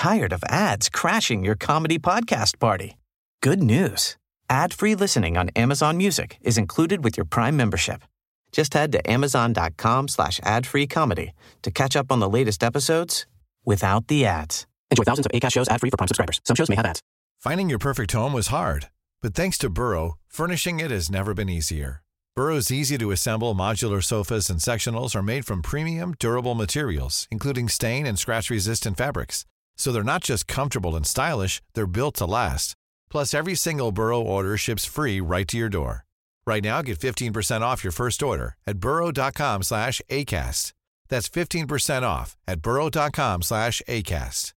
tired of ads crashing your comedy podcast party? Good news. Ad-free listening on Amazon Music is included with your Prime membership. Just head to amazon.com slash ad-free comedy to catch up on the latest episodes without the ads. Enjoy thousands of ACAST shows ad-free for Prime subscribers. Some shows may have ads. Finding your perfect home was hard, but thanks to Burrow, furnishing it has never been easier. Burrow's easy-to-assemble modular sofas and sectionals are made from premium, durable materials, including stain and scratch-resistant fabrics. So they're not just comfortable and stylish, they're built to last. Plus, every single Burrow order ships free right to your door. Right now, get 15% off your first order at burrow.com slash ACAST. That's 15% off at burrow.com slash ACAST.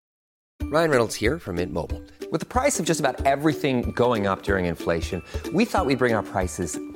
Ryan Reynolds here from Mint Mobile. With the price of just about everything going up during inflation, we thought we'd bring our prices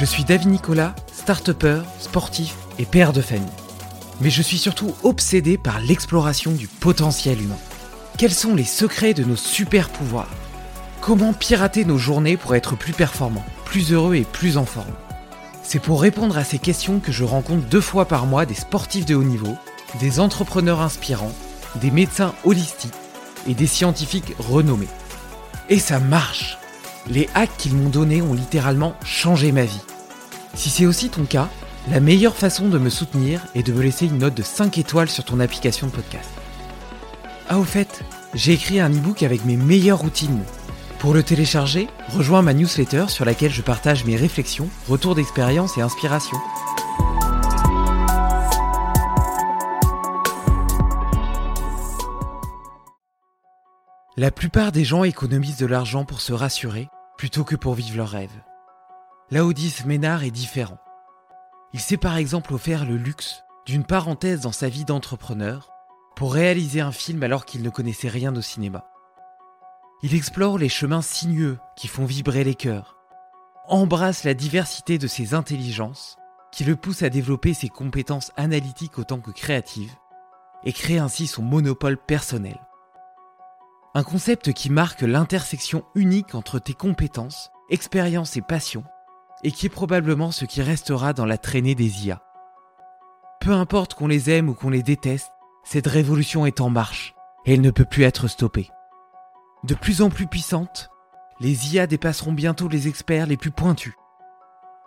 Je suis David Nicolas, start sportif et père de famille. Mais je suis surtout obsédé par l'exploration du potentiel humain. Quels sont les secrets de nos super pouvoirs Comment pirater nos journées pour être plus performants, plus heureux et plus en forme? C'est pour répondre à ces questions que je rencontre deux fois par mois des sportifs de haut niveau, des entrepreneurs inspirants, des médecins holistiques et des scientifiques renommés. Et ça marche Les hacks qu'ils m'ont donnés ont littéralement changé ma vie. Si c'est aussi ton cas, la meilleure façon de me soutenir est de me laisser une note de 5 étoiles sur ton application de podcast. Ah au fait, j'ai écrit un e-book avec mes meilleures routines. Pour le télécharger, rejoins ma newsletter sur laquelle je partage mes réflexions, retours d'expérience et inspiration. La plupart des gens économisent de l'argent pour se rassurer plutôt que pour vivre leurs rêves. Laodis Ménard est différent. Il s'est par exemple offert le luxe d'une parenthèse dans sa vie d'entrepreneur pour réaliser un film alors qu'il ne connaissait rien au cinéma. Il explore les chemins sinueux qui font vibrer les cœurs, embrasse la diversité de ses intelligences qui le poussent à développer ses compétences analytiques autant que créatives et crée ainsi son monopole personnel. Un concept qui marque l'intersection unique entre tes compétences, expériences et passions et qui est probablement ce qui restera dans la traînée des IA. Peu importe qu'on les aime ou qu'on les déteste, cette révolution est en marche et elle ne peut plus être stoppée. De plus en plus puissantes, les IA dépasseront bientôt les experts les plus pointus.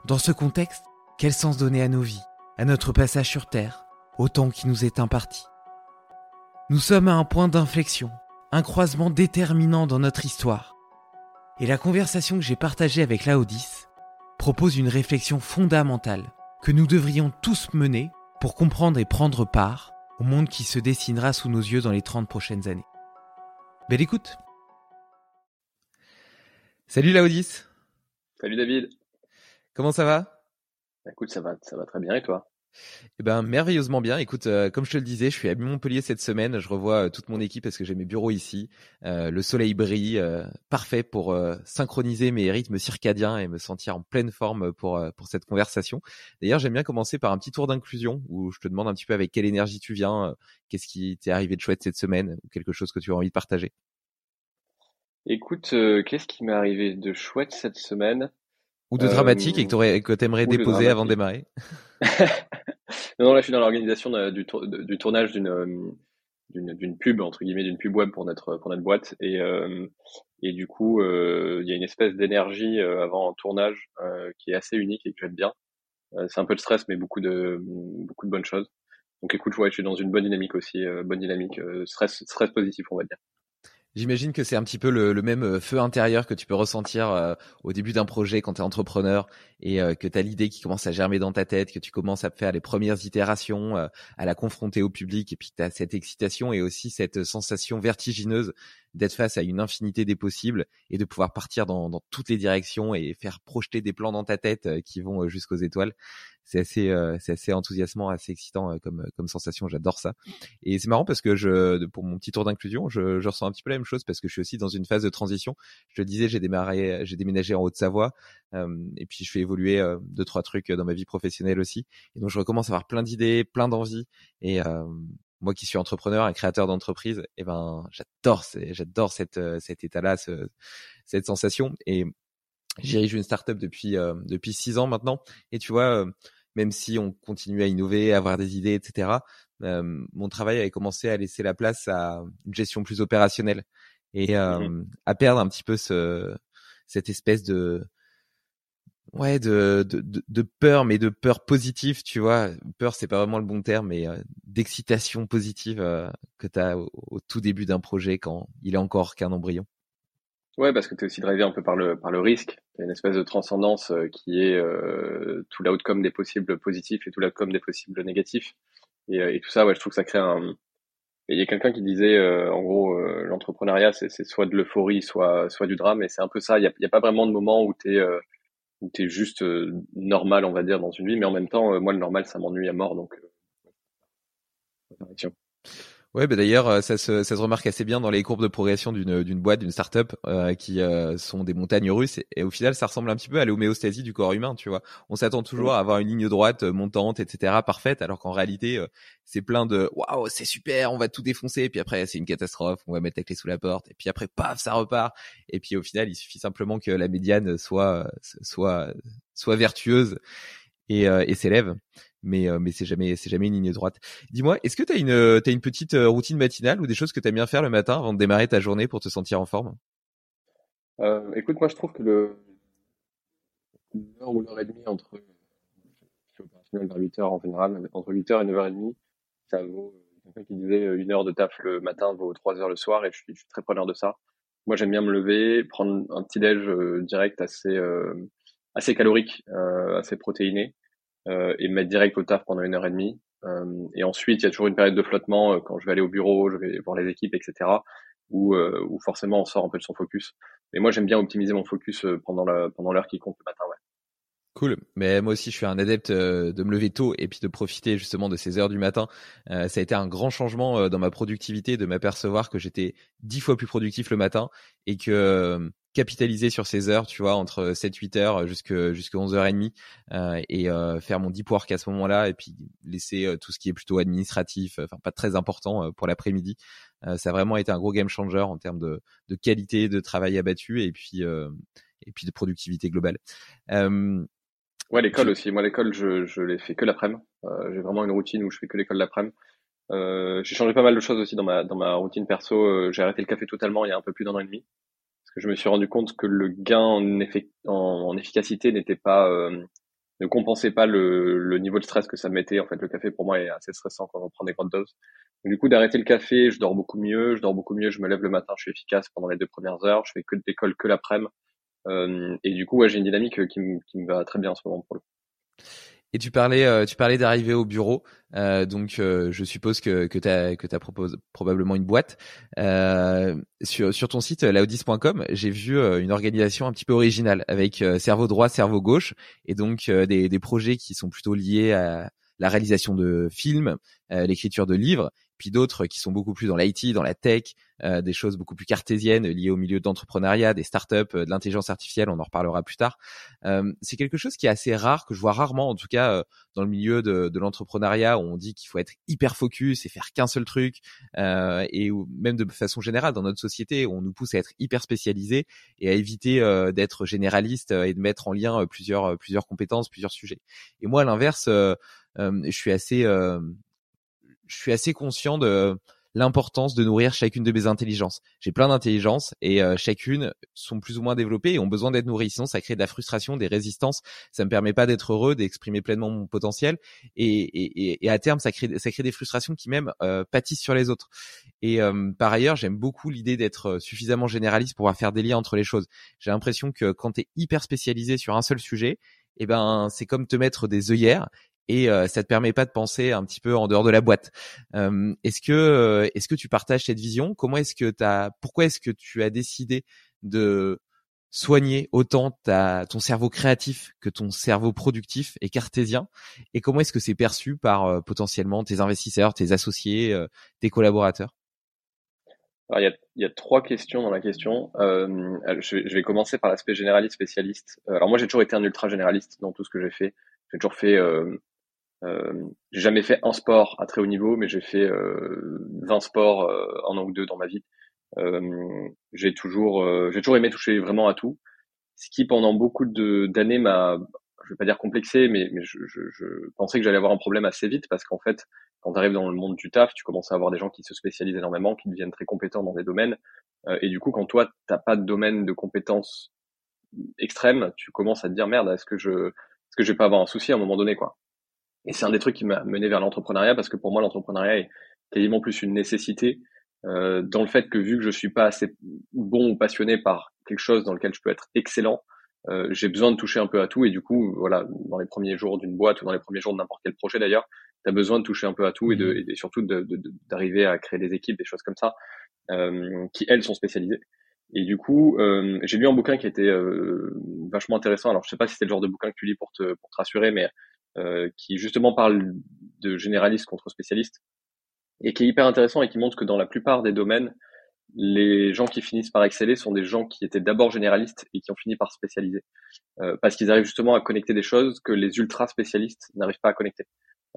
Dans ce contexte, quel sens donner à nos vies, à notre passage sur Terre, au temps qui nous est imparti? Nous sommes à un point d'inflexion, un croisement déterminant dans notre histoire. Et la conversation que j'ai partagée avec Laodis propose une réflexion fondamentale que nous devrions tous mener pour comprendre et prendre part au monde qui se dessinera sous nos yeux dans les 30 prochaines années. Belle écoute. Salut Laodis. Salut David. Comment ça va? Écoute, ça va, ça va très bien et toi? Eh ben merveilleusement bien. Écoute, euh, comme je te le disais, je suis à Montpellier cette semaine. Je revois euh, toute mon équipe parce que j'ai mes bureaux ici. Euh, le soleil brille, parfait pour synchroniser mes rythmes circadiens et me sentir en pleine forme pour pour cette conversation. D'ailleurs, j'aime bien commencer par un petit tour d'inclusion où je te demande un petit peu avec quelle énergie tu viens, qu'est-ce qui t'est arrivé de chouette cette semaine ou quelque chose que tu as envie de partager? Écoute, qu'est-ce qui m'est arrivé de chouette cette semaine? Ou de dramatique et que tu que aimerais déposer avant de démarrer. Non, là, je suis dans l'organisation du, du, tournage d'une d'une pub entre guillemets d'une pub web pour notre pour notre boîte. Et euh, et du coup euh, il y a une espèce d'énergie euh, avant un tournage qui est assez unique et que j'aime bien. C'est un peu de stress mais beaucoup de beaucoup de bonnes choses. Donc écoute ouais, je suis dans une bonne dynamique aussi bonne dynamique stress stress positif on va dire J'imagine que c'est un petit peu le, même euh, feu intérieur que tu peux ressentir euh, au début d'un projet quand tu es entrepreneur et euh, que tu as l'idée qui commence à germer dans ta tête, que tu commences à faire les premières itérations, à la confronter au public et puis tu as cette excitation et aussi cette sensation vertigineuse d'être face à une infinité des possibles et de pouvoir partir dans, dans, toutes les directions et faire projeter des plans dans ta tête qui vont jusqu'aux étoiles. C'est assez, euh, c'est assez enthousiasmant, assez excitant euh, comme comme sensation. J'adore ça. Et c'est marrant parce que je, pour mon petit tour d'inclusion, je, je ressens un petit peu la même chose parce que je suis aussi dans une phase de transition. Je te disais, j'ai démarré, j'ai déménagé en Haute-Savoie et puis je fais évoluer deux trois trucs dans ma vie professionnelle aussi. Et donc je recommence à avoir plein d'idées, plein d'envies et moi qui suis entrepreneur, un créateur d'entreprise, et eh ben j'adore, j'adore cet état-là, ce, cette sensation. Et dirige une startup depuis euh, depuis six ans maintenant. Et tu vois, euh, même si on continue à innover, à avoir des idées, etc. Euh, mon travail avait commencé à laisser la place à une gestion plus opérationnelle et mmh à perdre un petit peu ce cette espèce de ouais de, de, de, peur mais de peur positive tu vois peur c'est pas vraiment le bon terme mais d'excitation positive que tu as au, au, tout début d'un projet quand il est encore qu'un embryon Ouais, parce que tu es aussi drivé un peu par le, par le risque. Il y a une espèce de transcendance euh, qui est euh, tout l'outcome des possibles positifs et tout l'outcome des possibles négatifs. Et, euh, et, tout ça, ouais, je trouve que ça crée un. il y a quelqu'un qui disait, euh, en gros, l'entrepreneuriat, c'est soit de l'euphorie, soit, soit du drame. Et c'est un peu ça. Il n'y a, a, pas vraiment de moment où tu es, où es juste normal, on va dire, dans une vie. Mais en même temps, moi, le normal, ça m'ennuie à mort. Donc, Ouais, bah d'ailleurs, euh, ça se, ça se remarque assez bien dans les courbes de progression d'une, d'une boîte, d'une startup, euh, qui euh, sont des montagnes russes. Et, au final, ça ressemble un petit peu à l'homéostasie du corps humain, tu vois. On s'attend toujours à avoir une ligne droite montante, etc., parfaite, alors qu'en réalité, c'est plein de waouh, c'est super, on va tout défoncer. Et puis après, c'est une catastrophe, on va mettre la clé sous la porte. Et puis après, paf, ça repart. Et puis au final, il suffit simplement que la médiane soit, soit, soit vertueuse et, et s'élève mais euh, mais c'est jamais c'est jamais une ligne droite. Dis-moi, est-ce que tu as une euh, as une petite euh, routine matinale ou des choses que tu aimes bien faire le matin avant de démarrer ta journée pour te sentir en forme? Euh, Écoute, moi je trouve que le heure ou l'heure et demie entre je suis vers 8 heures en général, entre 8 heures et 9 heures et demie, ça vaut quelqu'un qui disait une heure de taf le matin vaut 3 heures le soir et je suis, je suis très preneur de ça. Moi j'aime bien me lever, prendre un petit déj direct assez assez calorique, assez protéiné euh, et me mettre direct au taf pendant une heure et demie. Euh, et ensuite, il y a toujours une période de flottement euh, quand je vais aller au bureau, je vais voir les équipes, etc. Où, où forcément on sort un peu de son focus. Et moi, j'aime bien optimiser mon focus pendant la pendant l'heure qui compte le matin. Ouais. Cool. Mais moi aussi, je suis un adepte de me lever tôt et puis de profiter justement de ces heures du matin. ça a été un grand changement dans ma productivité, de m'apercevoir que j'étais dix fois plus productif le matin et que capitaliser sur ces heures, tu vois, entre 7-8 heures jusque jusqu'à 11h30 euh, et euh, faire mon deep work à ce moment-là et puis laisser euh, tout ce qui est plutôt administratif, enfin pas très important pour l'après-midi. ça a vraiment été un gros game changer en termes de, de qualité de travail abattu et puis et puis de productivité globale. ouais, l'école aussi. Moi, l'école, je, je l'ai fait que l'après-midi. j'ai vraiment une routine où je fais que l'école l'après-midi. j'ai changé pas mal de choses aussi dans ma dans ma routine perso. j'ai arrêté le café totalement il y a un peu plus d'un an et demi je me suis rendu compte que le gain en, efficacité n'était pas euh, ne compensait pas le, le, niveau de stress que ça mettait. En fait, le café pour moi est assez stressant quand on prend des grandes doses. du coup, d'arrêter le café, je dors beaucoup mieux. Je dors beaucoup mieux. Je me lève le matin, je suis efficace pendant les deux premières heures. Je fais que d'école que l'après-midi. Euh, et du coup, ouais, j'ai une dynamique qui, qui me va très bien en ce moment pour le coup. Et tu parlais, euh, tu parlais d'arriver au bureau, euh, donc euh, je suppose que que t'as que t'as proposé probablement une boîte sur sur ton site laudis.com. J'ai vu une organisation un petit peu originale avec cerveau droit, cerveau gauche, et donc des des projets qui sont plutôt liés à la réalisation de films, l'écriture de livres, puis d'autres qui sont beaucoup plus dans l'IT, dans la tech, euh, des choses beaucoup plus cartésiennes liées au milieu d'entrepreneuriat, des startups, euh, de l'intelligence artificielle, on en reparlera plus tard. Euh, c'est quelque chose qui est assez rare, que je vois rarement, en tout cas dans le milieu de, de l'entrepreneuriat, où on dit qu'il faut être hyper focus et faire qu'un seul truc, et où, même de façon générale dans notre société, on nous pousse à être hyper spécialisé et à éviter d'être généraliste et de mettre en lien plusieurs plusieurs compétences, plusieurs sujets. Et moi, à l'inverse, je suis assez je suis assez conscient de l'importance de nourrir chacune de mes intelligences. J'ai plein d'intelligences et euh, chacune sont plus ou moins développées et ont besoin d'être nourries. Sinon, ça crée de la frustration, des résistances. Ça me permet pas d'être heureux, d'exprimer pleinement mon potentiel et, et, et, à terme, ça crée, ça crée des frustrations qui même euh, pâtissent sur les autres. Et euh, par ailleurs, j'aime beaucoup l'idée d'être suffisamment généraliste pour pouvoir faire des liens entre les choses. J'ai l'impression que quand tu es hyper spécialisé sur un seul sujet, eh ben c'est comme te mettre des œillères et euh, ça te permet pas de penser un petit peu en dehors de la boîte. Euh, est-ce que euh, est-ce que tu partages cette vision? Comment est-ce que t'as Pourquoi est-ce que tu as décidé de soigner autant ta, ton cerveau créatif que ton cerveau productif et cartésien? Et comment est-ce que c'est perçu par euh, potentiellement tes investisseurs, tes associés, euh, tes collaborateurs? Il y, a, il y, a, trois questions dans la question. Euh, je, vais, je, vais, commencer par l'aspect généraliste spécialiste. Alors moi j'ai toujours été un ultra généraliste dans tout ce que j'ai fait. J'ai toujours fait, euh, euh, j'ai jamais fait un sport à très haut niveau, mais j'ai fait 20 sports en an ou deux dans ma vie. Euh, j'ai toujours, euh, j'ai toujours aimé toucher vraiment à tout, ce qui pendant beaucoup d'années m'a, je vais pas dire complexé, mais, mais je, je, je pensais que j'allais avoir un problème assez vite parce qu'en fait, quand tu arrives dans le monde du taf, tu commences à avoir des gens qui se spécialisent énormément, qui deviennent très compétents dans des domaines, euh, et du coup, quand toi t'as pas de domaine de compétences extrêmes, tu commences à te dire merde, est-ce que je, est-ce que je vais pas avoir un souci à un moment donné, quoi. Et c'est un des trucs qui m'a mené vers l'entrepreneuriat parce que pour moi, l'entrepreneuriat est quasiment plus une nécessité euh, dans le fait que vu que je suis pas assez bon ou passionné par quelque chose dans lequel je peux être excellent, euh, j'ai besoin de toucher un peu à tout et du coup, voilà, dans les premiers jours d'une boîte ou dans les premiers jours de n'importe quel projet d'ailleurs, tu as besoin de toucher un peu à tout et, de, mmh. et surtout d'arriver de, à créer des équipes, des choses comme ça, euh, qui elles sont spécialisées. Et du coup, euh, j'ai lu un bouquin qui était euh, vachement intéressant. Alors, je sais pas si c'est le genre de bouquin que tu lis pour te, pour te rassurer, mais qui justement parle de généralistes contre spécialistes et qui est hyper intéressant et qui montre que dans la plupart des domaines, les gens qui finissent par exceller sont des gens qui étaient d'abord généralistes et qui ont fini par spécialiser. Euh, parce qu'ils arrivent justement à connecter des choses que les ultra spécialistes n'arrivent pas à connecter.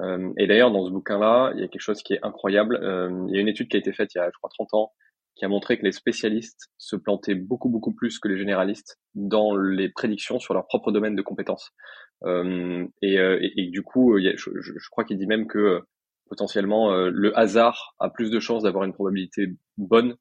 Euh, et d'ailleurs, dans ce bouquin-là, il y a quelque chose qui est incroyable. Euh, il y a une étude qui a été faite il y a, je crois, 30 ans, qui a montré que les spécialistes se plantaient beaucoup, beaucoup plus que les généralistes dans les prédictions sur leur propre domaine de compétences. Euh, et, euh, et, et, du coup, je, crois qu'il dit même que potentiellement euh, le hasard a plus de chances d'avoir une probabilité bonne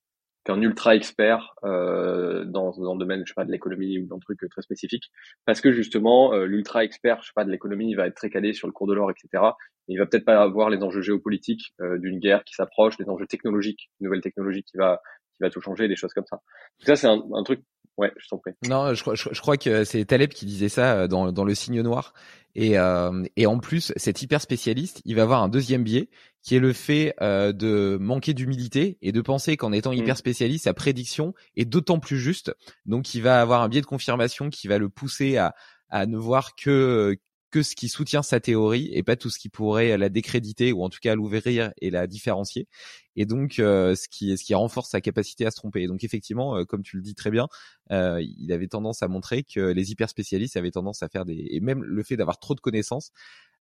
qu'un ultra expert euh, dans, dans le domaine, je sais pas, de l'économie ou d'un truc très spécifique, parce que justement euh, l'ultra expert, je sais pas, de l'économie, il va être très calé sur le cours de l'or, etc. Et il va peut-être pas avoir les enjeux géopolitiques euh, d'une guerre qui s'approche, les enjeux technologiques, une nouvelle technologie qui va qui va tout changer, des choses comme ça. Donc ça, c'est un, un, truc. Ouais, je t'en prie. Non, je, je, je crois que c'est Taleb qui disait ça dans, dans le signe noir. Et, euh, et en plus, cet hyper spécialiste, il va avoir un deuxième biais qui est le fait euh, de manquer d'humilité et de penser qu'en étant mm. hyper spécialiste, sa prédiction est d'autant plus juste. Donc, il va avoir un biais de confirmation qui va le pousser à, à ne voir que que ce qui soutient sa théorie et pas tout ce qui pourrait la décréditer ou en tout cas l'ouvrir et la différencier. Et donc, euh, ce qui ce qui renforce sa capacité à se tromper. Et donc, effectivement, euh, comme tu le dis très bien, euh, il avait tendance à montrer que les hyper spécialistes avaient tendance à faire des et même le fait d'avoir trop de connaissances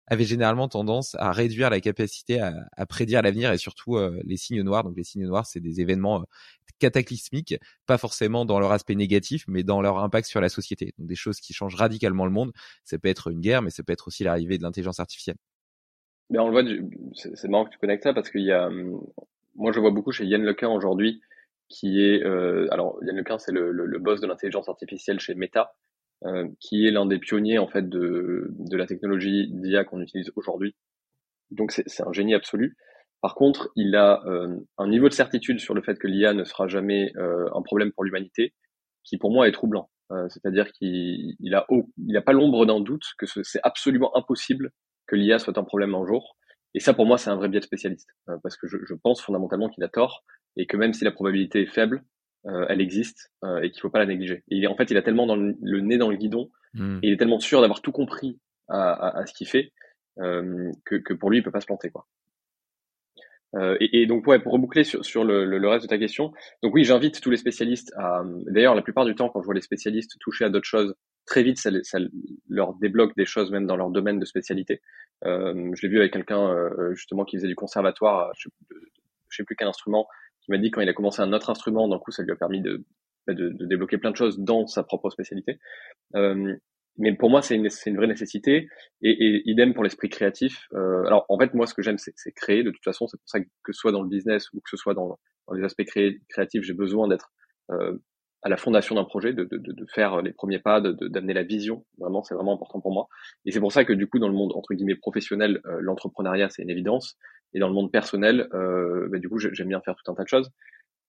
avait généralement tendance à réduire la capacité à, à prédire l'avenir et surtout les signes noirs. Donc les signes noirs, c'est des événements cataclysmiques, pas forcément dans leur aspect négatif, mais dans leur impact sur la société. Donc des choses qui changent radicalement le monde. Ça peut être une guerre, mais ça peut être aussi l'arrivée de l'intelligence artificielle. Mais on le voit, c'est marrant que tu connectes ça parce qu'il y a, hum, moi je vois beaucoup chez Yann Lequin aujourd'hui, qui est, euh, alors Yann Lequin c'est le, boss de l'intelligence artificielle chez Meta, euh, qui est l'un des pionniers en fait de, de la technologie d'IA qu'on utilise aujourd'hui. Donc c'est un génie absolu. Par contre, il a euh, un niveau de certitude sur le fait que l'IA ne sera jamais euh, un problème pour l'humanité, qui pour moi est troublant. Euh, c'est-à-dire qu'il il a, il a pas l'ombre d'un doute que c'est absolument impossible que l'IA soit un problème un jour. Et ça, pour moi, c'est un vrai biais de spécialiste, parce que je, je pense fondamentalement qu'il a tort et que même si la probabilité est faible, elle existe et qu'il faut pas la négliger. Et il, en fait, il a tellement dans le, nez dans le guidon mmh. et il est tellement sûr d'avoir tout compris à, à, à ce qu'il fait que, que, pour lui, il peut pas se planter, quoi. Euh, et, et, donc, ouais, pour reboucler sur, sur le, le, reste de ta question, donc oui, j'invite tous les spécialistes à. D'ailleurs, la plupart du temps, quand je vois les spécialistes toucher à d'autres choses, très vite, ça, ça, leur débloque des choses même dans leur domaine de spécialité. Euh, je l'ai vu avec quelqu'un euh, justement qui faisait du conservatoire, je sais, sais plus quel instrument, qui m'a dit quand il a commencé un autre instrument, d'un coup, ça lui a permis de, de, de, débloquer plein de choses dans sa propre spécialité. Euh, mais pour moi, c'est une, une, vraie nécessité. Et, et idem pour l'esprit créatif. Euh, alors, en fait, moi, ce que j'aime, c'est créer. De toute façon, c'est pour ça que, que ce soit dans le business ou que ce soit dans, dans les aspects créatifs, j'ai besoin d'être euh, à la fondation d'un projet, de, de, de, faire les premiers pas, d'amener la vision. Vraiment, c'est vraiment important pour moi. Et c'est pour ça que du coup, dans le monde entre guillemets professionnel, euh, l'entrepreneuriat, c'est une évidence. Et dans le monde personnel, euh, bah, du coup, j'aime bien faire tout un tas de choses.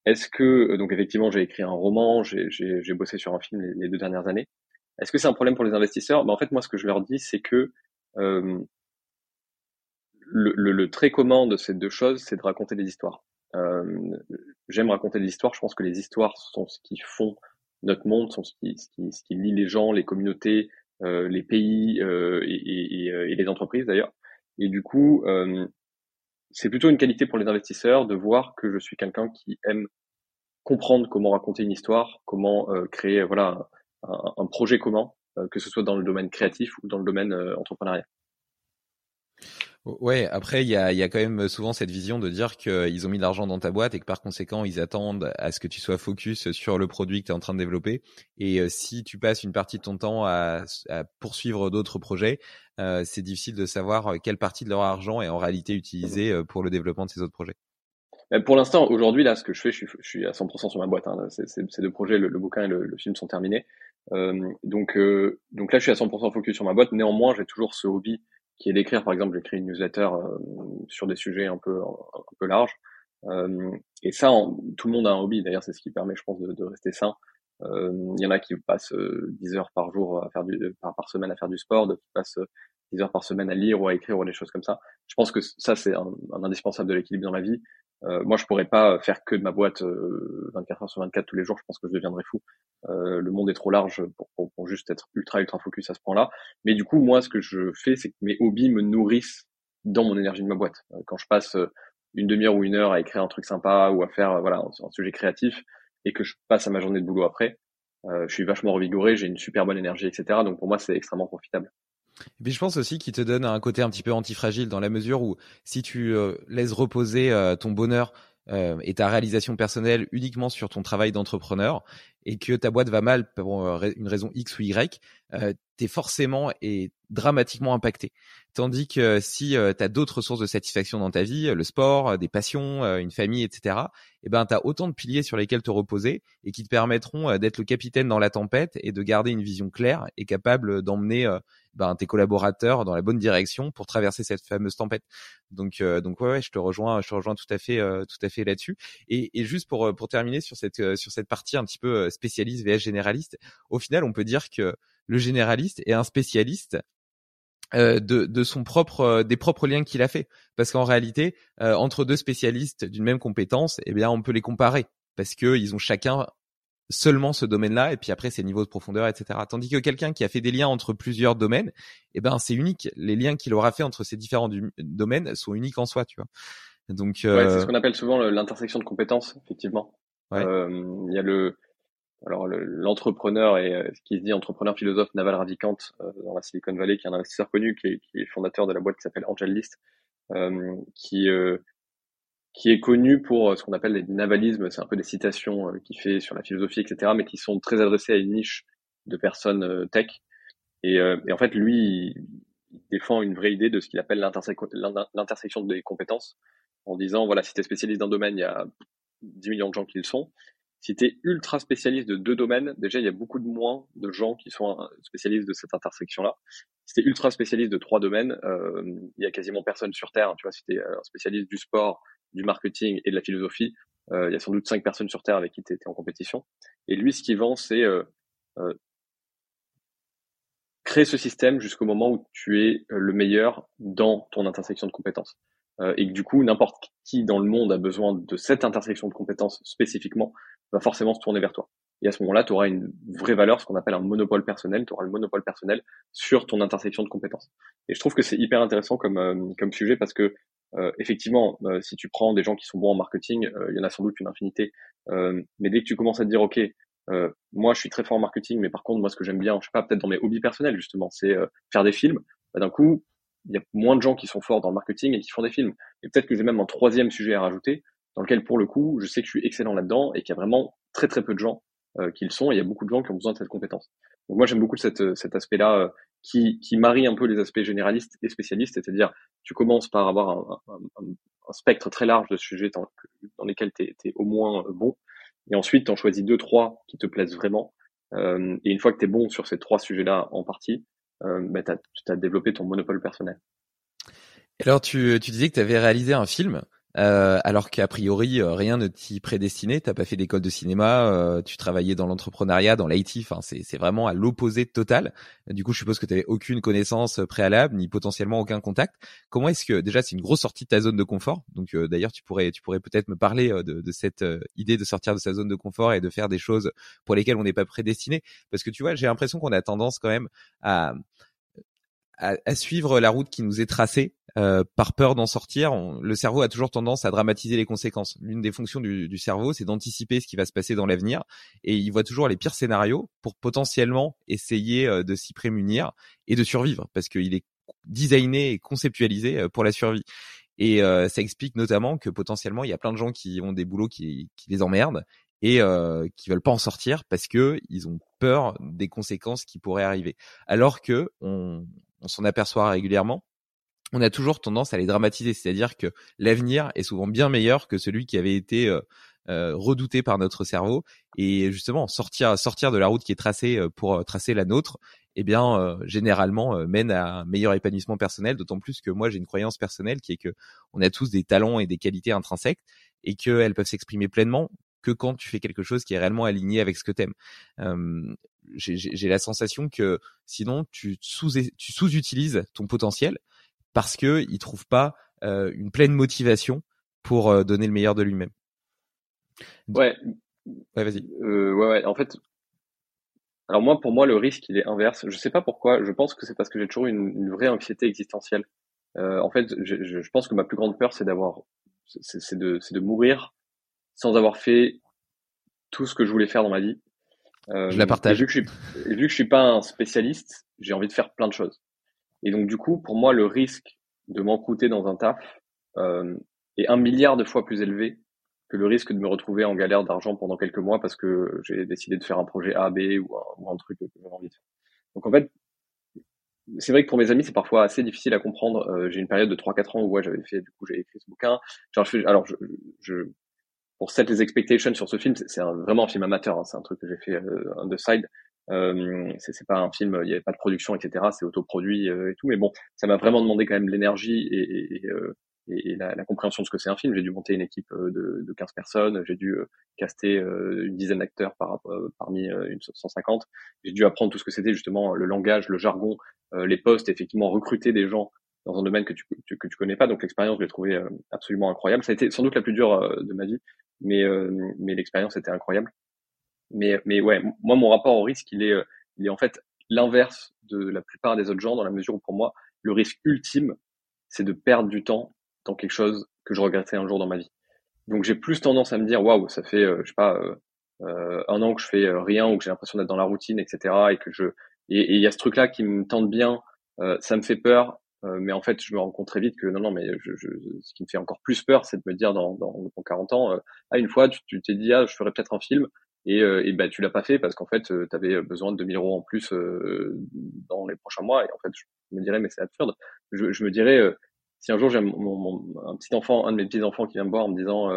Est-ce que donc effectivement, j'ai écrit un roman, j'ai bossé sur un film les deux dernières années. Est-ce que c'est un problème pour les investisseurs? Ben, En fait, moi, ce que je leur dis, c'est que euh, le, le, très commun de ces deux choses, c'est de raconter des histoires. Euh, J'aime raconter des histoires. Je pense que les histoires sont ce qui font notre monde, sont ce qui, ce lie les gens, les communautés, les pays et, les entreprises d'ailleurs. Et du coup, c'est plutôt une qualité pour les investisseurs de voir que je suis quelqu'un qui aime comprendre comment raconter une histoire, comment créer voilà un, un projet commun, que ce soit dans le domaine créatif ou dans le domaine entrepreneurial. Ouais, après il y a, y a quand même souvent cette vision de dire qu'ils ont mis de l'argent dans ta boîte et que par conséquent ils attendent à ce que tu sois focus sur le produit que tu es en train de développer. Et euh, si tu passes une partie de ton temps à, à poursuivre d'autres projets, euh, c'est difficile de savoir quelle partie de leur argent est en réalité utilisée euh, pour le développement de ces autres projets. Pour l'instant, aujourd'hui, là, ce que je fais, je suis, je suis à 100% sur ma boîte. Hein. Ces deux projets, le, bouquin et le, le, film, sont terminés. Euh, donc, euh, donc là, je suis à 100% focus sur ma boîte. Néanmoins, j'ai toujours ce hobby qui est d'écrire. Par exemple, j'écris une newsletter euh, sur des sujets un peu un, peu larges. Euh, et ça, tout le monde a un hobby. D'ailleurs, c'est ce qui permet, je pense, de, de rester sain. Euh, il y en a qui passent 10 heures par jour à faire du, par, par semaine à faire du sport, d'autres qui passent 10 heures par semaine à lire ou à écrire ou des choses comme ça. Je pense que ça, c'est un, un, indispensable de l'équilibre dans la vie. Euh, moi, je pourrais pas faire que de ma boîte 24 heures sur 24 tous les jours. Je pense que je deviendrais fou. Euh, le monde est trop large pour, juste être ultra ultra focus à ce point-là. Mais du coup, moi, ce que je fais, c'est que mes hobbies me nourrissent dans mon énergie de ma boîte. Euh, quand je passe euh, une demi-heure ou une heure à écrire un truc sympa ou à faire voilà un, sujet créatif et que je passe à ma journée de boulot après, je suis vachement revigoré, j'ai une super bonne énergie, etc. Donc pour moi, c'est extrêmement profitable. Et puis je pense aussi qu'il te donne un côté un petit peu antifragile dans la mesure où si tu laisses reposer ton bonheur euh, et ta réalisation personnelle uniquement sur ton travail d'entrepreneur et que ta boîte va mal pour euh, une raison X ou Y, euh, tu es forcément et dramatiquement impacté. Tandis que si euh, tu as d'autres sources de satisfaction dans ta vie, le sport, des passions, une famille, etc., eh ben, tu as autant de piliers sur lesquels te reposer et qui te permettront d'être le capitaine dans la tempête et de garder une vision claire et capable d'emmener ben, tes collaborateurs dans la bonne direction pour traverser cette fameuse tempête. Donc, euh, donc ouais, ouais, je te rejoins, je te rejoins tout à fait, euh, tout à fait là-dessus. Et, et, juste pour pour terminer sur cette euh, sur cette partie un petit peu spécialiste vs généraliste, au final, on peut dire que le généraliste est un spécialiste de, de, son propre des propres liens qu'il a fait parce qu'en réalité entre deux spécialistes d'une même compétence eh bien on peut les comparer parce que ils ont chacun seulement ce domaine-là, et puis après ses niveaux de profondeur, etc. Tandis que quelqu'un qui a fait des liens entre plusieurs domaines, eh ben c'est unique. Les liens qu'il aura fait entre ces différents domaines sont uniques en soi, tu vois. Donc ouais, c'est ce euh, qu'on appelle souvent l'intersection de compétences, effectivement. Euh, il y a le alors l'entrepreneur et ce qui se dit entrepreneur philosophe Naval Ravikant euh, dans la Silicon Valley, qui est un investisseur connu, qui est, qui est fondateur de la boîte qui s'appelle Angel List, qui qui est connu pour euh, ce qu'on appelle les navalismes, c'est un peu des citations euh, qu'il fait sur la philosophie, etc., mais qui sont très adressées à une niche de personnes euh, tech. Et, et en fait, lui, il défend une vraie idée de ce qu'il appelle l'intersection des compétences, en disant, voilà, si tu es spécialiste d'un domaine, il y a 10 millions de gens qui le sont. Si tu es ultra spécialiste de deux domaines, déjà, il y a beaucoup de moins de gens qui sont spécialistes de cette intersection-là. Si tu es ultra spécialiste de trois domaines, il y a quasiment personne sur Terre. Tu vois, si tu es spécialiste du sport, du marketing et de la philosophie, euh, il y a sans doute cinq personnes sur Terre avec qui tu étais en compétition. Et lui, ce qu'il vend, c'est euh, euh, créer ce système jusqu'au moment où tu es le meilleur dans ton intersection de compétences. et que du coup, n'importe qui dans le monde a besoin de cette intersection de compétences spécifiquement, va forcément se tourner vers toi. Et à ce moment-là, tu auras une vraie valeur, ce qu'on appelle un monopole personnel. Tu auras le monopole personnel sur ton intersection de compétences. Et je trouve que c'est hyper intéressant comme, comme sujet parce que euh, effectivement, euh, si tu prends des gens qui sont bons en marketing, euh, il y en a sans doute une infinité. mais dès que tu commences à te dire, ok, moi je suis très fort en marketing, mais par contre moi ce que j'aime bien, je sais pas, peut-être dans mes hobbies personnels justement, c'est faire des films. Bah, d'un coup, il y a moins de gens qui sont forts dans le marketing et qui font des films. Et peut-être que j'ai même un troisième sujet à rajouter, dans lequel pour le coup, je sais que je suis excellent là-dedans et qu'il y a vraiment très très peu de gens qui le sont. Et il y a beaucoup de gens qui ont besoin de cette compétence. Donc moi j'aime beaucoup cette, cet aspect-là qui, qui marie un peu les aspects généralistes et spécialistes, c'est-à-dire tu commences par avoir un, un, un, spectre très large de sujets dans, dans lesquels tu es, au moins bon, et ensuite tu en choisis deux, trois qui te plaisent vraiment, euh, et une fois que tu es bon sur ces trois sujets-là en partie, euh, bah, tu as, développé ton monopole personnel. Alors tu, tu disais que tu avais réalisé un film euh, alors qu'a priori euh, rien ne t'y prédestinait. T'as pas fait d'école de cinéma, euh, tu travaillais dans l'entrepreneuriat, dans l'IT. Enfin, c'est vraiment à l'opposé total. Du coup, je suppose que tu avais aucune connaissance préalable ni potentiellement aucun contact. Comment est-ce que déjà c'est une grosse sortie de ta zone de confort. Donc d'ailleurs, tu pourrais tu pourrais peut-être me parler de, de cette idée de sortir de sa zone de confort et de faire des choses pour lesquelles on n'est pas prédestiné. Parce que tu vois, j'ai l'impression qu'on a tendance quand même à à, suivre la route qui nous est tracée euh, par peur d'en sortir. le cerveau a toujours tendance à dramatiser les conséquences. L'une des fonctions du, cerveau, c'est d'anticiper ce qui va se passer dans l'avenir, et il voit toujours les pires scénarios pour potentiellement essayer euh, de s'y prémunir et de survivre, parce qu'il est designé et conceptualisé euh, pour la survie. Et ça explique notamment que potentiellement il y a plein de gens qui ont des boulots qui, qui les emmerdent et euh, qui veulent pas en sortir parce que ils ont peur des conséquences qui pourraient arriver. Alors que on, on s'en aperçoit régulièrement, on a toujours tendance à les dramatiser, c'est-à-dire que l'avenir est souvent bien meilleur que celui qui avait été euh, euh, redouté par notre cerveau. Et justement sortir sortir de la route qui est tracée euh, pour tracer la nôtre eh bien généralement mène à un meilleur épanouissement personnel. D'autant plus que moi j'ai une croyance personnelle qui est que on a tous des talents et des qualités intrinsèques et qu'elles peuvent s'exprimer pleinement que quand tu fais quelque chose qui est réellement aligné avec ce que t'aimes. Euh, j'ai la sensation que sinon tu sous tu sous-utilises ton potentiel parce que il trouve pas euh, une pleine motivation pour euh, donner le meilleur de lui-même. Ouais. Ouais, vas-y. Euh, ouais, ouais. En fait, alors moi, pour moi, le risque, il est inverse. Je sais pas pourquoi. Je pense que c'est parce que j'ai toujours une, une, vraie anxiété existentielle. Euh, en fait, je, je, pense que ma plus grande peur, c'est d'avoir, c'est de, de mourir sans avoir fait tout ce que je voulais faire dans ma vie. Je la partage. Vu que je, suis, vu que je suis pas un spécialiste, j'ai envie de faire plein de choses. Et donc du coup, pour moi, le risque de m'encouter dans un taf euh, est un milliard de fois plus élevé que le risque de me retrouver en galère d'argent pendant quelques mois parce que j'ai décidé de faire un projet A, B ou un, ou truc que j'ai envie de faire. Donc en fait, c'est vrai que pour mes amis, c'est parfois assez difficile à comprendre. Euh, j'ai une période de 3-4 ans où j'avais fait, du coup, j'ai écrit ce bouquin. Genre, je, alors, je, je, pour set les expectations sur ce film, c'est vraiment un film amateur. Hein, c'est un truc que j'ai fait euh, on the side. Euh, c'est pas un film, il n'y avait pas de production, etc. C'est autoproduit euh, et tout. Mais bon, ça m'a vraiment demandé quand même l'énergie et, et, euh, et la, la, compréhension de ce que c'est un film. J'ai dû monter une équipe euh, de, de 15 personnes. J'ai dû caster une dizaine d'acteurs par, parmi une 150. J'ai dû apprendre tout ce que c'était justement le langage, le jargon, les postes, effectivement recruter des gens dans un domaine que tu, que tu connais pas. Donc l'expérience, je l'ai trouvée absolument incroyable. Ça a été sans doute la plus dure de ma vie mais euh, mais l'expérience était incroyable. Mais mais ouais, moi mon rapport au risque, il est euh, il est en fait l'inverse de la plupart des autres gens dans la mesure où pour moi le risque ultime, c'est de perdre du temps dans quelque chose que je regrettais un jour dans ma vie. Donc j'ai plus tendance à me dire waouh, ça fait euh, je sais pas euh, un an que je fais rien ou que j'ai l'impression d'être dans la routine, etc. Et que je et il y a ce truc là qui me tente bien, ça me fait peur, euh, mais en fait, je me rends compte très vite que non, non, mais je, je, ce qui me fait encore plus peur, c'est de me dire dans, dans, dans 40 ans, euh, ah, une fois, tu t'es dit, ah, je ferais peut-être un film, et, euh, et ben, tu l'as pas fait parce qu'en fait, tu avais besoin de 2000 euros en plus dans les prochains mois, et en fait, je me dirais, mais c'est absurde. Je, je me dirais, si un jour j'ai mon, un petit enfant, un de mes petits enfants qui vient me voir en me disant,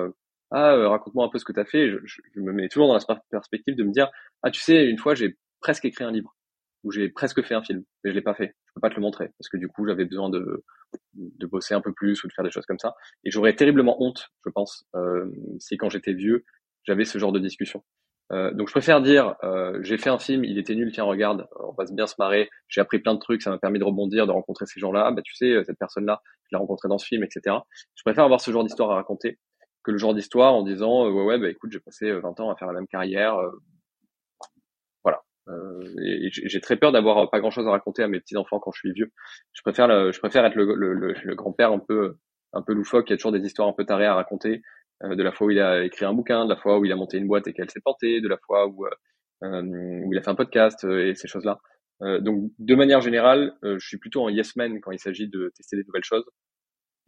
ah, raconte-moi un peu ce que tu as fait, je, je, me mets toujours dans la perspective de me dire, ah, tu sais, une fois, j'ai presque écrit un livre où j'ai presque fait un film, mais je l'ai pas fait. Je peux pas te le montrer parce que du coup j'avais besoin de de bosser un peu plus ou de faire des choses comme ça. Et j'aurais terriblement honte, je pense, euh, si quand j'étais vieux j'avais ce genre de discussion. Euh, donc je préfère dire euh, j'ai fait un film, il était nul, tiens regarde, on va bien se marrer, j'ai appris plein de trucs, ça m'a permis de rebondir, de rencontrer ces gens-là, bah tu sais cette personne-là, je l'ai rencontrée dans ce film, etc. Je préfère avoir ce genre d'histoire à raconter que le genre d'histoire en disant ouais ouais bah écoute j'ai passé 20 ans à faire la même carrière, euh, et j'ai très peur d'avoir pas grand chose à raconter à mes petits enfants quand je suis vieux. Je préfère, je préfère être le, le, le, grand-père un peu, un peu loufoque, qui a toujours des histoires un peu tarées à raconter, euh, de la fois où il a écrit un bouquin, de la fois où il a monté une boîte et qu'elle s'est portée, de la fois où, euh, où il a fait un podcast et ces choses-là. donc, de manière générale, je suis plutôt en yes man quand il s'agit de tester des nouvelles choses.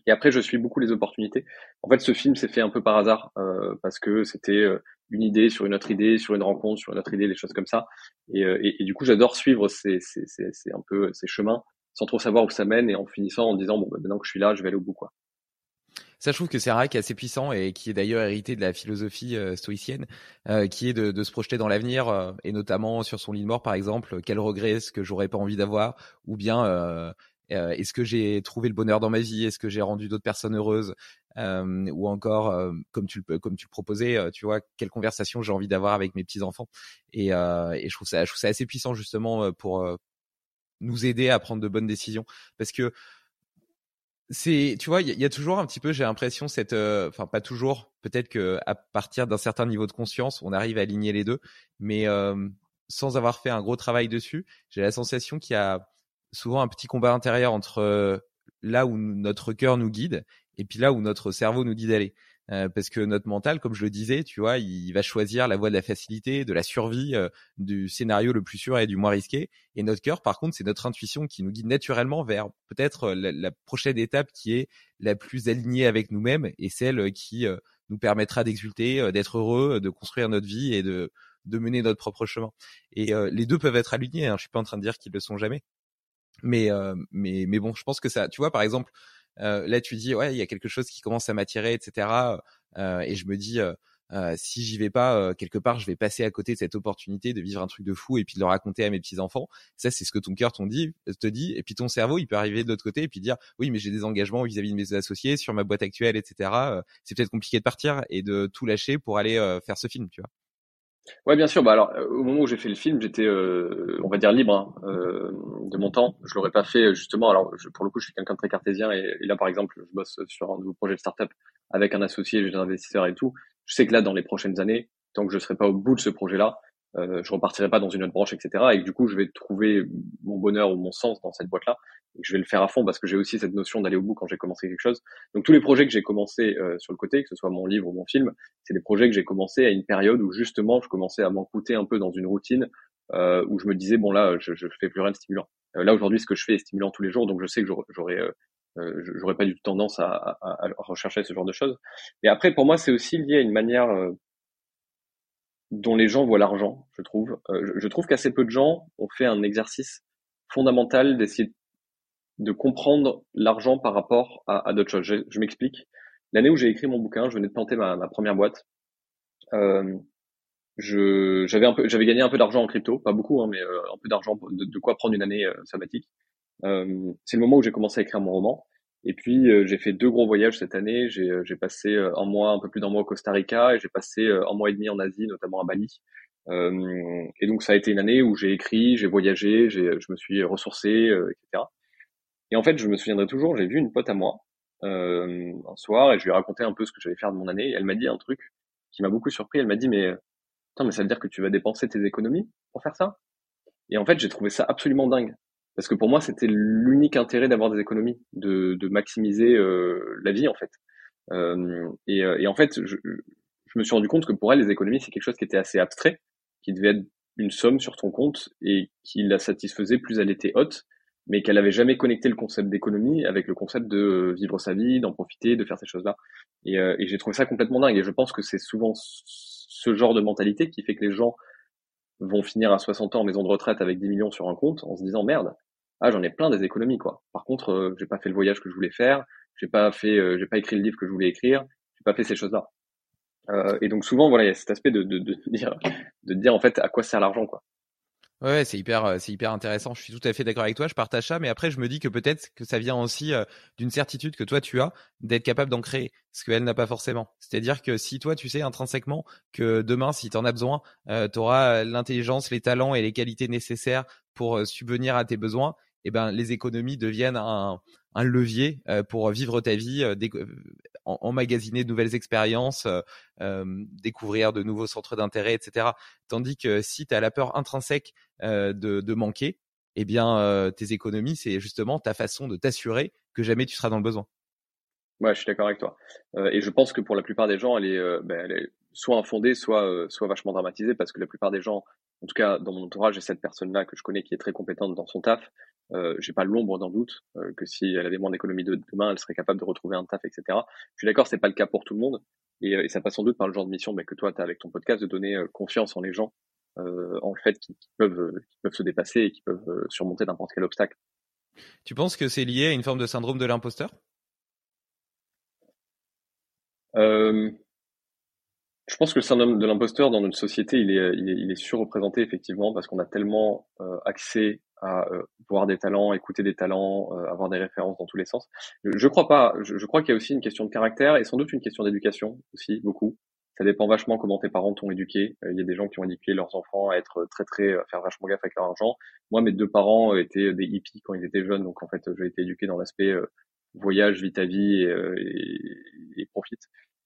Et après, je suis beaucoup les opportunités. En fait, ce film s'est fait un peu par hasard euh, parce que c'était une idée sur une autre idée, sur une rencontre, sur une autre idée, des choses comme ça. Et, euh, et, et du coup, j'adore suivre ces, ces, ces, ces, un peu ces chemins sans trop savoir où ça mène et en finissant en disant bon bah, maintenant que je suis là, je vais aller au bout quoi. Ça, je trouve que c'est un assez puissant et qui est d'ailleurs hérité de la philosophie euh, stoïcienne, euh, qui est de, de, se projeter dans l'avenir euh, et notamment sur son lit de mort, par exemple, quel regret est-ce que j'aurais pas envie d'avoir, ou bien est-ce que j'ai trouvé le bonheur dans ma vie? Est-ce que j'ai rendu d'autres personnes heureuses? Ou encore, comme tu le comme tu le proposais, tu vois, quelle conversation j'ai envie d'avoir avec mes petits enfants et, et je trouve ça je trouve ça assez puissant justement pour nous aider à prendre de bonnes décisions. Parce que c'est tu vois il y, a toujours un petit peu j'ai l'impression cette enfin pas toujours peut-être que à partir d'un certain niveau de conscience on arrive à aligner les deux mais sans avoir fait un gros travail dessus j'ai la sensation qu'il y a souvent un petit combat intérieur entre là où notre cœur nous guide et puis là où notre cerveau nous dit d'aller euh, parce que notre mental, comme je le disais, tu vois, il va choisir la voie de la facilité, de la survie, euh, du scénario le plus sûr et du moins risqué. Et notre cœur, par contre, c'est notre intuition qui nous guide naturellement vers peut-être la, la, prochaine étape qui est la plus alignée avec nous-mêmes et celle qui euh, nous permettra d'exulter, d'être heureux, de construire notre vie et de, de mener notre propre chemin. Et les deux peuvent être alignés. Hein, je suis pas en train de dire qu'ils le sont jamais. Mais, mais, mais bon, je pense que ça, tu vois, par exemple, euh, là, tu dis, ouais, il y a quelque chose qui commence à m'attirer, etc. Euh, et je me dis, euh, si j'y vais pas, quelque part, je vais passer à côté de cette opportunité de vivre un truc de fou et puis de le raconter à mes petits enfants. Ça, c'est ce que ton cœur dit, te dit. Et puis ton cerveau, il peut arriver de l'autre côté et puis dire, oui, mais j'ai des engagements vis-à-vis de mes associés sur ma boîte actuelle, etc. c'est peut-être compliqué de partir et de tout lâcher pour aller faire ce film, tu vois. Ouais, bien sûr. Bah alors, euh, au moment où j'ai fait le film, j'étais, euh, on va dire, libre hein, euh, de mon temps. Je l'aurais pas fait justement. Alors, je, pour le coup, je suis quelqu'un de très cartésien et, là, par exemple, je bosse sur un nouveau projet de startup avec un associé, j'ai des investisseurs et tout. Je sais que là, dans les prochaines années, tant que je serai pas au bout de ce projet-là, euh, je repartirai pas dans une autre branche, etc. Et du coup, je vais trouver mon bonheur ou mon sens dans cette boîte-là. Et je vais le faire à fond parce que j'ai aussi cette notion d'aller au bout quand j'ai commencé quelque chose. Donc tous les projets que j'ai commencé euh, sur le côté, que ce soit mon livre ou mon film, c'est des projets que j'ai commencé à une période où justement je commençais à m'encouter un peu dans une routine euh, où je me disais bon là je, je fais plus rien de stimulant. Euh, là aujourd'hui ce que je fais est stimulant tous les jours, donc je sais que j'aurais euh, j'aurais pas du tout tendance à, à, à, rechercher ce genre de choses. Et après pour moi c'est aussi lié à une manière dont les gens voient l'argent, je trouve. Euh, je, trouve qu'assez peu de gens ont fait un exercice fondamental d'essayer de comprendre l'argent par rapport à, d'autres choses. Je, m'explique. L'année où j'ai écrit mon bouquin, je venais de planter ma, première boîte. Euh, j'avais gagné un peu d'argent en crypto, pas beaucoup, hein, mais euh, un peu d'argent, de, de, quoi prendre une année sabbatique. C'est le moment où j'ai commencé à écrire mon roman. Et puis euh, j'ai fait deux gros voyages cette année. J'ai euh, passé euh, un mois, un peu plus d'un mois au Costa Rica, et j'ai passé un mois et demi en Asie, notamment à Bali. Euh, et donc ça a été une année où j'ai écrit, j'ai voyagé, je me suis ressourcé, etc. Et en fait, je me souviendrai toujours, j'ai vu une pote à moi euh, un soir et je lui ai raconté un peu ce que j'allais faire de mon année. Et elle m'a dit un truc qui m'a beaucoup surpris. Elle m'a dit mais attends, mais ça veut dire que tu vas dépenser tes économies pour faire ça? Et en fait, j'ai trouvé ça absolument dingue parce que pour moi, c'était l'unique intérêt d'avoir des économies, de, de maximiser euh, la vie en fait. Euh, et, euh, et, en fait, je, je, me suis rendu compte que pour elle, les économies, c'est quelque chose qui était assez abstrait, qui devait être une somme sur ton compte et qui la satisfaisait plus elle était haute, mais qu'elle avait jamais connecté le concept d'économie avec le concept de vivre sa vie, d'en profiter, de faire ces choses-là. Et, euh, et j'ai trouvé ça complètement dingue. Et je pense que c'est souvent ce genre de mentalité qui fait que les gens vont finir à 60 ans en maison de retraite avec 10 millions sur un compte en se disant merde, ah j'en ai plein des économies quoi. Par contre, euh, j'ai pas fait le voyage que je voulais faire, j'ai pas fait, euh, j'ai pas écrit le livre que je voulais écrire, j'ai pas fait ces choses-là. Euh, et donc souvent voilà, il y a cet aspect de, de, de dire, de dire en fait à quoi sert l'argent quoi. Ouais, c'est hyper, euh, c'est hyper intéressant. Je suis tout à fait d'accord avec toi. Je partage ça, mais après, je me dis que peut-être que ça vient aussi euh, d'une certitude que toi tu as d'être capable d'en créer, ce qu'elle n'a pas forcément. C'est-à-dire que si toi tu sais intrinsèquement que demain, si tu en as besoin, euh, tu auras l'intelligence, les talents et les qualités nécessaires pour subvenir à tes besoins, eh ben les économies deviennent un, un levier euh, pour vivre ta vie, euh, euh, emmagasiner de nouvelles expériences, découvrir de nouveaux centres d'intérêt, etc. Tandis que si tu as la peur intrinsèque de, de, manquer, eh bien tes économies, c'est justement ta façon de t'assurer que jamais tu seras dans le besoin. Ouais, je suis d'accord avec toi. et je pense que pour la plupart des gens, elle est, ben, soit infondée, soit, soit vachement dramatisée, parce que la plupart des gens, en tout cas dans mon entourage, j'ai cette personne-là que je connais qui est très compétente dans son taf, euh, j'ai pas l'ombre d'un doute euh, que si elle avait moins d'économie de demain, elle serait capable de retrouver un taf, etc. Je suis d'accord, c'est pas le cas pour tout le monde, et, euh, et ça passe sans doute par le genre de mission bah, que toi tu as avec ton podcast de donner euh, confiance en les gens, en le fait qu'ils peuvent, peuvent se dépasser et qu'ils peuvent surmonter n'importe quel obstacle. Tu penses que c'est lié à une forme de syndrome de l'imposteur? Euh, je pense que le syndrome de l'imposteur dans notre société, il est, il est, il est surreprésenté effectivement parce qu'on a tellement euh, accès à euh, voir des talents, écouter des talents, euh, avoir des références dans tous les sens. Je, crois pas. Je, je crois qu'il y a aussi une question de caractère et sans doute une question d'éducation aussi beaucoup. Ça dépend vachement comment tes parents t'ont éduqué. Il y a des gens qui ont éduqué leurs enfants à être très très à faire vachement gaffe avec leur argent. Moi, mes deux parents étaient des hippies quand ils étaient jeunes, donc en fait, j'ai été éduqué dans l'aspect voyage, vite ta vie et, et, et profite.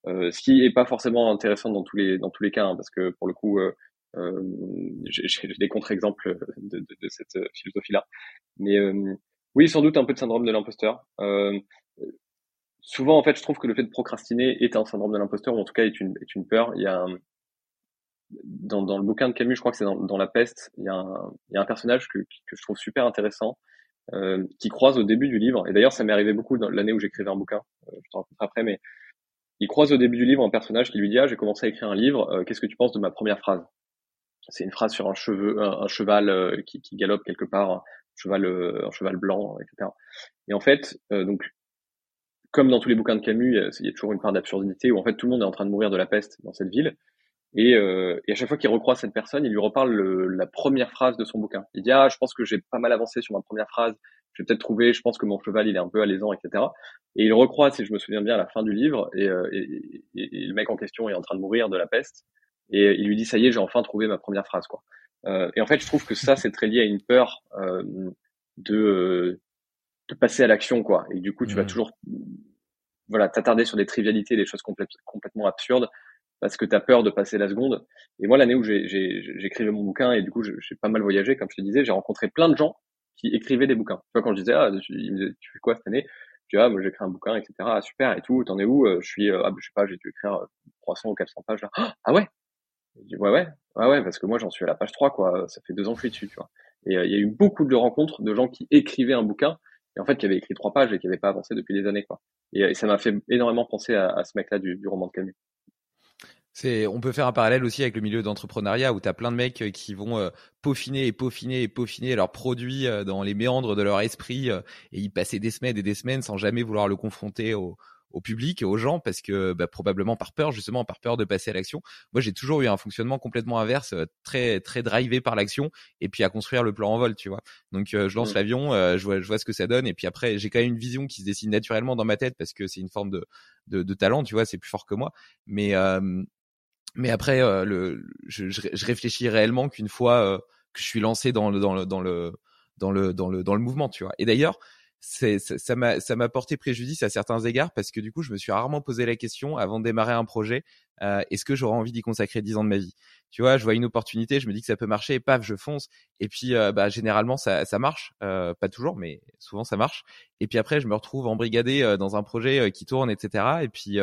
Euh, ce qui est pas forcément intéressant dans tous les dans tous les cas, hein, parce que pour le coup, euh, euh j'ai des contre-exemples de, de, de, cette philosophie-là. Mais oui, sans doute un peu de syndrome de l'imposteur. souvent, en fait, je trouve que le fait de procrastiner est un syndrome de l'imposteur, ou en tout cas est une est une peur. Il y a un, dans, dans le bouquin de Camus, je crois que c'est dans, dans, La Peste, il y a un, il y a un personnage que, que je trouve super intéressant, euh, qui croise au début du livre. Et d'ailleurs, ça m'est arrivé beaucoup dans l'année où j'écrivais un bouquin. Euh, je t'en raconterai après, mais il croise au début du livre un personnage qui lui dit ah j'ai commencé à écrire un livre, euh, qu'est-ce que tu penses de ma première phrase? C'est une phrase sur un cheveu, un, cheval euh, qui, galope quelque part, un cheval, euh, cheval blanc, etc. Et en fait, donc comme dans tous les bouquins de Camus, il y a toujours une part d'absurdité où en fait tout le monde est en train de mourir de la peste dans cette ville. Et, à chaque fois qu'il recroise cette personne, il lui reparle le, la première phrase de son bouquin. Il dit ah je pense que j'ai pas mal avancé sur ma première phrase, je vais peut-être trouver, je pense que mon cheval il est un peu alésant, etc. Et il recroise, si je me souviens bien, à la fin du livre, et, euh, et, et, le mec en question est en train de mourir de la peste, et il lui dit ça y est, j'ai enfin trouvé ma première phrase, quoi. Euh, et en fait, je trouve que ça c'est très lié à une peur euh, de de passer à l'action, quoi. Et du coup, tu vas mmh. toujours voilà t'attarder sur des trivialités, des choses complètement absurdes parce que tu as peur de passer la seconde. Et moi, l'année où j'écrivais mon bouquin et du coup, j'ai pas mal voyagé, comme je te disais, j'ai rencontré plein de gens qui écrivaient des bouquins. Tu vois, quand je disais, ah, tu, tu fais quoi cette année? Je dis, ah, moi j'écris un bouquin, etc. Ah, super, et tout, t'en es où? Euh, Je suis, euh, ah, je sais pas, j'ai dû écrire 300 euh, ou 400 pages. Là. Ah ouais Je dis, ouais, ouais, ouais, ouais, parce que moi j'en suis à la page 3, quoi. Ça fait deux ans que je suis dessus, tu vois. Et il y a eu beaucoup de rencontres de gens qui écrivaient un bouquin, et en fait qui avaient écrit trois pages et qui n'avaient pas avancé depuis des années, quoi. Et, ça m'a fait énormément penser à, à ce mec-là du, du roman de Camus. C'est, on peut faire un parallèle aussi avec le milieu d'entrepreneuriat où tu as plein de mecs euh, qui vont euh, peaufiner et peaufiner et peaufiner leurs produits euh, dans les méandres de leur esprit et y passer des semaines et des semaines sans jamais vouloir le confronter au, au public, aux gens, parce que bah, probablement par peur, justement, par peur de passer à l'action. Moi, j'ai toujours eu un fonctionnement complètement inverse, très très drivé par l'action, et puis à construire le plan en vol, tu vois. Donc, je lance mmh. l'avion, je, vois, je vois ce que ça donne, et puis après, j'ai quand même une vision qui se dessine naturellement dans ma tête, parce que c'est une forme de, de, de, talent, tu vois, c'est plus fort que moi. Mais mais après, euh, je, réfléchis réellement qu'une fois euh, que je suis lancé dans le dans le dans le dans le dans le mouvement, tu vois. Et d'ailleurs, ça m'a ça m'a porté préjudice à certains égards parce que du coup, je me suis rarement posé la question avant de démarrer un projet euh, est-ce que j'aurais envie d'y consacrer 10 ans de ma vie? Tu vois, je vois une opportunité, je me dis que ça peut marcher, paf, je fonce. Et puis, euh, bah, généralement, ça, ça marche. Euh, pas toujours, mais souvent, ça marche. Et puis après, je me retrouve embrigadé dans un projet qui tourne, etc. Et puis,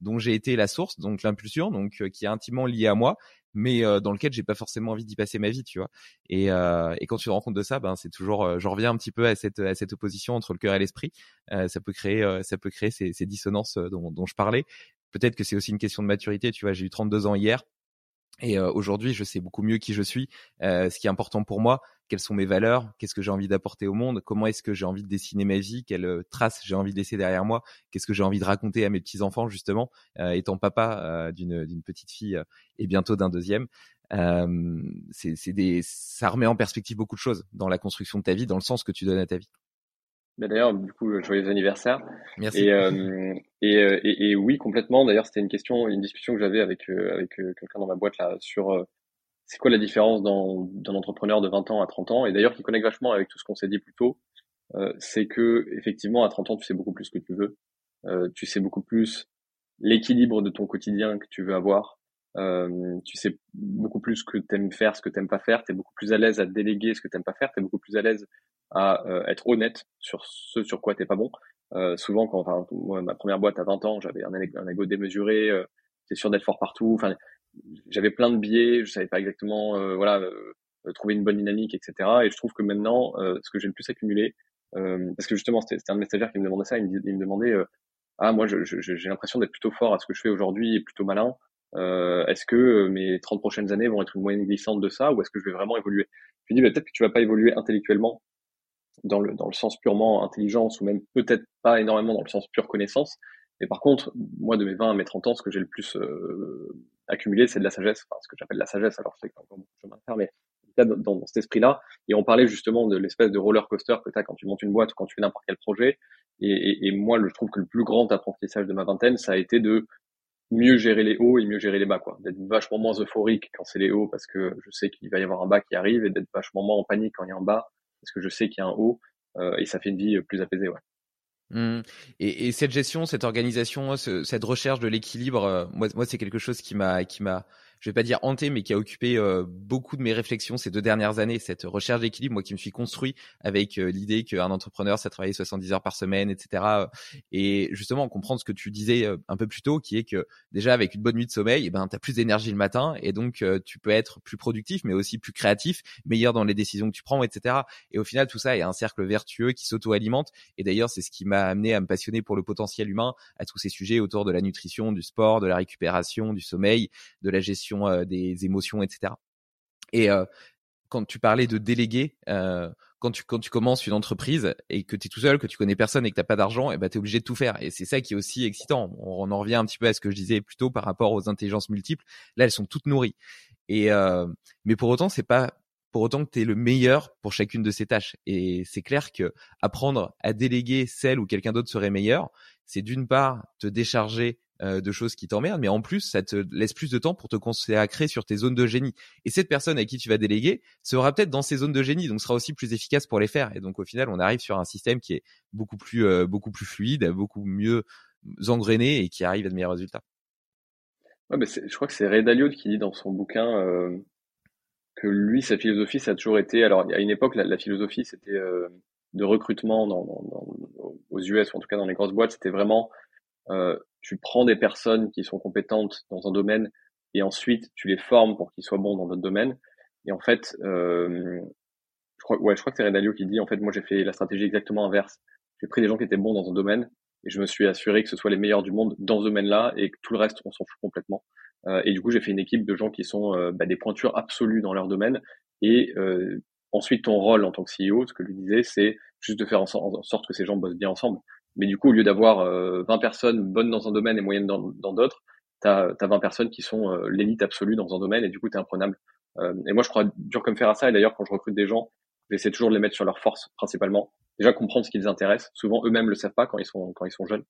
dont j'ai été la source, donc l'impulsion, donc qui est intimement lié à moi mais dans lequel j'ai pas forcément envie d'y passer ma vie, tu vois. Et, euh, et quand tu te rends compte de ça, ben c'est toujours, je reviens un petit peu à cette à cette opposition entre le cœur et l'esprit. ça peut créer ça peut créer ces, ces dissonances dont, dont je parlais. Peut-être que c'est aussi une question de maturité. Tu vois, j'ai eu 32 ans hier. Et euh, aujourd'hui, je sais beaucoup mieux qui je suis, euh, ce qui est important pour moi, quelles sont mes valeurs, qu'est-ce que j'ai envie d'apporter au monde, comment est-ce que j'ai envie de dessiner ma vie, quelle euh, trace j'ai envie de laisser derrière moi, qu'est-ce que j'ai envie de raconter à mes petits enfants justement, étant papa d'une d'une petite fille et bientôt d'un deuxième. c'est des, ça remet en perspective beaucoup de choses dans la construction de ta vie, dans le sens que tu donnes à ta vie. Bah, d'ailleurs, du coup, joyeux anniversaire. Merci. Et, euh, et, et, oui, complètement. D'ailleurs, c'était une question, une discussion que j'avais avec euh, avec euh, quelqu'un dans ma boîte là sur euh, c'est quoi la différence dans d'un entrepreneur de 20 ans à 30 ans? Et d'ailleurs, qui connecte vachement avec tout ce qu'on s'est dit plus tôt. c'est que effectivement, à 30 ans, tu sais beaucoup plus ce que tu veux. tu sais beaucoup plus l'équilibre de ton quotidien que tu veux avoir. tu sais beaucoup plus ce que tu aimes faire, ce que tu n'aimes pas faire. Tu es beaucoup plus à l'aise à déléguer ce que tu n'aimes pas faire. Tu es beaucoup plus à l'aise à euh, être honnête sur ce sur quoi t'es pas bon. Euh, souvent, quand enfin, moi, ma première boîte à 20 ans, j'avais un, un, ego démesuré, euh, j'étais sûr d'être fort partout. Enfin, j'avais plein de biais, je savais pas exactement, euh, voilà, euh, trouver une bonne dynamique, etc. Et je trouve que maintenant, ce que j'ai le plus accumulé, parce que justement, c'était un de mes stagiaires qui me demandait ça, il me, il me demandait, ah, moi, j'ai l'impression d'être plutôt fort à ce que je fais aujourd'hui et plutôt malin. est-ce que mes 30 prochaines années vont être une moyenne glissante de ça ou est-ce que je vais vraiment évoluer Je lui dis, bah, peut-être que tu vas pas évoluer intellectuellement dans le, dans le sens purement intelligence ou même peut-être pas énormément dans le sens pure connaissance, Mais par contre, moi, de mes 20 à mes 30 ans, ce que j'ai le plus accumulé, c'est de la sagesse, enfin, ce que j'appelle la sagesse. Alors, a encore beaucoup de chemin à faire, mais dans, dans cet esprit-là. Et on parlait justement de l'espèce de roller coaster que tu as quand tu montes une boîte ou quand tu fais n'importe quel projet. Et, et, et, moi, je trouve que le plus grand apprentissage de ma vingtaine, ça a été de mieux gérer les hauts et mieux gérer les bas, quoi. D'être vachement moins euphorique quand c'est les hauts parce que je sais qu'il va y avoir un bas qui arrive et d'être vachement moins en panique quand il y a un bas parce que je sais qu'il y a un haut euh, et ça fait une vie plus apaisée, ouais. Mmh. Et, et, cette gestion, cette organisation, cette recherche de l'équilibre, euh, moi, moi c'est quelque chose qui m'a, qui m'a, je vais pas dire hanté, mais qui a occupé euh, beaucoup de mes réflexions ces deux dernières années. Cette recherche d'équilibre, moi qui me suis construit avec euh, l'idée qu'un entrepreneur, ça travaille 70 heures par semaine, etc. Et justement, comprendre ce que tu disais euh, un peu plus tôt, qui est que déjà avec une bonne nuit de sommeil, eh ben t'as plus d'énergie le matin et donc tu peux être plus productif, mais aussi plus créatif, meilleur dans les décisions que tu prends, etc. Et au final, tout ça est un cercle vertueux qui s'auto-alimente. Et d'ailleurs, c'est ce qui m'a amené à me passionner pour le potentiel humain, à tous ces sujets autour de la nutrition, du sport, de la récupération, du sommeil, de la gestion des émotions, etc. Et quand tu parlais de déléguer, quand tu quand tu commences une entreprise et que tu es tout seul, que tu connais personne et que t'as pas d'argent, et ben obligé de tout faire. Et c'est ça qui est aussi excitant. On, en revient un petit peu à ce que je disais plus tôt par rapport aux intelligences multiples. Là, elles sont toutes nourries. Et mais pour autant, c'est pas pour autant que tu es le meilleur pour chacune de ces tâches. Et c'est clair que apprendre à déléguer celle où quelqu'un d'autre serait meilleur, c'est d'une part te décharger euh, de choses qui t'emmerdent, mais en plus, ça te laisse plus de temps pour te consacrer sur tes zones de génie. Et cette personne à qui tu vas déléguer sera peut-être dans ces zones de génie, donc sera aussi plus efficace pour les faire. Et donc au final, on arrive sur un système qui est beaucoup plus, euh, beaucoup plus fluide, beaucoup mieux engrainé et qui arrive à de meilleurs résultats. Ouais, je crois que c'est Ray Dalio qui dit dans son bouquin euh, que lui, sa philosophie, ça a toujours été. Alors, à une époque, la, philosophie, c'était de recrutement dans, aux US, ou en tout cas dans les grosses boîtes, c'était vraiment euh, tu prends des personnes qui sont compétentes dans un domaine et ensuite tu les formes pour qu'ils soient bons dans d'autres domaines. Et en fait, euh, je crois, ouais, je crois que c'est Redalio qui dit en fait, moi j'ai fait la stratégie exactement inverse. J'ai pris des gens qui étaient bons dans un domaine et je me suis assuré que ce soit les meilleurs du monde dans ce domaine-là et que tout le reste on s'en fout complètement. Euh, et du coup, j'ai fait une équipe de gens qui sont euh, bah, des pointures absolues dans leur domaine. Et euh, ensuite, ton rôle en tant que CEO, ce que je lui disais, c'est juste de faire en sorte que ces gens bossent bien ensemble. Mais du coup, au lieu d'avoir 20 euh, personnes bonnes dans un domaine et moyennes dans d'autres, tu as, 20 personnes qui sont euh, l'élite absolue dans un domaine et du coup, tu es imprenable. Euh, et moi, je crois dur comme faire à ça. Et d'ailleurs, quand je recrute des gens, j'essaie toujours de les mettre sur leurs forces principalement. Déjà comprendre ce qui les intéresse. Souvent, eux-mêmes le savent pas quand ils sont quand ils sont jeunes.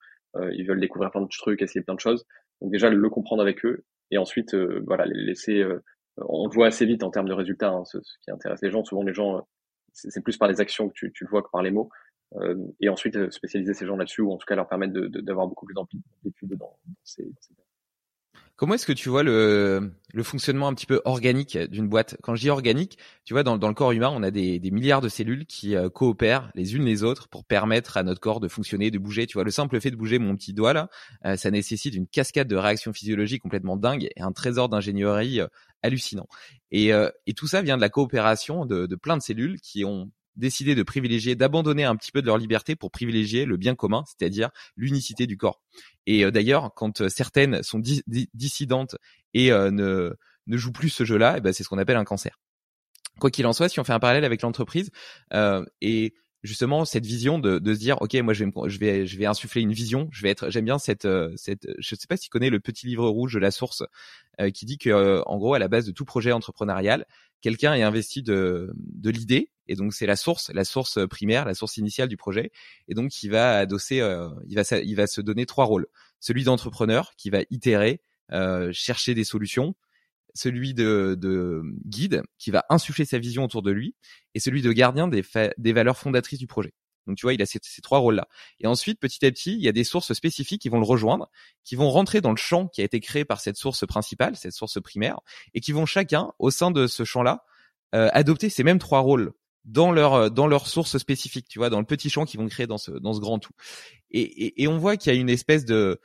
ils veulent découvrir plein de trucs, essayer plein de choses. Donc déjà le comprendre avec eux et ensuite voilà les laisser. on le voit assez vite en termes de résultats. Hein, ce, qui intéresse les gens. Souvent les gens c'est plus par les actions que tu, tu le vois que par les mots. Euh, et ensuite euh, spécialiser ces gens là-dessus ou en tout cas leur permettre d'avoir beaucoup plus d'amplitude dans ces Comment est-ce que tu vois le, le fonctionnement un petit peu organique d'une boîte? Quand je dis organique, tu vois, dans, dans le corps humain, on a des, des milliards de cellules qui euh, coopèrent les unes les autres pour permettre à notre corps de fonctionner, de bouger. Tu vois, le simple fait de bouger mon petit doigt là, ça nécessite une cascade de réactions physiologiques complètement dingue et un trésor d'ingénierie hallucinant. Et, et, tout ça vient de la coopération de, de plein de cellules qui ont décidé de privilégier, d'abandonner un petit peu de leur liberté pour privilégier le bien commun, c'est-à-dire l'unicité du corps. Et euh, d'ailleurs, quand euh, certaines sont dissidentes et euh, ne, ne jouent plus ce jeu-là, eh ben, c'est ce qu'on appelle un cancer. Quoi qu'il en soit, si on fait un parallèle avec l'entreprise et justement cette vision de, de se dire ok moi je vais je vais je vais insuffler une vision je vais être j'aime bien cette cette je sais pas si tu connais le petit livre rouge de la source qui dit que en gros à la base de tout projet entrepreneurial quelqu'un est investi de de l'idée et donc c'est la source, la source primaire, la source initiale du projet. Et donc il va adosser, euh, il va il va se donner trois rôles celui d'entrepreneur qui va itérer, euh, chercher des solutions, celui de, de, guide qui va insuffler sa vision autour de lui, et celui de gardien des, des valeurs fondatrices du projet. Donc tu vois, il a ces, ces trois rôles-là. Et ensuite, petit à petit, il y a des sources spécifiques qui vont le rejoindre, qui vont rentrer dans le champ qui a été créé par cette source principale, cette source primaire, et qui vont chacun, au sein de ce champ-là, euh, adopter ces mêmes trois rôles dans leur euh, dans leur source spécifique, tu vois, dans le petit champ qu'ils vont créer dans ce dans ce grand tout. Et, et, et on voit qu'il y a une espèce de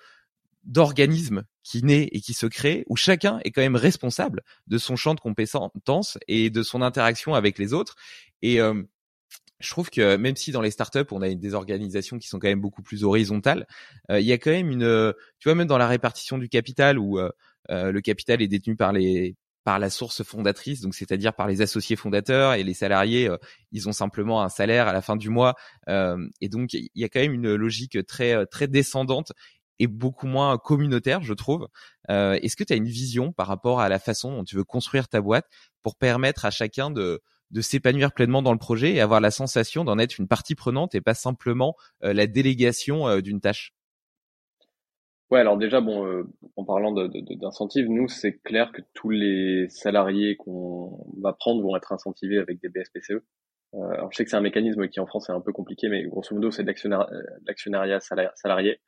d'organisme qui naît et qui se crée où chacun est quand même responsable de son champ de compétences et de son interaction avec les autres. Et euh, je trouve que même si dans les startups on a des organisations qui sont quand même beaucoup plus horizontales, euh, il y a quand même une, tu vois, même dans la répartition du capital où le capital est détenu par les par la source fondatrice, donc c'est-à-dire par les associés fondateurs et les salariés, euh, ils ont simplement un salaire à la fin du mois, euh, et donc il y a quand même une logique très très descendante est beaucoup moins communautaire, je trouve. Euh, Est-ce que tu as une vision par rapport à la façon dont tu veux construire ta boîte pour permettre à chacun de s'épanouir pleinement dans le projet et avoir la sensation d'en être une partie prenante et pas simplement euh, la délégation euh, d'une tâche? Ouais, alors déjà, bon, euh, en parlant d'incentives, nous, c'est clair que tous les salariés qu'on va prendre vont être incentivés avec des BSPCE. alors, je sais que c'est un mécanisme qui en France est un peu compliqué, mais grosso modo, c'est de l'actionnariat salarié.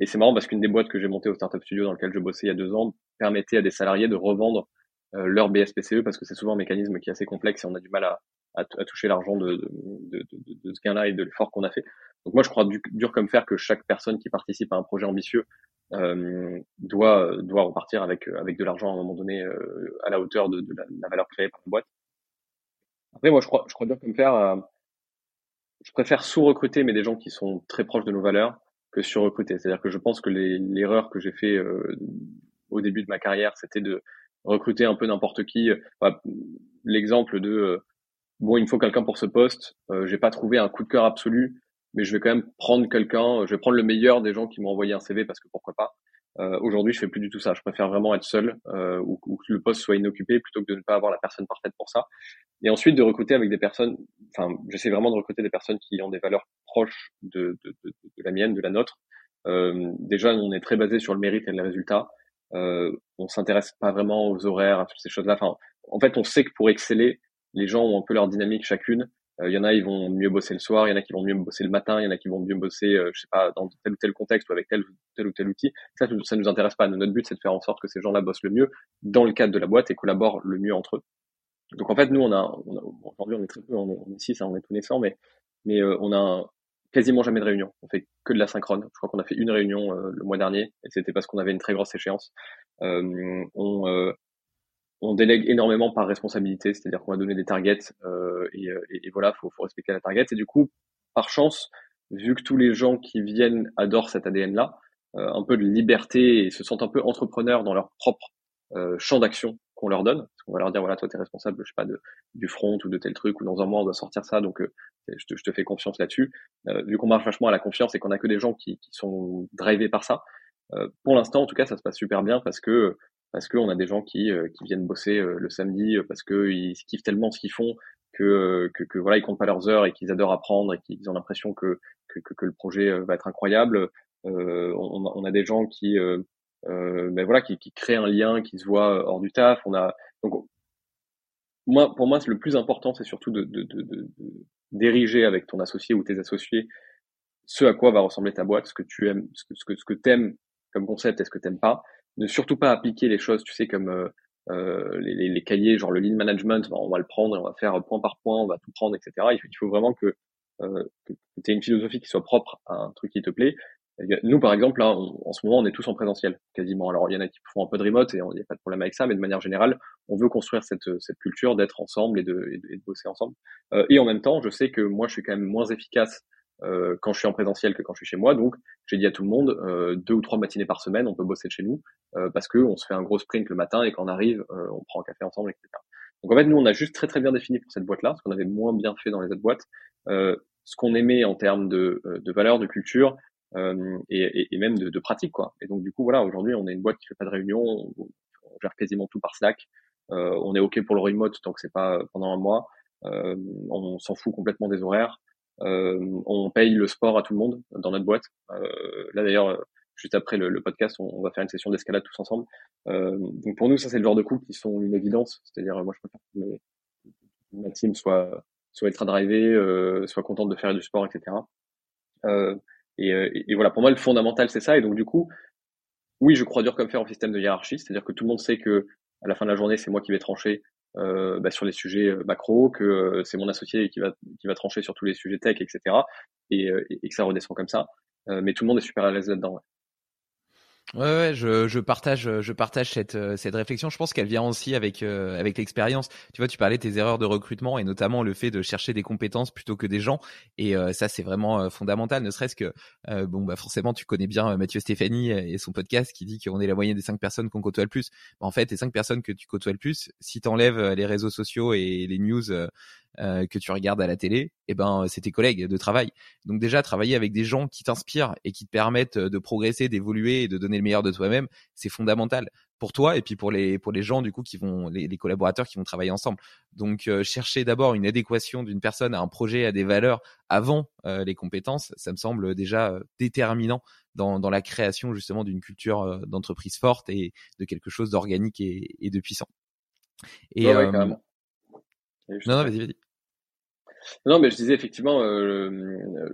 et c'est marrant parce qu'une des boîtes que j'ai montées au Startup Studio dans lequel je bossais il y a deux ans permettait à des salariés de revendre euh, leur BSPCE parce que c'est souvent un mécanisme qui est assez complexe et on a du mal à, à, toucher l'argent de, de, de, de, ce gain-là et de l'effort qu'on a fait. Donc moi, je crois dur comme faire que chaque personne qui participe à un projet ambitieux euh, doit doit repartir avec avec de l'argent à un moment donné euh, à la hauteur de, la, valeur créée par la boîte. Après, moi, je crois je crois dur comme faire. Euh, je préfère sous-recruter mais des gens qui sont très proches de nos valeurs que sur-recruter. C'est-à-dire que je pense que l'erreur que j'ai fait au début de ma carrière, c'était de recruter un peu n'importe qui. L'exemple de euh, bon, il me faut quelqu'un pour ce poste. Euh, j'ai pas trouvé un coup de cœur absolu, mais je vais quand même prendre quelqu'un. Je vais prendre le meilleur des gens qui m'ont envoyé un CV parce que pourquoi pas. Euh, Aujourd'hui, je fais plus du tout ça. Je préfère vraiment être seul euh, ou, que le poste soit inoccupé plutôt que de ne pas avoir la personne parfaite pour ça. Et ensuite de recruter avec des personnes. Enfin, j'essaie vraiment de recruter des personnes qui ont des valeurs proches de, de, de, de la mienne, de la nôtre. Euh, déjà, on est très basé sur le mérite et les résultats. Euh, on s'intéresse pas vraiment aux horaires, à toutes ces choses-là. Enfin, en fait, on sait que pour exceller, les gens ont un peu leur dynamique chacune. Il euh, y en a, ils vont mieux bosser le soir, il y en a qui vont mieux bosser le matin, il y en a qui vont mieux bosser, euh, je sais pas, dans tel ou tel contexte ou avec tel, tel ou tel outil. Ça, ça nous intéresse pas. Notre but, c'est de faire en sorte que ces gens-là bossent le mieux dans le cadre de la boîte et collaborent le mieux entre eux. Donc en fait, nous, on a, on a aujourd'hui, on est très peu, on est, six, hein, on est tout naissant, mais mais on a quasiment jamais de réunion. On fait que de la synchrone. Je crois qu'on a fait une réunion euh, le mois dernier et c'était parce qu'on avait une très grosse échéance. Euh, on, euh, on délègue énormément par responsabilité, c'est-à-dire qu'on va donner des targets et, et, voilà, faut, faut respecter la target. Et du coup, par chance, vu que tous les gens qui viennent adorent cet ADN-là, un peu de liberté et se sentent un peu entrepreneurs dans leur propre champ d'action qu'on leur donne. Parce qu'on va leur dire, voilà, toi, tu es responsable, je sais pas, de, du front ou de tel truc, ou dans un mois, on doit sortir ça, donc euh, je, te, je, te, fais confiance là-dessus. Euh, vu qu'on marche vachement à la confiance et qu'on a que des gens qui, qui sont drivés par ça, euh, pour l'instant, en tout cas, ça se passe super bien parce que parce qu'on a des gens qui, euh, qui viennent bosser le samedi, parce qu'ils kiffent tellement ce qu'ils font que, que, que, voilà, ils comptent pas leurs heures et qu'ils adorent apprendre et qu'ils ont l'impression que, que, que, le projet va être incroyable. On, on, a des gens qui euh, mais voilà, qui, qui crée un lien, qui se voit hors du taf. On a donc moi, pour moi, le plus important, c'est surtout de, de, de, de, d'ériger avec ton associé ou tes associés ce à quoi va ressembler ta boîte, ce que tu aimes, ce que ce que, ce que t'aimes comme concept et ce que t'aimes pas. Ne surtout pas appliquer les choses, tu sais, comme euh, euh les, les, cahiers, genre le lean management, on va le prendre et on va faire point par point, on va tout prendre, etc. Il faut, vraiment que, euh, que tu aies une philosophie qui soit propre à un truc qui te plaît. Nous, par exemple, là, en ce moment, on est tous en présentiel, quasiment. Alors, il y en a qui font un peu de remote et il n'y a pas de problème avec ça, mais de manière générale, on veut construire cette, cette culture d'être ensemble et de, et de, bosser ensemble. Euh, et en même temps, je sais que moi, je suis quand même moins efficace euh, quand je suis en présentiel que quand je suis chez moi. Donc, j'ai dit à tout le monde, euh, deux ou trois matinées par semaine, on peut bosser de chez nous euh, parce que on se fait un gros sprint le matin et quand on arrive, euh, on prend un café ensemble, etc. Donc, en fait, nous, on a juste très très bien défini pour cette boîte-là, ce qu'on avait moins bien fait dans les autres boîtes, ce qu'on aimait en termes de, de valeur, de culture, euh, et, et, même de, de, pratique quoi. Et donc du coup voilà, aujourd'hui on est une boîte qui fait pas de réunion, on, on gère quasiment tout par Slack. Euh, on est ok pour le remote tant que c'est pas pendant un mois. Euh, on s'en fout complètement des horaires. Euh, on paye le sport à tout le monde dans notre boîte. Euh, là d'ailleurs, juste après le, podcast, on, va faire une session d'escalade tous ensemble. Euh, donc pour nous, ça c'est le genre de coups qui sont une évidence. C'est-à-dire, moi je préfère que ma team soit soit ultra drivée, soit contente de faire du sport, etc. Et, et, voilà, pour moi, le fondamental, c'est ça. Et donc, du coup, oui, je crois dur comme faire au système de hiérarchie, c'est-à-dire que tout le monde sait que à la fin de la journée, c'est moi qui vais trancher euh, bah, sur les sujets euh, macro, que euh, c'est mon associé qui va qui va trancher sur tous les sujets tech, etc. Et, et que ça redescend comme ça. mais tout le monde est super à l'aise là-dedans. Ouais. Ouais, ouais, je, je partage, je partage cette euh, cette réflexion. Je pense qu'elle vient aussi avec euh, avec l'expérience. Tu vois, tu parlais de tes erreurs de recrutement et notamment le fait de chercher des compétences plutôt que des gens. Et euh, ça, c'est vraiment fondamental. Ne serait-ce que bon, bah forcément, tu connais bien Mathieu Stéphanie et son podcast qui dit qu'on est la moyenne des cinq personnes qu'on côtoie le plus. en fait, les cinq personnes que tu côtoies le plus, si t'enlèves les réseaux sociaux et les news que tu regardes à la télé, eh ben c'est tes collègues de travail. Donc déjà travailler avec des gens qui t'inspirent et qui te permettent de progresser, d'évoluer et de donner le meilleur de toi-même, c'est fondamental pour toi et puis pour les pour les gens du coup qui vont les, les collaborateurs qui vont travailler ensemble. Donc chercher d'abord une adéquation d'une personne à un projet, à des valeurs avant les compétences, ça me semble déjà déterminant dans, dans la création justement d'une culture d'entreprise forte et de quelque chose d'organique et, et de puissant. Et ouais, euh, non, non, vas-y, vas-y. Non, mais je disais effectivement, euh, euh,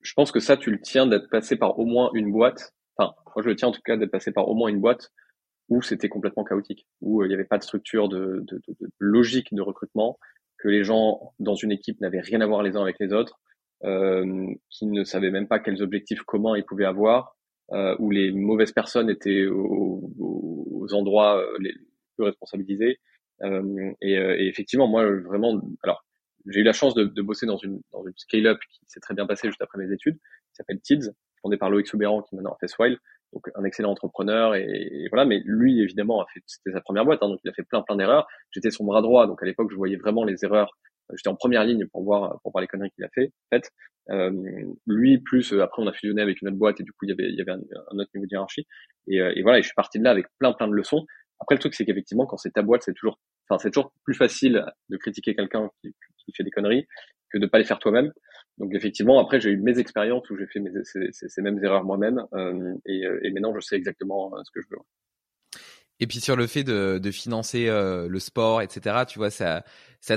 je pense que ça, tu le tiens d'être passé par au moins une boîte. Enfin, moi, je le tiens en tout cas d'être passé par au moins une boîte où c'était complètement chaotique, où il n'y avait pas de structure de, de, de, de, logique de recrutement, que les gens dans une équipe n'avaient rien à voir les uns avec les autres, euh, qui ne savaient même pas quels objectifs communs ils pouvaient avoir, euh, où les mauvaises personnes étaient aux, aux endroits les, responsabilisé. Euh, et, euh, et, effectivement, moi, vraiment, alors, j'ai eu la chance de, de, bosser dans une, dans une scale-up qui s'est très bien passée juste après mes études, qui s'appelle TIDS, fondée par Loïc Soubéran, qui maintenant fait Swile, donc un excellent entrepreneur, et, voilà, mais lui, évidemment, a fait, c'était sa première boîte, hein, donc il a fait plein, plein d'erreurs. J'étais son bras droit, donc à l'époque, je voyais vraiment les erreurs. J'étais en première ligne pour voir, pour voir les conneries qu'il a fait, en fait. Euh, lui, plus, euh, après, on a fusionné avec une autre boîte, et du coup, il y avait, il y avait un, autre niveau de hiérarchie. Et, et voilà, et je suis parti de là avec plein, plein de leçons. Après, le truc, c'est qu'effectivement, quand c'est ta boîte, c'est toujours, enfin, c'est toujours plus facile de critiquer quelqu'un qui, fait des conneries que de pas les faire toi-même. Donc, effectivement, après, j'ai eu mes expériences où j'ai fait ces, mêmes erreurs moi-même, euh, et, euh, et, maintenant, je sais exactement euh, ce que je veux. Et puis sur le fait de, financer le sport, etc., tu vois, ça,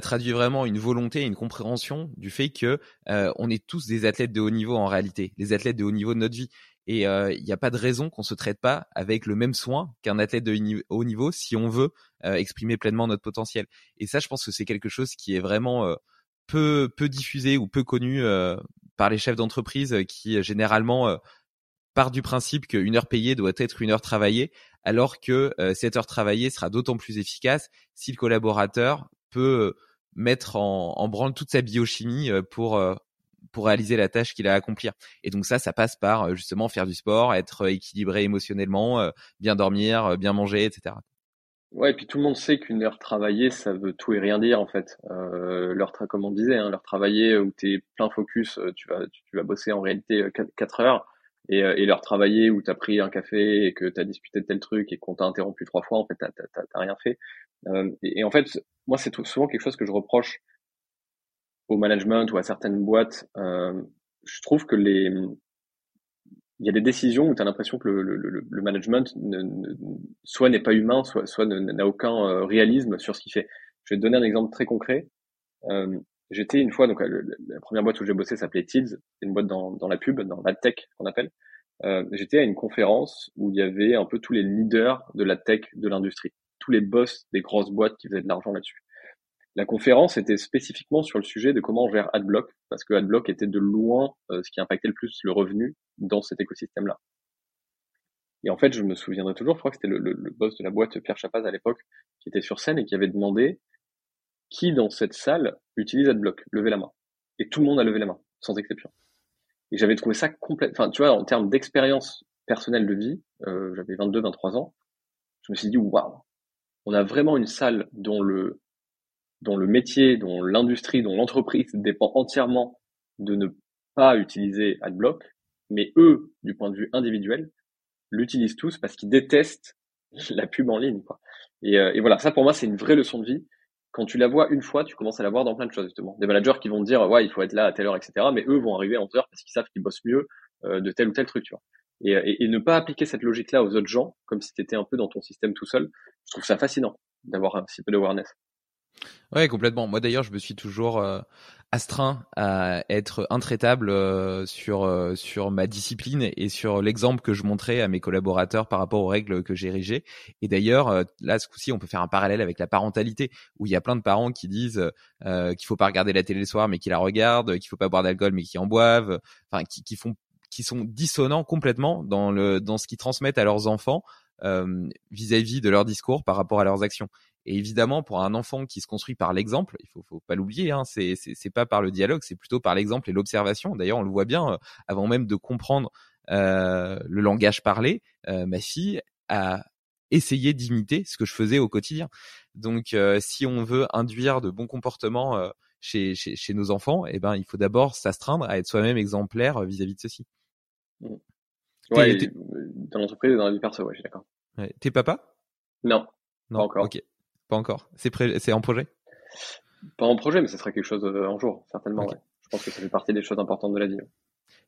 traduit vraiment une volonté, une compréhension du fait que on est tous des athlètes de haut niveau en réalité, les athlètes de haut niveau de notre vie. Et il euh, n'y a pas de raison qu'on se traite pas avec le même soin qu'un athlète de haut niveau si on veut euh, exprimer pleinement notre potentiel. Et ça, je pense que c'est quelque chose qui est vraiment euh, peu peu diffusé ou peu connu par les chefs d'entreprise qui généralement partent du principe qu'une heure payée doit être une heure travaillée, alors que cette heure travaillée sera d'autant plus efficace si le collaborateur peut mettre en, en branle toute sa biochimie pour pour réaliser la tâche qu'il a à accomplir. Et donc ça, ça passe par euh, justement faire du sport, être euh, équilibré émotionnellement, euh, bien dormir, bien manger, etc. Ouais, et puis tout le monde sait qu'une heure travaillée, ça veut tout et rien dire en fait. Euh, l'heure, comme on disait, hein, l'heure travaillée où tu es plein focus, tu vas, tu, vas bosser en réalité 4 heures. Et, et l'heure travaillée où tu as pris un café et que tu as discuté tel truc et qu'on t'a interrompu trois fois, en fait, t'as rien fait. Euh, et, en fait, moi, c'est souvent quelque chose que je reproche au management ou à certaines boîtes, euh, je trouve que les il y a des décisions où tu as l'impression que le, le, le management ne, soit n'est pas humain, soit, soit n'a aucun euh, réalisme sur ce qu'il fait. Je vais te donner un exemple très concret. Euh, J'étais une fois, donc la première boîte où j'ai bossé s'appelait Tids, une boîte dans, dans la pub, dans la tech qu'on appelle. Euh, J'étais à une conférence où il y avait un peu tous les leaders de la tech de l'industrie, tous les boss des grosses boîtes qui faisaient de l'argent là-dessus. La conférence était spécifiquement sur le sujet de comment on gère AdBlock, parce que AdBlock était de loin euh, ce qui impactait le plus le revenu dans cet écosystème-là. Et en fait, je me souviendrai toujours, je crois que c'était le, boss de la boîte, Pierre Chapaz à l'époque, qui était sur scène et qui avait demandé qui dans cette salle utilise AdBlock, levez la main. Et tout le monde a levé la main, sans exception. Et j'avais trouvé ça complètement, enfin, tu vois, en termes d'expérience personnelle de vie, euh, j'avais 22, 23 ans, je me suis dit, waouh, on a vraiment une salle dont le, dont le métier, dont l'industrie, dont l'entreprise dépend entièrement de ne pas utiliser AdBlock, mais eux, du point de vue individuel, l'utilisent tous parce qu'ils détestent la pub en ligne. Quoi. Et, euh, et, voilà, ça pour moi c'est une vraie leçon de vie. Quand tu la vois une fois, tu commences à la voir dans plein de choses justement. Des managers qui vont dire ouais il faut être là à telle heure, etc. Mais eux vont arriver à 11 heures parce qu'ils savent qu'ils bossent mieux euh, de tel ou tel truc. Tu vois. Et, et, et, ne pas appliquer cette logique-là aux autres gens, comme si tu étais un peu dans ton système tout seul, je trouve ça fascinant d'avoir un petit peu d'awareness. Ouais, complètement. Moi d'ailleurs, je me suis toujours euh, astreint à être intraitable euh, sur euh, sur ma discipline et sur l'exemple que je montrais à mes collaborateurs par rapport aux règles que j'érigeais. Et d'ailleurs, là ce coup-ci, on peut faire un parallèle avec la parentalité où il y a plein de parents qui disent qu'il faut pas regarder la télé le soir mais qui la regardent, qu'il faut pas boire d'alcool mais qui en boivent, enfin qui, qui font qui sont dissonants complètement dans le dans ce qu'ils transmettent à leurs enfants vis-à-vis -vis de leur discours par rapport à leurs actions. Et évidemment, pour un enfant qui se construit par l'exemple, il faut, faut pas l'oublier, hein, c'est pas par le dialogue, c'est plutôt par l'exemple et l'observation. D'ailleurs, on le voit bien, euh, avant même de comprendre euh, le langage parlé, euh, ma fille a essayer d'imiter ce que je faisais au quotidien. Donc, si on veut induire de bons comportements chez, chez, chez, nos enfants, eh ben, il faut d'abord s'astreindre à être soi-même exemplaire vis-à-vis de ceci. Mmh. Ouais, dans l'entreprise et dans la vie perso, ouais, je suis d'accord. Ouais. T'es papa? Non. Non, pas encore. Ok, pas encore. C'est pré... c'est en projet? Pas en projet, mais ce sera quelque chose euh, un jour, certainement. Ouais. Je pense que ça fait partie des choses importantes de la vie.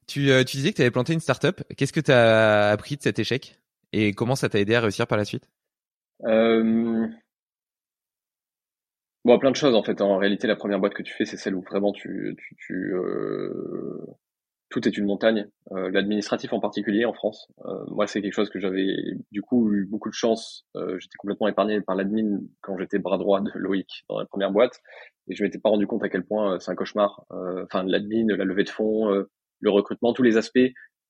Tu, euh, tu disais que tu avais planté une startup. Qu'est-ce que tu as appris de cet échec? Et comment ça t'a aidé à réussir par la suite? Euh... Bon, plein de choses en fait. En réalité, la première boîte que tu fais, c'est celle où vraiment tu, tu, tu euh tout est une montagne. Euh, L'administratif en particulier en France, euh, moi c'est quelque chose que j'avais du coup eu beaucoup de chance. Euh, j'étais complètement épargné par l'admin quand j'étais bras droit de Loïc dans la première boîte, et je m'étais pas rendu compte à quel point euh, c'est un cauchemar. Euh, enfin l'admin, la levée de fonds, le recrutement, tous les aspects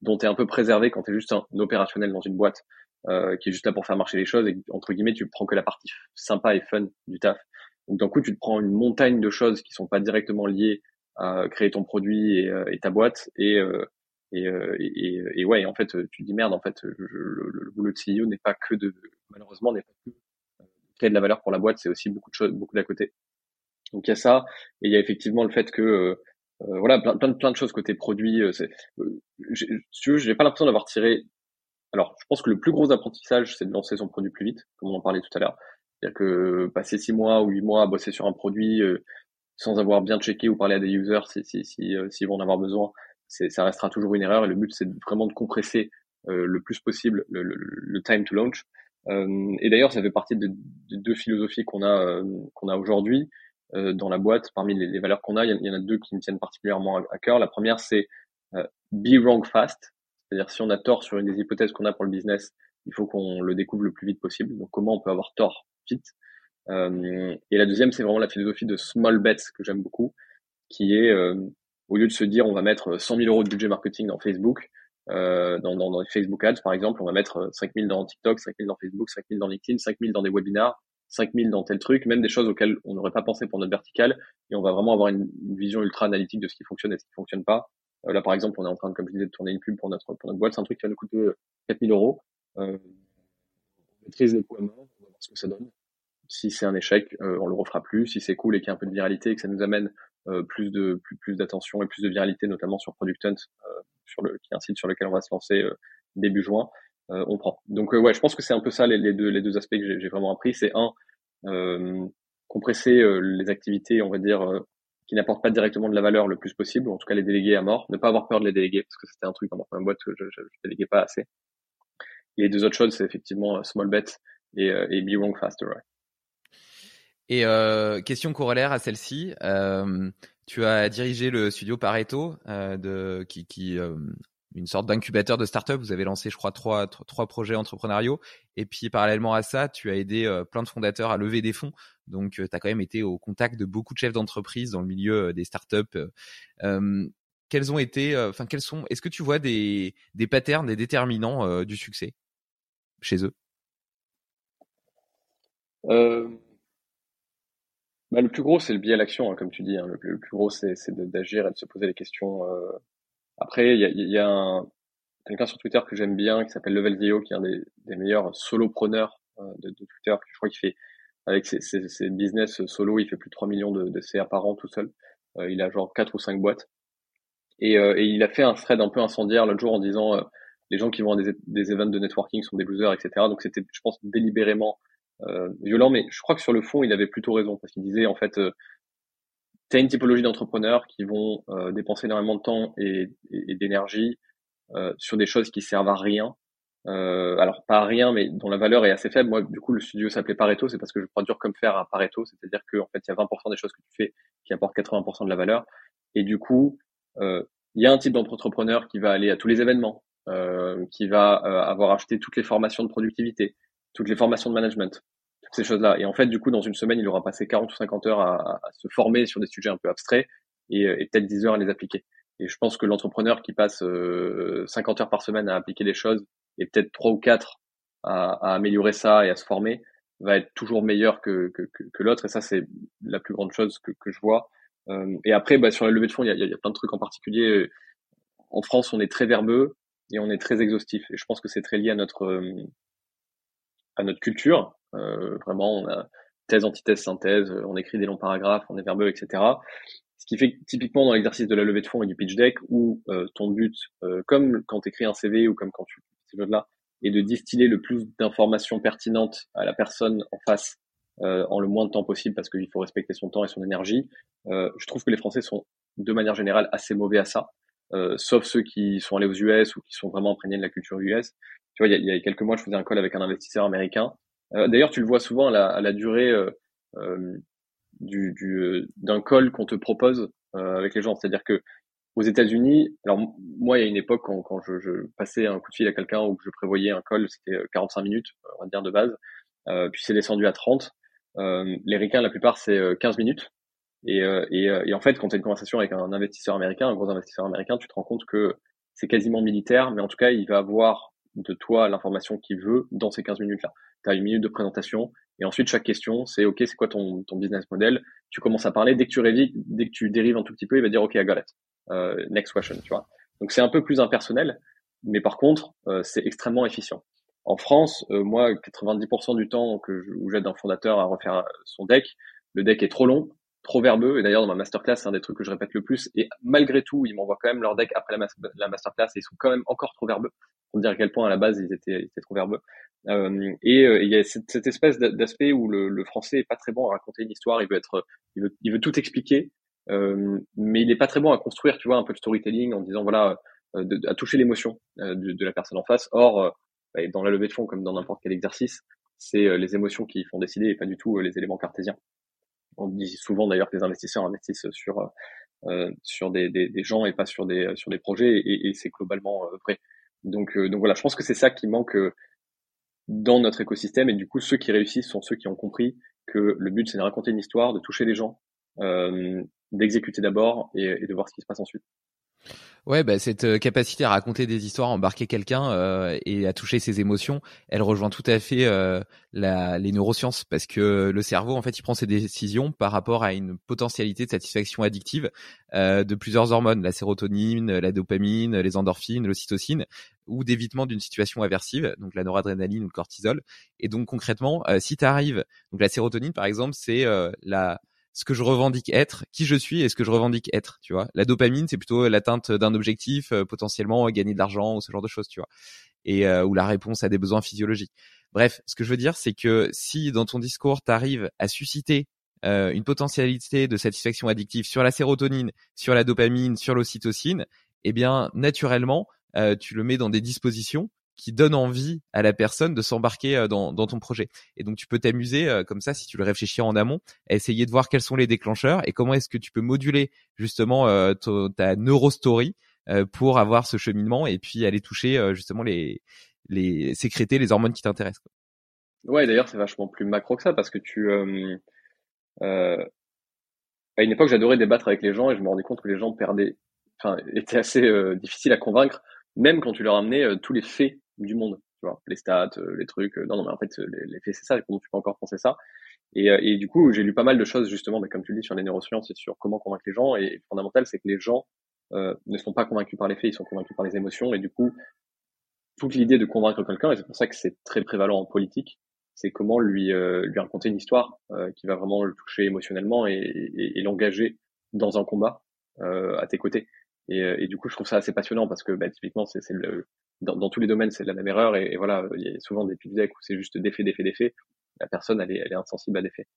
dont tu es un peu préservé quand tu es juste un, opérationnel dans une boîte qui est juste là pour faire marcher les choses et entre guillemets tu prends que la partie sympa et fun du taf. Donc d'un coup tu te prends une montagne de choses qui sont pas directement liées à créer ton produit et, euh, et ta boîte et euh, et, euh, et, et, ouais, en fait, tu te dis merde, en fait, je, le, le, boulot de CEO n'est pas que de, malheureusement, n'est pas que créer de la valeur pour la boîte, c'est aussi beaucoup de choses, beaucoup d'à côté. Donc il y a ça, et il y a effectivement le fait que, euh, voilà, plein, plein, plein de choses côté produit. c'est, euh, si tu veux, j'ai pas l'impression d'avoir tiré. Alors, je pense que le plus gros apprentissage, c'est de lancer son produit plus vite, comme on en parlait tout à l'heure. C'est-à-dire que passer six mois ou huit mois à bosser sur un produit, sans avoir bien checké ou parlé à des users s'ils si, si, euh, si, vont en avoir besoin, ça restera toujours une erreur. Et le but, c'est vraiment de compresser euh, le plus possible le, le, le, time to launch. Euh, et d'ailleurs, ça fait partie de, de deux philosophies qu'on a euh, qu'on a aujourd'hui euh, dans la boîte. Parmi les, les valeurs qu'on a, il y, en a deux qui me tiennent particulièrement à, cœur. La première, c'est be wrong fast, c'est-à-dire si on a tort sur une des hypothèses qu'on a pour le business, il faut qu'on le découvre le plus vite possible. Donc, comment on peut avoir tort vite? euh, et la deuxième, c'est vraiment la philosophie de small bets que j'aime beaucoup, qui est euh, au lieu de se dire on va mettre 100 000 euros de budget marketing dans Facebook, euh, dans, dans, dans, les Facebook Ads par exemple, on va mettre 5 000 dans TikTok, 5 000 dans Facebook, 5 000 dans LinkedIn, 5 000 dans des webinars, 5 000 dans tel truc, même des choses auxquelles on n'aurait pas pensé pour notre verticale, et on va vraiment avoir une, vision ultra analytique de ce qui fonctionne et ce qui fonctionne pas. Euh, là par exemple, on est en train, comme je disais, de tourner une pub pour notre, pour notre boîte, c'est un truc qui va nous coûter 4 000 euros. Euh, on maîtrise les coûts à on va voir ce que ça donne si c'est un échec, euh, on le refera plus. Si c'est cool et qu'il y a un peu de viralité et que ça nous amène euh, plus de plus, plus d'attention et plus de viralité, notamment sur Product Hunt, euh, sur le, qui est un site sur lequel on va se lancer début juin, on prend. Donc ouais, je pense que c'est un peu ça les, les, deux les deux aspects que j'ai vraiment appris. C'est un compresser les activités, on va dire qui n'apportent pas directement de la valeur le plus possible, ou en tout cas les déléguer à mort, ne pas avoir peur de les déléguer, parce que c'était un truc dans ma boîte que je, je, je déléguais pas assez. Et les deux autres choses, c'est effectivement small bet et, et be wrong faster. Ouais. Et euh, question corollaire à celle-ci, euh, tu as dirigé le studio Pareto, euh, de, qui, qui euh, une sorte d'incubateur de start-up. Vous avez lancé, je crois, trois, trois projets entrepreneuriaux. Et puis, parallèlement à ça, tu as aidé euh, plein de fondateurs à lever des fonds. Donc, tu as quand même été au contact de beaucoup de chefs d'entreprise dans le milieu des start-up. quels ont été, enfin, quels sont, est-ce que tu vois des, des patterns, des déterminants du succès chez eux? Euh, bah, le plus gros, c'est le biais à l'action, hein, comme tu dis. Hein. Le, plus, gros, c'est d'agir et de se poser les questions. Euh. Après, il y a, y a un, quelqu'un sur Twitter que j'aime bien, qui s'appelle Level Vio, qui est un des, des meilleurs solopreneurs euh, de, de, Twitter. Je crois qu'il fait, avec ses, ses, ses, business solo, il fait plus de 3 millions de, de CA par an tout seul. Euh, il a genre 4 ou 5 boîtes. Et, euh, et, il a fait un thread un peu incendiaire l'autre jour en disant les gens qui vont à des, des events de networking sont des losers, etc. Donc c'était, je pense, délibérément euh, violent, mais je crois que sur le fond, il avait plutôt raison parce qu'il disait en fait, euh, tu as une typologie d'entrepreneurs qui vont euh, dépenser énormément de temps et, et, d'énergie euh, sur des choses qui servent à rien. Euh, alors pas à rien, mais dont la valeur est assez faible. Moi, du coup, le studio s'appelait Pareto, c'est parce que je crois dur comme faire à Pareto, c'est-à-dire qu'en fait, il y a 20% des choses que tu fais qui apportent 80% de la valeur. Et du coup, il y a un type d'entrepreneur qui va aller à tous les événements, qui va avoir acheté toutes les formations de productivité, toutes les formations de management, toutes ces choses-là. Et en fait, du coup, dans une semaine, il aura passé 40 ou 50 heures à, se former sur des sujets un peu abstraits et, et peut-être 10 heures à les appliquer. Et je pense que l'entrepreneur qui passe euh, 50 heures par semaine à appliquer des choses et peut-être 3 ou 4 à, à, améliorer ça et à se former va être toujours meilleur que, que, que, que l'autre. Et ça, c'est la plus grande chose que, que je vois. Euh, et après, bah, sur la levée de fonds, il y a, il y a plein de trucs en particulier. En France, on est très verbeux et on est très exhaustif. Et je pense que c'est très lié à notre à notre culture. vraiment, on a thèse, antithèse, synthèse, on écrit des longs paragraphes, on est verbeux, etc. Ce qui fait que typiquement dans l'exercice de la levée de fonds et du pitch deck, où ton but, comme quand tu écris un CV ou comme quand tu fais ce là est de distiller le plus d'informations pertinentes à la personne en face euh, en le moins de temps possible parce qu'il faut respecter son temps et son énergie. Euh, je trouve que les Français sont de manière générale assez mauvais à ça, euh, sauf ceux qui sont allés aux US ou qui sont vraiment imprégnés de la culture US. Tu vois, il y y a quelques mois, je faisais un call avec un investisseur américain. Euh, D'ailleurs, tu le vois souvent à la, à la durée euh, euh, du, du, d'un call qu'on te propose avec les gens. C'est-à-dire que aux États-Unis, alors moi, il y a une époque quand, quand je, je, passais un coup de fil à quelqu'un ou que je prévoyais un call, c'était 45 minutes, on va dire de base. Euh, puis c'est descendu à 30. Euh, les requins, la plupart, c'est 15 euh, minutes. Et, euh, et, et, en fait, quand tu as une conversation avec un investisseur américain, un gros investisseur américain, tu te rends compte que c'est quasiment militaire, mais en tout cas, il va avoir de toi l'information qu'il veut dans ces 15 minutes-là. Tu as une minute de présentation, et ensuite, chaque question, c'est OK, c'est quoi ton, ton business model? Tu commences à parler. Dès que tu révises, dès que tu dérives un tout petit peu, il va dire OK, I got it. Euh, next question, tu vois. Donc c'est un peu plus impersonnel, mais par contre, euh, c'est extrêmement efficient. En France, euh, moi, 90% du temps que je, où j'aide un fondateur à refaire son deck, le deck est trop long, trop verbeux. Et d'ailleurs, dans ma masterclass, c'est un des trucs que je répète le plus. Et malgré tout, ils m'envoient quand même leur deck après la, la, masterclass et ils sont quand même encore trop verbeux. Pour dire à quel point à la base ils étaient, ils étaient trop verbeux. Euh, et il y a cette, espèce d'aspect où le, le, français est pas très bon à raconter une histoire. Il veut être, il veut, il veut tout expliquer. Euh, mais il n'est pas très bon à construire, tu vois, un peu de storytelling en disant voilà, euh, de, à toucher l'émotion euh, de, de, la personne en face. Or, dans la levée de fonds comme dans n'importe quel exercice, c'est les émotions qui font décider et pas du tout les éléments cartésiens. On dit souvent d'ailleurs que les investisseurs investissent sur euh, sur des, des, gens et pas sur des sur des projets et, c'est globalement vrai. Donc donc voilà, je pense que c'est ça qui manque dans notre écosystème et du coup ceux qui réussissent sont ceux qui ont compris que le but c'est de raconter une histoire, de toucher les gens, euh, d'exécuter d'abord et, de voir ce qui se passe ensuite. Ouais, bah, cette euh, capacité à raconter des histoires, à embarquer quelqu'un euh, et à toucher ses émotions, elle rejoint tout à fait euh, la, les neurosciences parce que le cerveau, en fait, il prend ses décisions par rapport à une potentialité de satisfaction addictive euh, de plusieurs hormones, la sérotonine, la dopamine, les endorphines, l'ocytocine, ou d'évitement d'une situation aversive, donc la noradrénaline ou le cortisol. Et donc concrètement, si tu arrives, donc la sérotonine par exemple, c'est la ce que je revendique être, qui je suis et ce que je revendique être, tu vois. La dopamine, c'est plutôt l'atteinte d'un objectif, euh, potentiellement gagner de l'argent ou ce genre de choses, tu vois. Et euh, ou la réponse à des besoins physiologiques. Bref, ce que je veux dire, c'est que si dans ton discours, tu arrives à susciter euh, une potentialité de satisfaction addictive sur la sérotonine, sur la dopamine, sur l'ocytocine, eh bien, naturellement, tu le mets dans des dispositions qui donne envie à la personne de s'embarquer euh, dans, ton projet. Et donc tu peux t'amuser euh, comme ça, si tu le réfléchis en amont, à essayer de voir quels sont les déclencheurs et comment est-ce que tu peux moduler justement euh, ta neurostory pour avoir ce cheminement et puis aller toucher justement les, les sécréter les hormones qui t'intéressent. Ouais, d'ailleurs c'est vachement plus macro que ça parce que tu à une époque j'adorais débattre avec les gens et je me rendais compte que les gens perdaient, enfin étaient assez difficiles à convaincre même quand tu leur amenais tous les faits du monde, tu vois, les stats, euh, les trucs. Euh, non, non, mais en fait, les, les faits, c'est ça, comment tu peux encore penser ça et, euh, et, du coup, j'ai lu pas mal de choses justement, mais comme tu le dis, sur les neurosciences et sur comment convaincre les gens. Et fondamental, c'est que les gens euh, ne sont pas convaincus par les faits, ils sont convaincus par les émotions. Et du coup, toute l'idée de convaincre quelqu'un, et c'est pour ça que c'est très prévalent en politique, c'est comment lui euh, lui raconter une histoire euh, qui va vraiment le toucher émotionnellement et, et, et l'engager dans un combat à tes côtés. Et, et, du coup, je trouve ça assez passionnant parce que bah, typiquement, c'est dans, dans, tous les domaines, c'est la même erreur. Et, et, voilà, il y a souvent des pitch decks où c'est juste d'effet, d'effet, d'effet. La personne, elle est, elle est insensible à l'effet.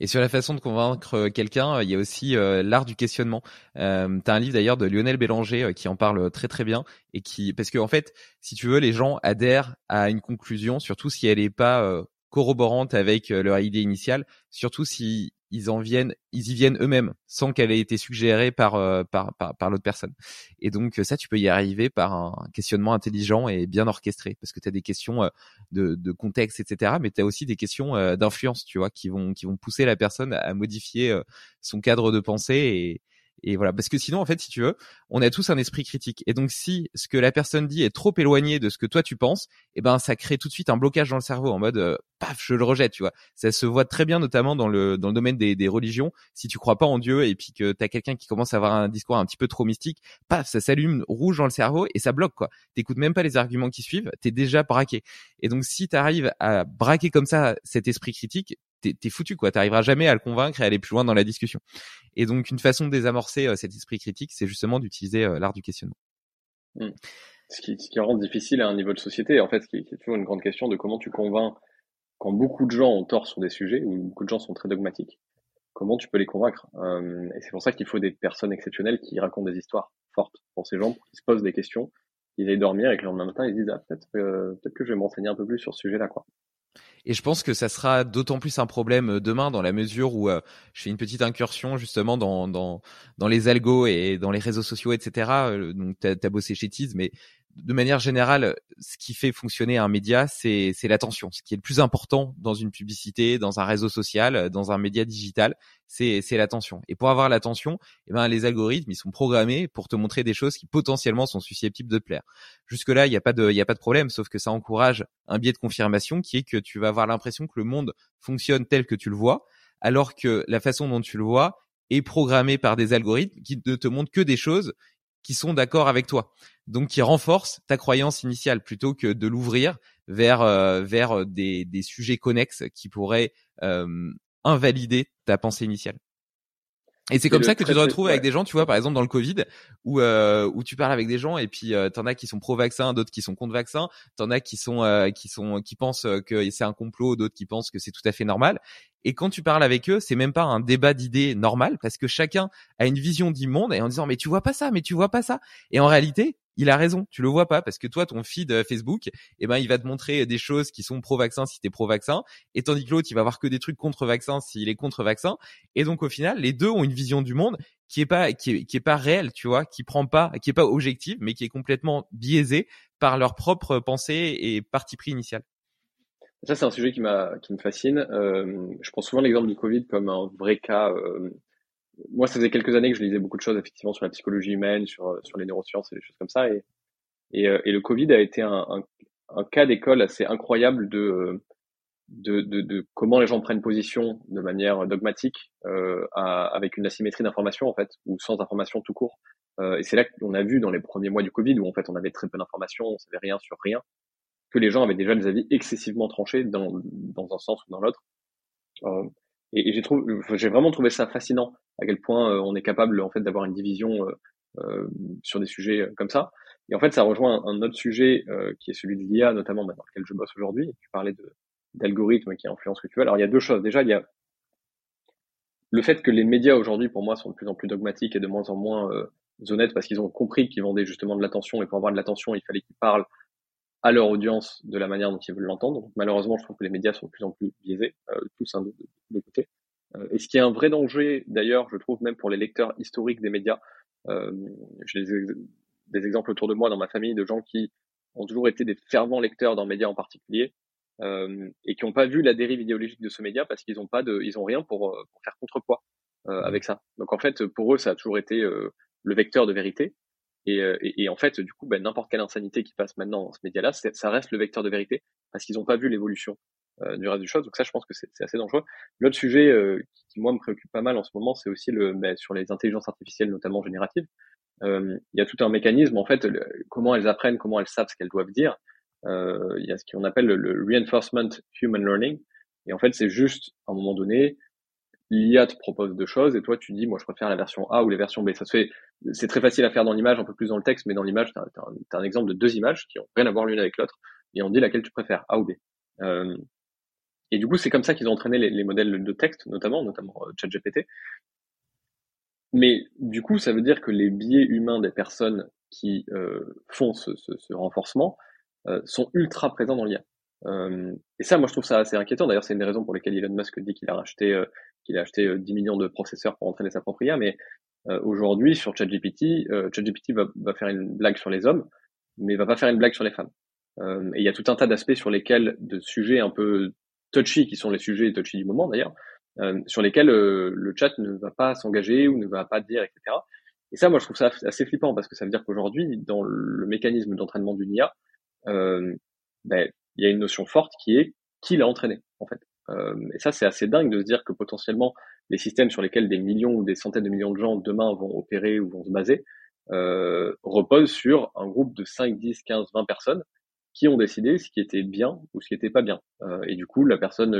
Et sur la façon de convaincre euh, quelqu'un, il y a aussi euh, l'art du questionnement. Euh, tu as un livre d'ailleurs de Lionel Bélanger euh, qui en parle très très bien et qui parce que en fait, si tu veux, les gens adhèrent à une conclusion, surtout si elle n'est pas corroborante avec leur idée initiale, surtout si ils en viennent, ils y viennent eux-mêmes sans qu'elle ait été suggérée par euh, par par, par l'autre personne. Et donc ça, tu peux y arriver par un questionnement intelligent et bien orchestré, parce que tu as des questions euh, de, de contexte, etc. Mais tu as aussi des questions euh, d'influence, tu vois, qui vont qui vont pousser la personne à modifier son cadre de pensée et et voilà, parce que sinon, en fait, si tu veux, on a tous un esprit critique. Et donc, si ce que la personne dit est trop éloigné de ce que toi tu penses, eh ben, ça crée tout de suite un blocage dans le cerveau en mode, euh, paf, je le rejette, tu vois. Ça se voit très bien, notamment dans le dans le domaine des, des religions. Si tu crois pas en Dieu et puis que t'as quelqu'un qui commence à avoir un discours un petit peu trop mystique, paf, ça s'allume rouge dans le cerveau et ça bloque quoi. T'écoutes même pas les arguments qui suivent, t'es déjà braqué. Et donc, si t'arrives à braquer comme ça cet esprit critique, t'es foutu quoi. T'arriveras jamais à le convaincre et à aller plus loin dans la discussion. Et donc une façon de désamorcer euh, cet esprit critique, c'est justement d'utiliser euh, l'art du questionnement. Mmh. Ce, qui, ce qui rend difficile à un niveau de société, en fait, qui, qui est toujours une grande question de comment tu convaincs quand beaucoup de gens ont tort sur des sujets où beaucoup de gens sont très dogmatiques. Comment tu peux les convaincre? Euh, Et c'est pour ça qu'il faut des personnes exceptionnelles qui racontent des histoires fortes pour ces gens, qui se posent des questions, ils aillent dormir et que le lendemain matin ils se disent ah, peut-être peut-être que je vais m'enseigner un peu plus sur ce sujet-là quoi. Et je pense que ça sera d'autant plus un problème euh, demain dans la mesure où euh, je fais une petite incursion justement dans, dans, les algos et dans les réseaux sociaux, etc. Euh, donc, tu as, bossé chez Tease, mais de manière générale, ce qui fait fonctionner un média, c'est l'attention. Ce qui est le plus important dans une publicité, dans un réseau social, dans un média digital, c'est l'attention. Et pour avoir l'attention, eh ben, les algorithmes, ils sont programmés pour te montrer des choses qui potentiellement sont susceptibles de te plaire. Jusque-là, il n'y a, pas de, y a pas de problème, sauf que ça encourage un biais de confirmation qui est que tu vas avoir l'impression que le monde fonctionne tel que tu le vois, alors que la façon dont tu le vois est programmée par des algorithmes qui ne te montrent que des choses qui sont d'accord avec toi. Donc qui renforcent ta croyance initiale plutôt que de l'ouvrir vers euh, vers des, des sujets connexes qui pourraient euh, invalider ta pensée initiale. Et c'est comme ça que tu te retrouves avec des gens, tu vois, par exemple dans le Covid, où euh, où tu parles avec des gens et puis euh, t'en as qui sont pro-vaccin, d'autres qui sont contre-vaccin, t'en as qui sont euh, qui sont qui pensent que c'est un complot, d'autres qui pensent que c'est tout à fait normal. Et quand tu parles avec eux, c'est même pas un débat d'idées normal parce que chacun a une vision du monde et en disant mais tu vois pas ça, mais tu vois pas ça. Et en réalité, il a raison, tu le vois pas parce que toi ton feed euh, Facebook, eh ben il va te montrer des choses qui sont pro-vaccin si t'es pro-vaccin et tandis que l'autre il va voir que des trucs contre-vaccin s'il est contre-vaccin et donc au final les deux ont une vision du monde qui est pas qui est, pas réelle, tu vois, qui prend pas qui est pas objective mais qui est complètement biaisée par leur propre pensée et parti pris initial. Ça, c'est un sujet qui, qui me fascine. Euh, je prends souvent l'exemple du Covid comme un vrai cas euh, moi, ça faisait quelques années que je lisais beaucoup de choses effectivement sur la psychologie humaine, sur, sur les neurosciences et des choses comme ça. Et, et, euh, et le Covid a été un, un, un cas d'école assez incroyable de, de, de, de, comment les gens prennent position de manière dogmatique euh, à, avec une asymétrie d'information en fait, ou sans information tout court. Euh, et c'est là qu'on a vu dans les premiers mois du Covid où en fait on avait très peu d'informations, on savait rien sur rien, que les gens avaient déjà des avis excessivement tranchés dans, dans un sens ou dans l'autre. Euh, et, j'ai trouvé, j'ai vraiment trouvé ça fascinant à quel point euh, on est capable en fait d'avoir une division euh, euh, sur des sujets comme ça. Et en fait, ça rejoint un, autre sujet qui est celui de l'IA, notamment bah, dans lequel je bosse aujourd'hui. Tu parlais de d'algorithmes qui influencent ce que tu veux. Alors il y a deux choses. Déjà, il y a le fait que les médias aujourd'hui, pour moi, sont de plus en plus dogmatiques et de moins en moins euh, honnêtes parce qu'ils ont compris qu'ils vendaient justement de l'attention et pour avoir de l'attention, il fallait qu'ils parlent à leur audience de la manière dont ils veulent l'entendre. Malheureusement, je trouve que les médias sont de plus en plus biaisés, euh, tous hein, de, de, côté. Euh, et ce qui est un vrai danger, d'ailleurs, je trouve même pour les lecteurs historiques des médias. Euh, J'ai des, des, exemples autour de moi dans ma famille de gens qui ont toujours été des fervents lecteurs d'un média en particulier euh, et qui n'ont pas vu la dérive idéologique de ce média parce qu'ils n'ont pas de, ils ont rien pour, euh, pour faire contrepoids euh, avec ça. Donc en fait, pour eux, ça a toujours été le vecteur de vérité. Euh, et, et, en fait, du coup, ben, n'importe quelle insanité qui passe maintenant dans ce média-là, ça reste le vecteur de vérité parce qu'ils n'ont pas vu l'évolution euh, du reste du chose. Donc ça, je pense que c'est assez dangereux. L'autre sujet euh, qui, moi, me préoccupe pas mal en ce moment, c'est aussi le ben, sur les intelligences artificielles, notamment génératives. Il y a tout un mécanisme, en fait, comment elles apprennent, comment elles savent ce qu'elles doivent dire. Il y a ce qu'on appelle le, le reinforcement human learning. Et en fait, c'est juste, à un moment donné, l'IA te propose deux choses et toi tu dis moi je préfère la version A ou la version B. Ça se fait, c'est très facile à faire dans l'image, un peu plus dans le texte, mais dans l'image tu as, un exemple de deux images qui ont rien à voir l'une avec l'autre et on dit laquelle tu préfères, A ou B. Euh, et du coup c'est comme ça qu'ils ont entraîné les, modèles de texte notamment, notamment euh, ChatGPT. Mais du coup ça veut dire que les biais humains des personnes qui euh, font ce, ce, ce renforcement euh, sont ultra présents dans l'IA. Euh, et ça, moi, je trouve ça assez inquiétant. D'ailleurs, c'est une des raisons pour lesquelles Elon Musk dit qu'il a racheté, euh, qu'il a acheté 10 euh, millions de processeurs pour entraîner sa propre IA. Mais aujourd'hui, sur ChatGPT, ChatGPT va, faire une blague sur les hommes, mais va pas faire une blague sur les femmes. et il y a tout un tas d'aspects sur lesquels, de sujets un peu touchy, qui sont les sujets touchy du moment d'ailleurs, sur lesquels le chat ne va pas s'engager ou ne va pas dire, etc. Et ça, moi, je trouve ça assez flippant parce que ça veut dire qu'aujourd'hui, dans le mécanisme d'entraînement d'une IA, euh, ben, il y a une notion forte qui est qui l'a entraîné, en fait. Euh, et ça, c'est assez dingue de se dire que potentiellement, les systèmes sur lesquels des millions ou des centaines de millions de gens demain vont opérer ou vont se baser, euh, reposent sur un groupe de 5, 10, 15, 20 personnes qui ont décidé ce qui était bien ou ce qui était pas bien. Euh, et du coup, la personne,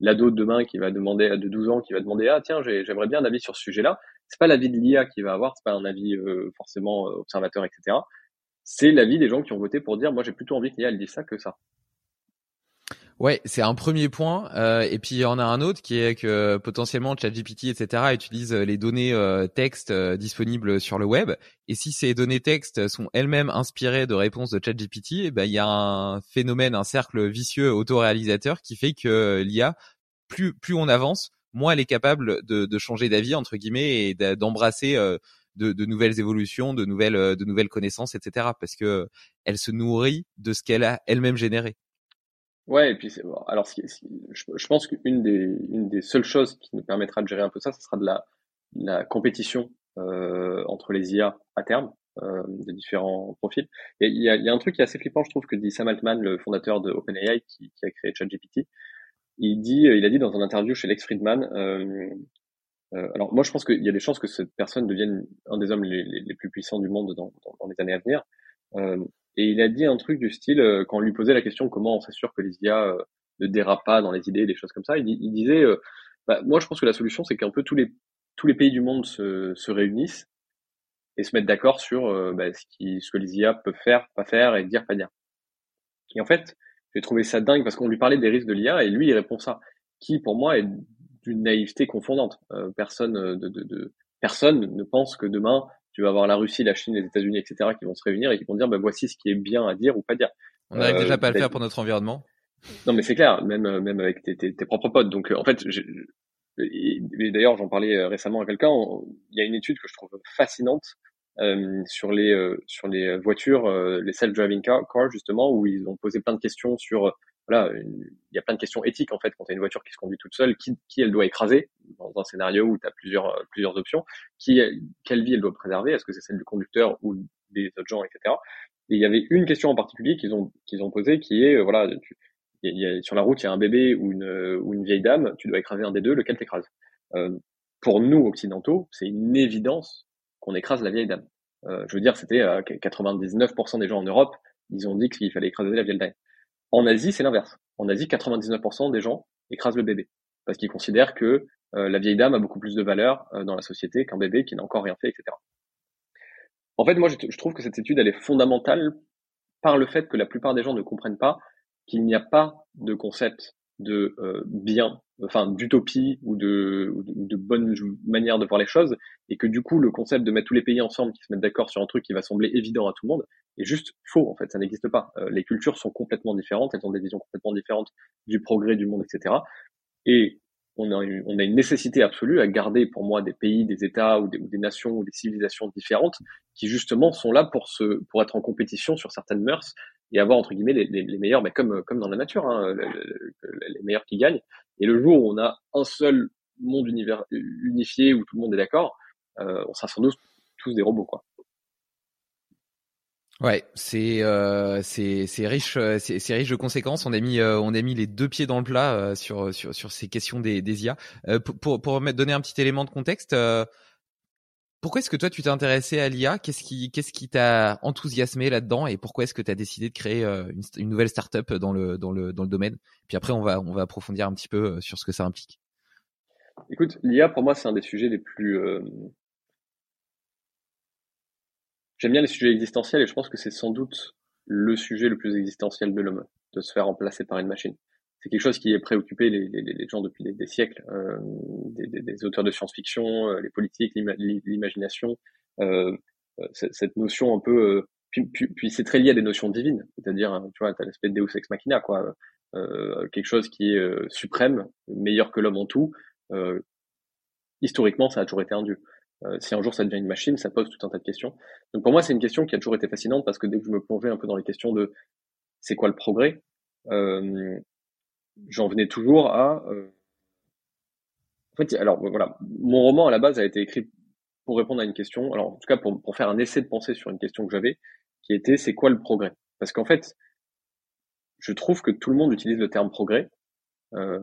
l'ado de demain qui va demander de 12 ans qui va demander ah tiens j'aimerais bien un avis sur ce sujet-là c'est pas l'avis de l'IA qui va avoir c'est pas un avis forcément observateur etc c'est l'avis des gens qui ont voté pour dire moi j'ai plutôt envie que l'IA dise ça que ça Ouais, c'est un premier point. Euh, et puis il y en a un autre qui est que potentiellement ChatGPT, etc., utilise les données euh, textes disponibles sur le web. Et si ces données textes sont elles-mêmes inspirées de réponses de ChatGPT, eh ben il y a un phénomène, un cercle vicieux autoréalisateur qui fait que l'IA plus plus on avance, moins elle est capable de, de changer d'avis entre guillemets et d'embrasser euh, de, de, nouvelles évolutions, de nouvelles euh, de nouvelles connaissances, etc. Parce que elle se nourrit de ce qu'elle a elle-même généré. Ouais, et puis alors je, pense qu'une des une des seules choses qui nous permettra de gérer un peu ça, ce sera de la la compétition euh, entre les IA à terme euh, de différents profils. Et il y a, y a un truc qui est assez flippant, je trouve, que dit Sam Altman, le fondateur de OpenAI, qui, qui a créé ChatGPT il dit, euh, il a dit dans un interview chez Lex Friedman, euh, euh, alors moi je pense qu'il y a des chances que cette personne devienne un des hommes les, les, plus puissants du monde dans, dans, dans les années à venir. Euh, et il a dit un truc du style, euh, quand on lui posait la question comment on s'assure que les IA ne dérapent pas dans les idées, des choses comme ça, il, disait, bah, moi je pense que la solution c'est qu'un peu tous les tous les pays du monde se, se réunissent et se mettent d'accord sur bah, ce, qui, ce que les IA peuvent faire, pas faire et dire, pas dire. Et en fait, j'ai trouvé ça dingue parce qu'on lui parlait des risques de l'IA et lui il répond ça, qui pour moi est d'une naïveté confondante. Euh, personne euh, de, de, de, personne ne pense que demain tu vas avoir la Russie, la Chine, les États-Unis, etc. qui vont se réunir et qui vont dire bah voici ce qui est bien à dire ou pas dire. On n'arrive déjà pas à le faire pour notre environnement. Non mais c'est clair, même même avec tes, tes, tes propres potes. Donc en fait, d'ailleurs j'en parlais récemment à quelqu'un. Il y a une étude que je trouve fascinante euh, sur les euh, sur les voitures, euh, les self-driving cars, justement, où ils ont posé plein de questions sur voilà, il y a plein de questions éthiques en fait quand tu as une voiture qui se conduit toute seule, qui, qui elle doit écraser dans un scénario où tu as plusieurs plusieurs options, qui quelle vie elle doit préserver, est-ce que c'est celle du conducteur ou des autres gens, etc. Et il y avait une question en particulier qu'ils ont qu'ils ont posée qui est voilà, il y a, sur la route il y a un bébé ou une ou une vieille dame, tu dois écraser un des deux, lequel t'écrases euh, Pour nous occidentaux, c'est une évidence qu'on écrase la vieille dame. Euh, je veux dire, c'était 99% euh, des gens en Europe, ils ont dit qu'il fallait écraser la vieille dame. En Asie, c'est l'inverse. En Asie, 99% des gens écrasent le bébé parce qu'ils considèrent que euh, la vieille dame a beaucoup plus de valeur dans la société qu'un bébé qui n'a encore rien fait, etc. En fait, moi, je, je, trouve que cette étude, elle est fondamentale par le fait que la plupart des gens ne comprennent pas qu'il n'y a pas de concept de euh, bien, enfin d'utopie ou de, ou de, bonne manière de voir les choses, et que du coup le concept de mettre tous les pays ensemble qui se mettent d'accord sur un truc qui va sembler évident à tout le monde est juste faux en fait, ça n'existe pas. Euh, les cultures sont complètement différentes, elles ont des visions complètement différentes du progrès du monde, etc. Et on a, une, on a une nécessité absolue à garder pour moi des pays, des États ou des, nations ou des civilisations différentes qui justement sont là pour se pour être en compétition sur certaines mœurs et avoir entre guillemets les, les, les meilleurs, mais comme comme dans la nature, hein, les, meilleurs qui gagnent. Et le jour où on a un seul monde univers, unifié où tout le monde est d'accord, euh, on sera sans doute tous des robots, quoi. Ouais, c'est euh, c'est riche, euh, c'est riche de conséquences. On a mis euh, on a mis les deux pieds dans le plat sur sur sur ces questions des des IA. pour, pour donner un petit élément de contexte, pourquoi est-ce que toi tu t'es intéressé à l'IA Qu'est-ce qui qu'est-ce qui t'a enthousiasmé là-dedans et pourquoi est-ce que tu as décidé de créer une, une nouvelle startup dans le dans le dans le domaine? Puis après on va on va approfondir un petit peu sur ce que ça implique. Écoute, l'IA pour moi c'est un des sujets les plus J'aime bien les sujets existentiels et je pense que c'est sans doute le sujet le plus existentiel de l'homme, de se faire remplacer par une machine. C'est quelque chose qui est préoccupé les, gens depuis des, siècles, euh, des, auteurs de science-fiction, euh, les politiques, l'imagination, euh, euh cette notion un peu. Euh, puis, puis, c'est très lié à des notions divines, c'est-à-dire, tu vois, tu as l'aspect de Deus ex machina, quoi, quelque chose qui est suprême, meilleur que l'homme en tout. historiquement, ça a toujours été un dieu. Euh, si un jour ça devient une machine, ça pose tout un tas de questions. Donc pour moi, c'est une question qui a toujours été fascinante parce que dès que je me plongeais un peu dans les questions de c'est quoi le progrès, euh, j'en venais toujours à euh, En fait, alors voilà, mon roman à la base a été écrit pour répondre à une question, alors en tout cas pour, faire un essai de pensée sur une question que j'avais, qui était c'est quoi le progrès? Parce qu'en fait, je trouve que tout le monde utilise le terme progrès. Euh,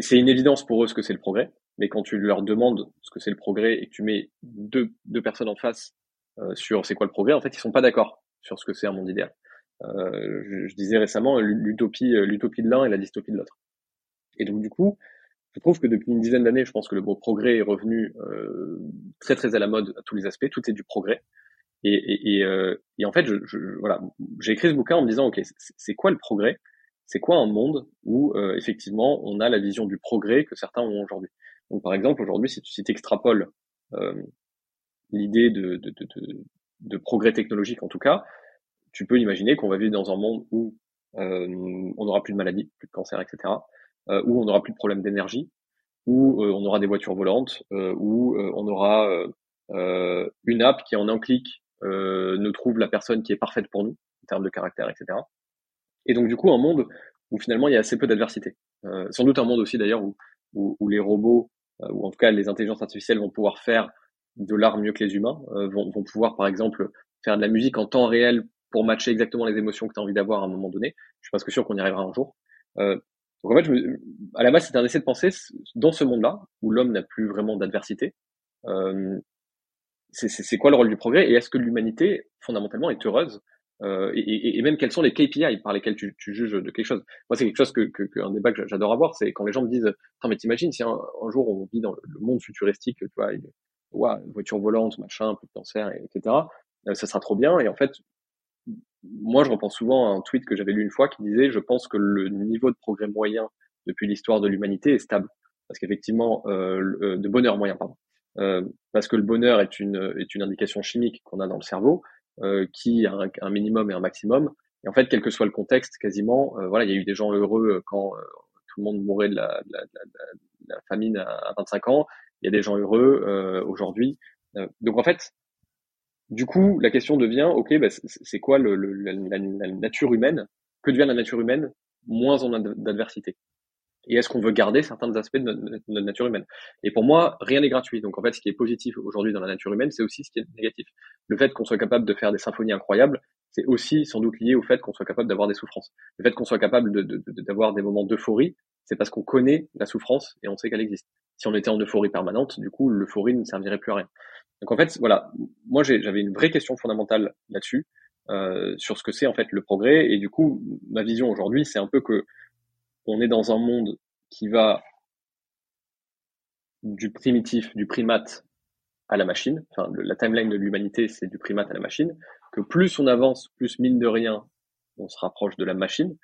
c'est une évidence pour eux ce que c'est le progrès, mais quand tu leur demandes ce que c'est le progrès et que tu mets deux, deux personnes en face euh, sur c'est quoi le progrès, en fait, ils sont pas d'accord sur ce que c'est un monde idéal. Euh, je, je, disais récemment l'utopie, euh, l'utopie de l'un et la dystopie de l'autre. Et donc du coup, je trouve que depuis une dizaine d'années, je pense que le mot progrès est revenu euh, très très à la mode à tous les aspects. Tout est du progrès. Et, et, et, euh, et en fait, je, je, voilà, j'ai écrit ce bouquin en me disant, ok, c'est quoi le progrès? C'est quoi un monde où euh, effectivement on a la vision du progrès que certains ont aujourd'hui? Donc par exemple, aujourd'hui, si tu si extrapoles euh, l'idée de, de, de, de, progrès technologique en tout cas, tu peux imaginer qu'on va vivre dans un monde où euh, on n'aura plus de maladies, plus de cancer, etc., euh, où on n'aura plus de problèmes d'énergie, où euh, on aura des voitures volantes, euh, où on aura une app qui en un clic nous trouve la personne qui est parfaite pour nous en termes de caractère, etc. Et donc du coup un monde où finalement il y a assez peu d'adversité. sans doute un monde aussi d'ailleurs où, où, où, les robots, ou en tout cas les intelligences artificielles vont pouvoir faire de l'art mieux que les humains, vont, vont pouvoir par exemple faire de la musique en temps réel pour matcher exactement les émotions que tu as envie d'avoir à un moment donné. Je suis presque sûr qu'on y arrivera un jour. Euh, donc en fait, je à la base, c'était un essai de penser dans ce monde-là où l'homme n'a plus vraiment d'adversité. Euh, c'est quoi le rôle du progrès? Et est-ce que l'humanité fondamentalement est heureuse? Euh, et, et, et, même quels sont les KPI par lesquels tu, tu juges de quelque chose? Moi, c'est quelque chose que, que, que, un débat que j'adore avoir, c'est quand les gens me disent, attends, mais t'imagines si un, jour on vit dans le monde futuristique, tu vois, une voiture volante, machin, plus de cancer, etc. Euh, ça sera trop bien. Et en fait, moi, je repense souvent à un tweet que j'avais lu une fois qui disait, je pense que le niveau de progrès moyen depuis l'histoire de l'humanité est stable. Parce qu'effectivement, euh, euh de bonheur moyen, pardon. Euh, parce que le bonheur est une, est une indication chimique qu'on a dans le cerveau, euh, qui a un, minimum et un maximum. Et en fait, quel que soit le contexte, quasiment, euh, voilà, il y a eu des gens heureux quand euh, tout le monde mourait de la, de la, de la, la famine à, 25 ans. Il y a des gens heureux aujourd'hui. donc en fait, du coup, la question devient, ok, bah, c'est quoi le, le, la, la, nature humaine? Que devient la nature humaine moins en d'adversité? Et est-ce qu'on veut garder certains aspects de notre, notre, nature humaine? Et pour moi, rien n'est gratuit. Donc en fait, ce qui est positif aujourd'hui dans la nature humaine, c'est aussi ce qui est négatif. Le fait qu'on soit capable de faire des symphonies incroyables, c'est aussi sans doute lié au fait qu'on soit capable d'avoir des souffrances. Le fait qu'on soit capable d'avoir de, de, des moments d'euphorie, c'est parce qu'on connaît la souffrance et on sait qu'elle existe. Si on était en euphorie permanente, du coup, l'euphorie ne servirait plus à rien. Donc en fait, voilà, moi j'avais une vraie question fondamentale là-dessus, euh, sur ce que c'est en fait le progrès. Et du coup, ma vision aujourd'hui, c'est un peu que on est dans un monde qui va du primitif, du primate à la machine. Enfin, la timeline de l'humanité, c'est du primate à la machine. Que plus on avance, plus mine de rien, on se rapproche de la machine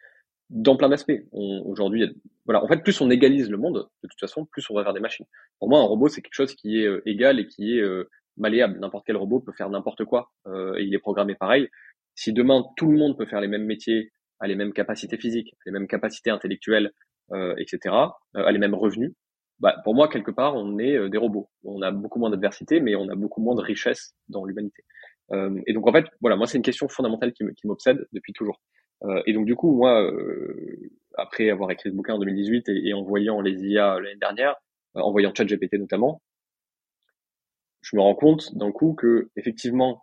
dans plein d'aspects. Aujourd'hui, voilà, en fait, plus on égalise le monde, de toute façon, plus on va vers des machines. Pour moi, un robot, c'est quelque chose qui est euh, égal et qui est euh, malléable. N'importe quel robot peut faire n'importe quoi euh, et il est programmé pareil. Si demain tout le monde peut faire les mêmes métiers, a les mêmes capacités physiques, les mêmes capacités intellectuelles, euh, etc., euh, a les mêmes revenus, bah, pour moi quelque part on est euh, des robots. On a beaucoup moins d'adversité, mais on a beaucoup moins de richesse dans l'humanité. Et donc en fait, voilà, moi c'est une question fondamentale qui m'obsède depuis toujours. Et donc du coup, moi, après avoir écrit ce bouquin en 2018 et, en voyant les IA l'année dernière, en voyant ChatGPT notamment, je me rends compte d'un coup que effectivement,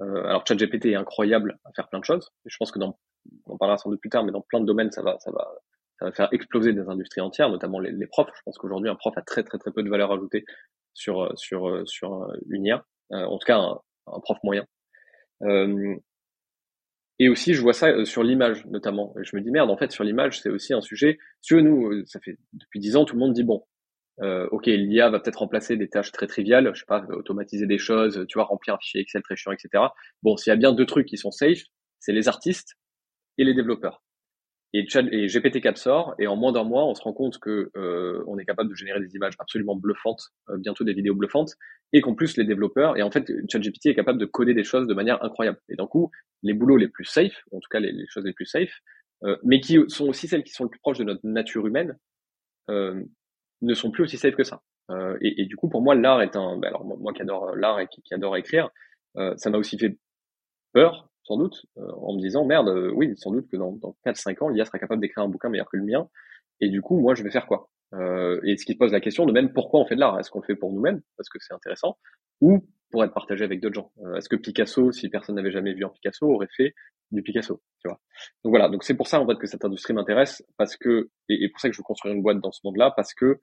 euh, alors ChatGPT est incroyable à faire plein de choses. Je pense que dans, on en parlera sans doute plus tard, mais dans plein de domaines, ça va, ça va, ça va faire exploser des industries entières, notamment les, les profs. Je pense qu'aujourd'hui, un prof a très très très peu de valeur ajoutée sur sur sur une IA, euh, en tout cas un, un prof moyen. Euh, et aussi, je vois ça euh, sur l'image, notamment. Je me dis, merde, en fait, sur l'image, c'est aussi un sujet. Si nous, euh, ça fait depuis dix ans, tout le monde dit, bon, euh, ok, l'IA va peut-être remplacer des tâches très triviales, je sais pas, automatiser des choses, tu vois, remplir un fichier Excel très chiant, etc. Bon, s'il y a bien deux trucs qui sont safe, c'est les artistes et les développeurs. Et, et GPT-4 sort, et en moins d'un mois, on se rend compte que euh, on est capable de générer des images absolument bluffantes, euh, bientôt des vidéos bluffantes, et qu'en plus les développeurs, et en fait, ChatGPT est capable de coder des choses de manière incroyable. Et d'un coup, les boulots les plus safe, en tout cas les, choses les plus safe, euh, mais qui sont aussi celles qui sont le plus proches de notre nature humaine, euh, ne sont plus aussi safe que ça. Euh, et, et, du coup, pour moi, l'art est un. Ben alors moi, qui adore l'art et qui, qui, adore écrire, euh, ça m'a aussi fait peur, sans doute, euh, en me disant merde, euh, oui, sans doute que dans, dans 4-5 ans, l'IA sera capable d'écrire un bouquin meilleur que le mien. Et du coup, moi, je vais faire quoi? Euh, et ce qui pose la question de même pourquoi on fait de l'art? Est-ce qu'on le fait pour nous-mêmes? Parce que c'est intéressant ou pour être partagé avec d'autres gens Est-ce que Picasso, si personne n'avait jamais vu un Picasso, aurait fait du Picasso? Tu vois? Donc voilà. Donc c'est pour ça en fait que cette industrie m'intéresse parce que et, et, pour ça que je veux construire une boîte dans ce monde-là parce que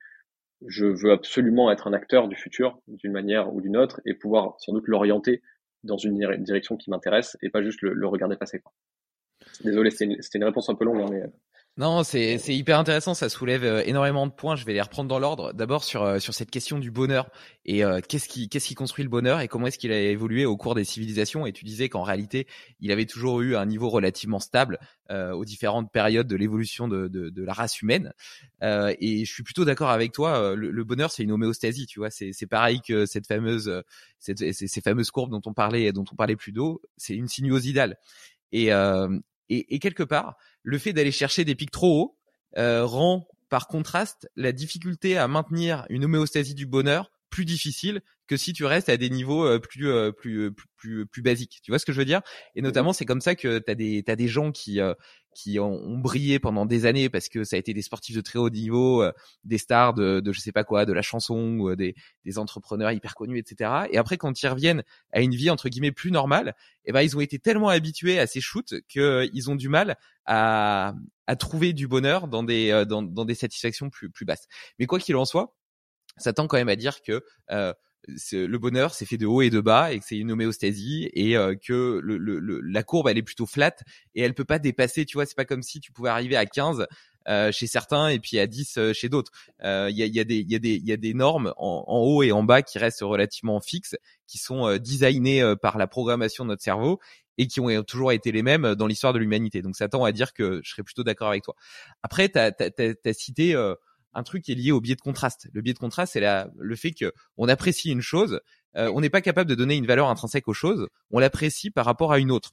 je veux absolument être un acteur du futur d'une manière ou d'une autre et pouvoir sans doute l'orienter dans une direction qui m'intéresse et pas juste le, regarder passer. Désolé, c'était une, une, réponse un peu longue, hein, mais non, c'est hyper intéressant. Ça soulève euh, énormément de points. Je vais les reprendre dans l'ordre. D'abord sur euh, sur cette question du bonheur et euh, qu'est-ce qui qu'est-ce qui construit le bonheur et comment est-ce qu'il a évolué au cours des civilisations. Et tu disais qu'en réalité, il avait toujours eu un niveau relativement stable aux différentes périodes de l'évolution de, de, de la race humaine. et je suis plutôt d'accord avec toi. Le, bonheur, c'est une homéostasie. Tu vois, c'est c'est pareil que cette fameuse cette, ces, fameuses courbes dont on parlait dont on parlait plus d'eau. C'est une sinuosidale. Et, et, et, quelque part, le fait d'aller chercher des pics trop hauts euh, rend par contraste la difficulté à maintenir une homéostasie du bonheur plus difficile que si tu restes à des niveaux euh, plus, euh, plus, plus, plus, plus basiques. Tu vois ce que je veux dire? Et notamment, c'est comme ça que tu as des, t'as des gens qui, qui ont, brillé pendant des années parce que ça a été des sportifs de très haut niveau, des stars de, de je sais pas quoi, de la chanson, ou des, des entrepreneurs hyper connus, etc. Et après, quand ils reviennent à une vie entre guillemets plus normale, eh ben ils ont été tellement habitués à ces shoots qu'ils ont du mal à, à trouver du bonheur dans des, dans, dans des satisfactions plus, plus basses. Mais quoi qu'il en soit, ça tend quand même à dire que euh, le bonheur c'est fait de haut et de bas et que c'est une homéostasie et euh, que le, le, la courbe elle est plutôt flat et elle peut pas dépasser tu vois c'est pas comme si tu pouvais arriver à 15 euh, chez certains et puis à 10 euh, chez d'autres. Il euh, y, a, y, a des, y, y a des normes en, haut et en bas qui restent relativement fixes qui sont designées par la programmation de notre cerveau et qui ont toujours été les mêmes dans l'histoire de l'humanité. Donc ça tend à dire que je serais plutôt d'accord avec toi. Après tu as, cité un truc qui est lié au biais de contraste. Le biais de contraste, c'est le fait que on apprécie une chose, euh, on n'est pas capable de donner une valeur intrinsèque aux choses, on l'apprécie par rapport à une autre.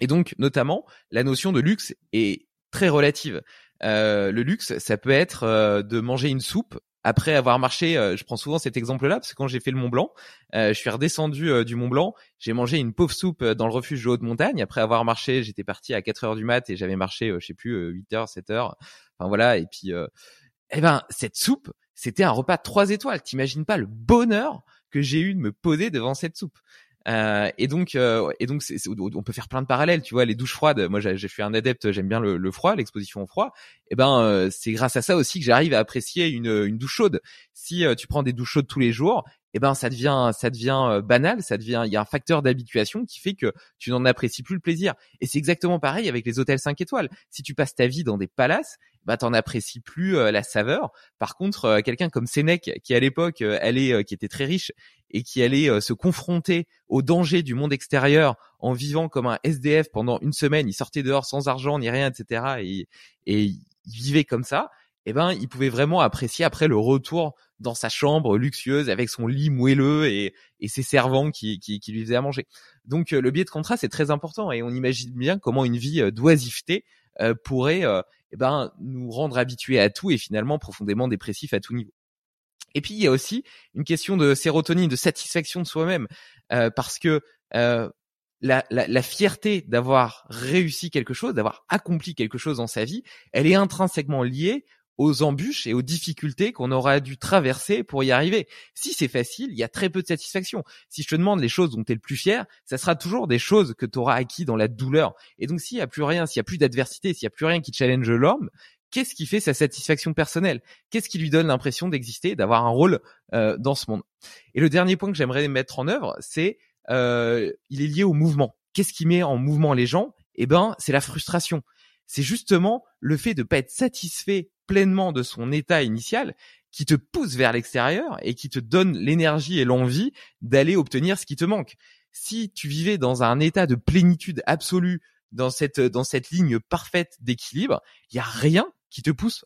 Et donc, notamment, la notion de luxe est très relative. Euh, le luxe, ça peut être euh, de manger une soupe après avoir marché, je prends souvent cet exemple-là parce que quand j'ai fait le Mont Blanc, je suis redescendu du Mont Blanc, j'ai mangé une pauvre soupe dans le refuge de haute montagne. Après avoir marché, j'étais parti à 4 heures du mat et j'avais marché, je sais plus, 8 heures, 7 heures. Enfin voilà, et puis eh ben cette soupe, c'était un repas trois étoiles. T'imagines pas le bonheur que j'ai eu de me poser devant cette soupe. Euh, et donc, euh, et donc, on peut faire plein de parallèles. Tu vois, les douches froides. Moi, j'ai, fait un adepte. J'aime bien le, froid, l'exposition au froid. Et eh ben, euh, c'est grâce à ça aussi que j'arrive à apprécier une, une douche chaude. Si tu prends des douches chaudes tous les jours, eh ben, ça devient, ça devient banal. Ça devient, il y a un facteur d'habituation qui fait que tu n'en apprécies plus le plaisir. Et c'est exactement pareil avec les hôtels 5 étoiles. Si tu passes ta vie dans des palaces, bah t'en apprécies plus euh, la saveur. Par contre, euh, quelqu'un comme Sénèque, qui à l'époque euh, allait, qui était très riche et qui allait se confronter aux dangers du monde extérieur en vivant comme un SDF pendant une semaine, il sortait dehors sans argent ni rien, etc. Et, et il vivait comme ça. Eh ben, il pouvait vraiment apprécier après le retour dans sa chambre luxueuse avec son lit moelleux et, et ses servants qui, qui, qui, lui faisaient à manger. Donc, le biais de contrat, c'est très important et on imagine bien comment une vie d'oisiveté pourrait eh ben, nous rendre habitués à tout et finalement profondément dépressifs à tout niveau. Et puis il y a aussi une question de sérotonine, de satisfaction de soi-même, euh, parce que euh, la, la, la, fierté d'avoir réussi quelque chose, d'avoir accompli quelque chose dans sa vie, elle est intrinsèquement liée aux embûches et aux difficultés qu'on aura dû traverser pour y arriver. Si c'est facile, il y a très peu de satisfaction. Si je te demande les choses dont tu es le plus fier, ça sera toujours des choses que tu auras acquis dans la douleur. Et donc s'il n'y a plus rien, s'il n'y a plus d'adversité, s'il n'y a plus rien qui challenge l'homme, qu'est-ce qui fait sa satisfaction personnelle? Qu'est-ce qui lui donne l'impression d'exister, d'avoir un rôle euh, dans ce monde? Et le dernier point que j'aimerais mettre en œuvre, c'est euh, il est lié au mouvement. Qu'est-ce qui met en mouvement les gens? Eh ben, c'est la frustration c'est justement le fait de pas être satisfait pleinement de son état initial qui te pousse vers l'extérieur et qui te donne l'énergie et l'envie d'aller obtenir ce qui te manque. Si tu vivais dans un état de plénitude absolue, dans cette dans cette ligne parfaite d'équilibre, il y a rien qui te pousse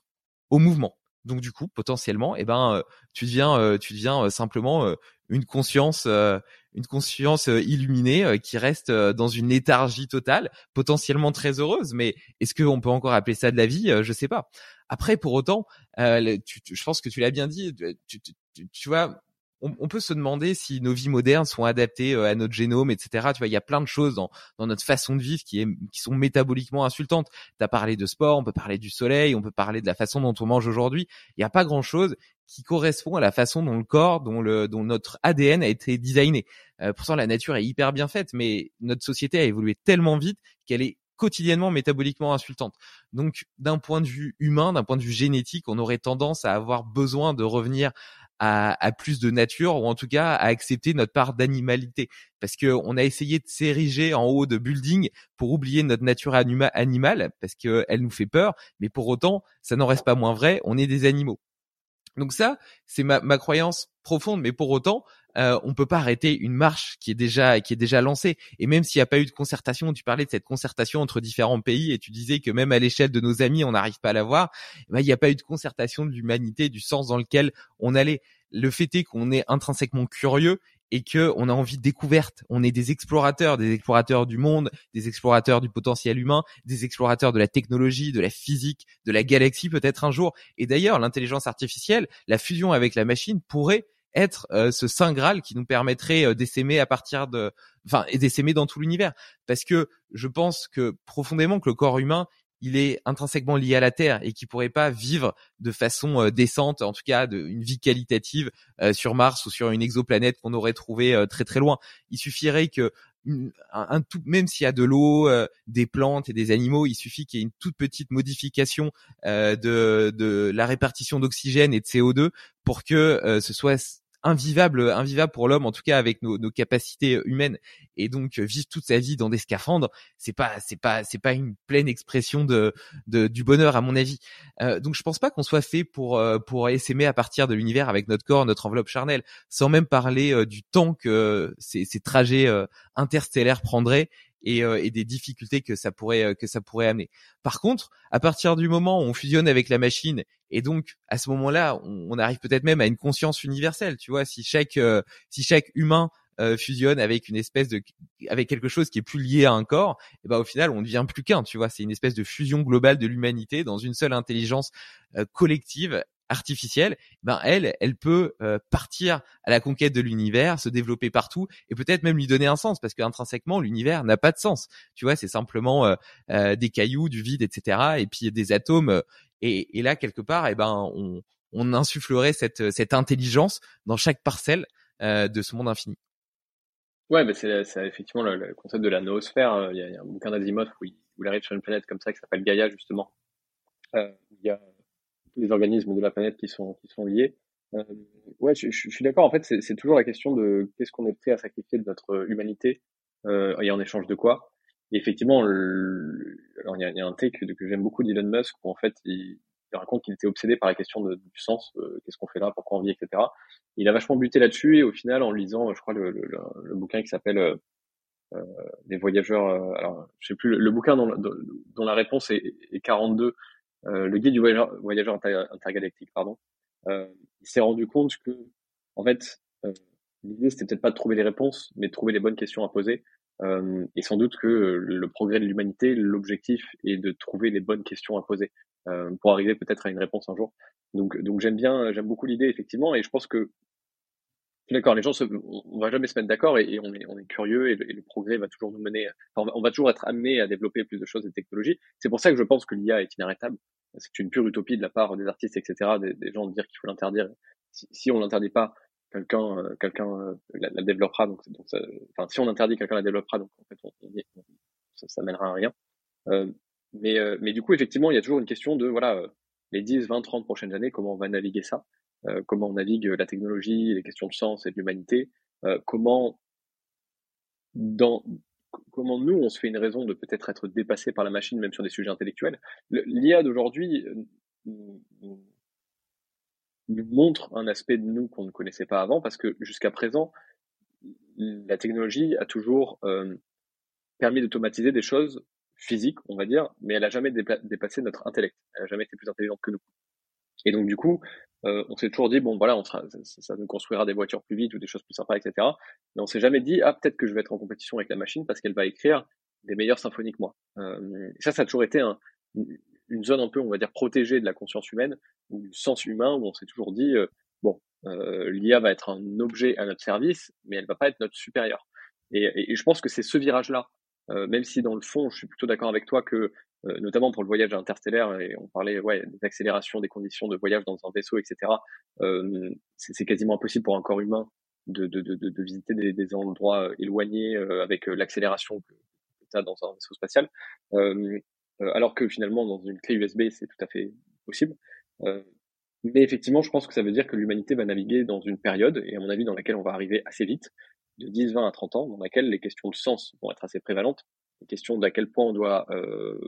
au mouvement. Donc du coup, potentiellement, eh ben, euh, tu deviens, euh, tu deviens euh, simplement une conscience, une conscience illuminée qui reste dans une léthargie totale, potentiellement très heureuse. Mais est-ce qu'on peut encore appeler ça de la vie? Je sais pas. Après, pour autant, je pense que tu l'as bien dit. Tu, tu, vois, on, peut se demander si nos vies modernes sont adaptées à notre génome, etc. Tu vois, il y a plein de choses dans, dans notre façon de vivre qui, est, qui sont métaboliquement insultantes. Tu as parlé de sport, on peut parler du soleil, on peut parler de la façon dont on mange aujourd'hui. Il n'y a pas grand-chose qui correspond à la façon dont le corps, dont, le, dont notre ADN a été designé. Euh, pourtant, la nature est hyper bien faite, mais notre société a évolué tellement vite qu'elle est quotidiennement métaboliquement insultante. Donc, d'un point de vue humain, d'un point de vue génétique, on aurait tendance à avoir besoin de revenir à, plus de nature ou en tout cas à accepter notre part d'animalité parce que on a essayé de s'ériger en haut de building pour oublier notre nature animale parce que elle nous fait peur mais pour autant ça n'en reste pas moins vrai on est des animaux donc ça, c'est ma, croyance profonde, mais pour autant, euh, on peut pas arrêter une marche qui est déjà qui est déjà lancée. Et même s'il n'y a pas eu de concertation, tu parlais de cette concertation entre différents pays, et tu disais que même à l'échelle de nos amis, on n'arrive pas à l'avoir. Eh ben, il n'y a pas eu de concertation de l'humanité, du sens dans lequel on allait. Le fait est qu'on est intrinsèquement curieux et que on a envie de découverte. On est des explorateurs, des explorateurs du monde, des explorateurs du potentiel humain, des explorateurs de la technologie, de la physique, de la galaxie peut-être un jour. Et d'ailleurs, l'intelligence artificielle, la fusion avec la machine pourrait être euh, ce saint graal qui nous permettrait euh, d'essaimer à partir de, enfin, et d'essaimer dans tout l'univers. Parce que je pense que profondément que le corps humain, il est intrinsèquement lié à la Terre et qui pourrait pas vivre de façon euh, décente, en tout cas une vie qualitative euh, sur Mars ou sur une exoplanète qu'on aurait trouvé euh, très très loin. Il suffirait que un, tout, même s'il y a de l'eau, des plantes et des animaux, il suffit qu'il y ait une toute petite modification de, de la répartition d'oxygène et de CO2 pour que ce soit invivable, invivable pour l'homme, en tout cas avec nos, nos, capacités humaines. Et donc vivre toute sa vie dans des scaphandres, c'est pas, c'est pas, c'est pas une pleine expression de, de du bonheur à mon avis. Euh, donc je pense pas qu'on soit fait pour euh, pour essaimer à partir de l'univers avec notre corps, notre enveloppe charnelle, sans même parler euh, du temps que ces, ces trajets euh, interstellaires prendraient et, euh, et, des difficultés que ça pourrait euh, que ça pourrait amener. Par contre, à partir du moment où on fusionne avec la machine et donc à ce moment-là, on, arrive peut-être même à une conscience universelle. Tu vois, si chaque euh, si chaque humain fusionne avec une espèce de avec quelque chose qui est plus lié à un corps, et eh ben au final on ne devient plus qu'un. Tu vois, c'est une espèce de fusion globale de l'humanité dans une seule intelligence collective artificielle, ben elle, elle peut euh, partir à la conquête de l'univers, se développer partout et peut-être même lui donner un sens parce qu'intrinsèquement l'univers n'a pas de sens. Tu vois, c'est simplement euh, euh, des cailloux, du vide, etc. Et puis des atomes. Et, là quelque part, eh ben on, insufflerait cette, cette intelligence dans chaque parcelle de ce monde infini. Ouais, c'est effectivement le, concept de la noosphère. Il y a, il y a un bouquin d'Asimov où où il arrive sur une planète comme ça qui s'appelle Gaïa justement. il y a les organismes de la planète qui sont, liés. Euh, ouais, je, suis d'accord. En fait, c'est toujours la question de qu'est-ce qu'on est prêt à sacrifier de notre humanité euh, et en échange de quoi. Et effectivement, le, alors il y a, y a, un take que, que j'aime beaucoup d'Elon Musk où en fait il, raconte qu'il était obsédé par la question de, du sens, euh, qu'est-ce qu'on fait là, pourquoi on vit, etc. Il a vachement buté là-dessus et au final, en lisant, je crois le, le, le bouquin qui s'appelle euh, euh des voyageurs, euh, alors je sais plus le, bouquin dont, dont, la réponse est, est 42 euh, le guide du voyageur, voyageur intergalactique, pardon, euh, il s'est rendu compte que, en fait, l'idée c'était peut-être pas de trouver les réponses, mais de trouver les bonnes questions à poser. Euh, et sans doute que le progrès de l'humanité, l'objectif est de trouver les bonnes questions à poser euh, pour arriver peut-être à une réponse un jour. Donc, donc j'aime bien, j'aime beaucoup l'idée effectivement, et je pense que d'accord, les gens, se, on va jamais se mettre d'accord et, on, est, on est curieux et le, progrès va toujours nous mener, on va toujours être amené à développer plus de choses et de technologies. C'est pour ça que je pense que l'IA est inarrêtable c'est une pure utopie de la part des artistes, etc., des, gens de dire qu'il faut l'interdire. Si, si on l'interdit pas, quelqu'un euh, quelqu'un euh, la, la, développera. Donc, donc enfin, si on interdit, quelqu'un la développera. Donc en fait, on, ça, ça mènera à rien. Euh, mais, euh, mais du coup, effectivement, il y a toujours une question de voilà les 10, 20, 30 prochaines années, comment on va naviguer ça, comment on navigue la technologie, les questions de sens et de l'humanité, comment dans comment nous, on se fait une raison de peut-être être dépassé par la machine, même sur des sujets intellectuels. L'IA d'aujourd'hui euh, nous, montre un aspect de nous qu'on ne connaissait pas avant, parce que jusqu'à présent, la technologie a toujours euh, permis d'automatiser des choses physiques, on va dire, mais elle n'a jamais dépassé notre intellect. Elle n'a jamais été plus intelligente que nous. Et donc, du coup, euh, on s'est toujours dit bon voilà, on sera, ça, ça, nous construira des voitures plus vite ou des choses plus sympas, etc. Mais on s'est jamais dit ah peut-être que je vais être en compétition avec la machine parce qu'elle va écrire des meilleures symphonies que moi. Euh, ça, ça a toujours été un, une zone un peu, on va dire, protégée de la conscience humaine ou du sens humain où on s'est toujours dit euh, bon, l'IA va être un objet à notre service, mais elle va pas être notre supérieur. Et, et je pense que c'est ce virage-là, même si dans le fond, je suis plutôt d'accord avec toi que euh, notamment pour le voyage interstellaire, et on parlait ouais, des accélérations des conditions de voyage dans un vaisseau, etc. Euh, c'est quasiment impossible pour un corps humain de, de, de, de visiter des, des, endroits euh, éloignés avec l'accélération que, tu as dans un vaisseau spatial. Alors que finalement, dans une clé USB, c'est tout à fait possible. mais effectivement, je pense que ça veut dire que l'humanité va naviguer dans une période, et à mon avis, dans laquelle on va arriver assez vite, de 10, 20 à 30 ans, dans laquelle les questions de sens vont être assez prévalentes, les questions d'à quel point on doit euh,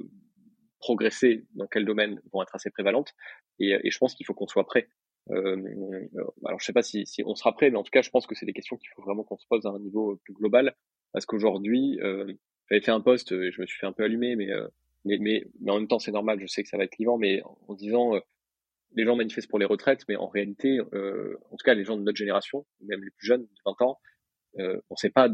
progresser dans quel domaine vont être assez prévalentes. Et, et je pense qu'il faut qu'on soit prêt. Euh, alors je sais pas si, si, on sera prêt, mais en tout cas je pense que c'est des questions qu'il faut vraiment qu'on se pose à un niveau plus global, parce qu'aujourd'hui, euh, j'avais fait un post et je me suis fait un peu allumer, mais, euh, mais, en même temps c'est normal, je sais que ça va être clivant, mais en, disant euh, les gens manifestent pour les retraites, mais en réalité, euh, en tout cas les gens de notre génération, même les plus jeunes, de 20 ans, euh, on sait pas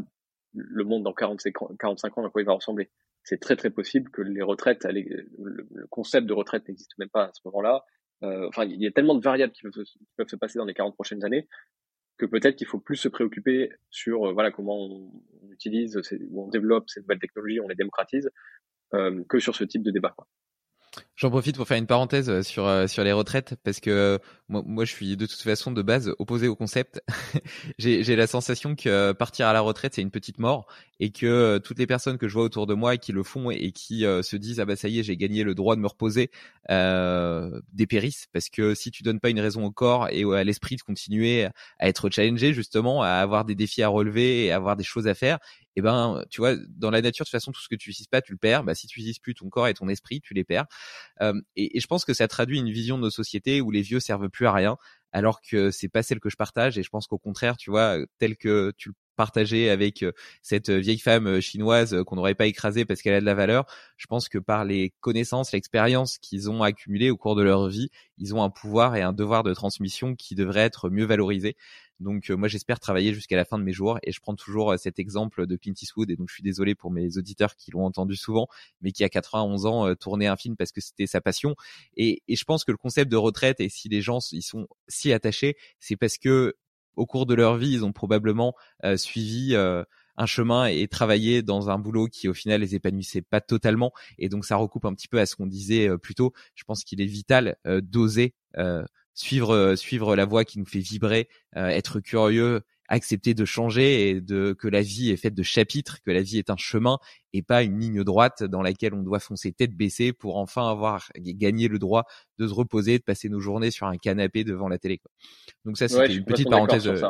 le monde dans 45, 45 ans à quoi il va ressembler c'est très très possible que les retraites, le, concept de retraite n'existe même pas à ce moment-là. Enfin, il y a tellement de variables qui peuvent, se passer dans les 40 prochaines années que peut-être qu'il faut plus se préoccuper sur voilà comment on, utilise, on développe ces nouvelles technologies, on les démocratise, que sur ce type de débat. J'en profite pour faire une parenthèse euh, sur euh, sur les retraites parce que euh, moi, moi je suis de toute façon de base opposé au concept. j'ai j'ai la sensation que partir à la retraite c'est une petite mort et que toutes les personnes que je vois autour de moi qui le font et qui se disent ah bah ça y est j'ai gagné le droit de me reposer dépérissent parce que si tu donnes pas une raison au corps et à l'esprit de continuer à être challengé justement à avoir des défis à relever et à avoir des choses à faire et eh ben tu vois dans la nature de toute façon tout ce que tu utilises pas tu le perds. Bah si tu utilises plus ton corps et ton esprit tu les perds et, et, je pense que ça traduit une vision de nos sociétés où les vieux servent plus à rien alors que c'est pas celle que je partage et je pense qu'au contraire tu vois tel que tu le partager avec euh, cette vieille femme euh, chinoise qu'on n'aurait pas écrasée parce qu'elle a de la valeur. Je pense que par les connaissances, l'expérience qu'ils ont accumulées au cours de leur vie, ils ont un pouvoir et un devoir de transmission qui devrait être mieux valorisé. Donc euh, moi j'espère travailler jusqu'à la fin de mes jours et je prends toujours euh, cet exemple de Clint Eastwood et donc je suis désolé pour mes auditeurs qui l'ont entendu souvent mais qui à 91 ans euh, tournait un film parce que c'était sa passion. Et, et, je pense que le concept de retraite et si les gens ils sont si attachés c'est parce que au cours de leur vie ils ont probablement suivi un chemin et travaillé dans un boulot qui au final les épanouissait pas totalement. Et donc ça recoupe un petit peu à ce qu'on disait plus tôt. Je pense qu'il est vital d'oser suivre euh, suivre la voie qui nous fait vibrer, euh, être curieux, accepter de changer et de que la vie est faite de chapitres, que la vie est un chemin et pas une ligne droite dans laquelle on doit foncer tête baissée pour enfin avoir gagné le droit de se reposer, de passer nos journées sur un canapé devant la télé. Quoi. Donc ça c'était une, petite parenthèse, euh,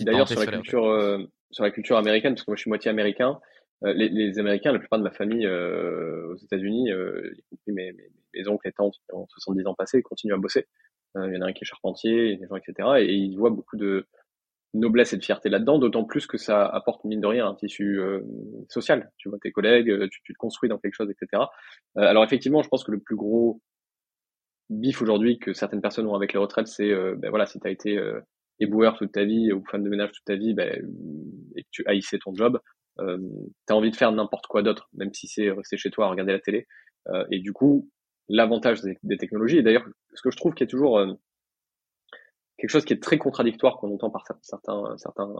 D'ailleurs sur, la culture sur la culture américaine parce que moi je suis moitié américain, les, les, Américains, la plupart de ma famille aux États-Unis, y compris mes, mes, mes, oncles et tantes qui ont 70 ans passés, continuent à bosser. Euh, il y en a un qui est charpentier, des gens, etc. Et, il voit beaucoup de noblesse et de fierté là-dedans, d'autant plus que ça apporte mine de rien un tissu euh, social. Tu vois tes collègues, euh, tu, te construis dans quelque chose, etc. alors effectivement, je pense que le plus gros bif aujourd'hui que certaines personnes ont avec les retraites, c'est ben voilà, si tu as été éboueur toute ta vie ou femme de ménage toute ta vie, ben, et que tu haïssais ton job, euh, tu as envie de faire n'importe quoi d'autre, même si c'est rester chez toi à regarder la télé. Euh, et du coup, l'avantage des, technologies. Et d'ailleurs, ce que je trouve qu'il y a toujours euh, quelque chose qui est très contradictoire qu'on entend par certains, certains,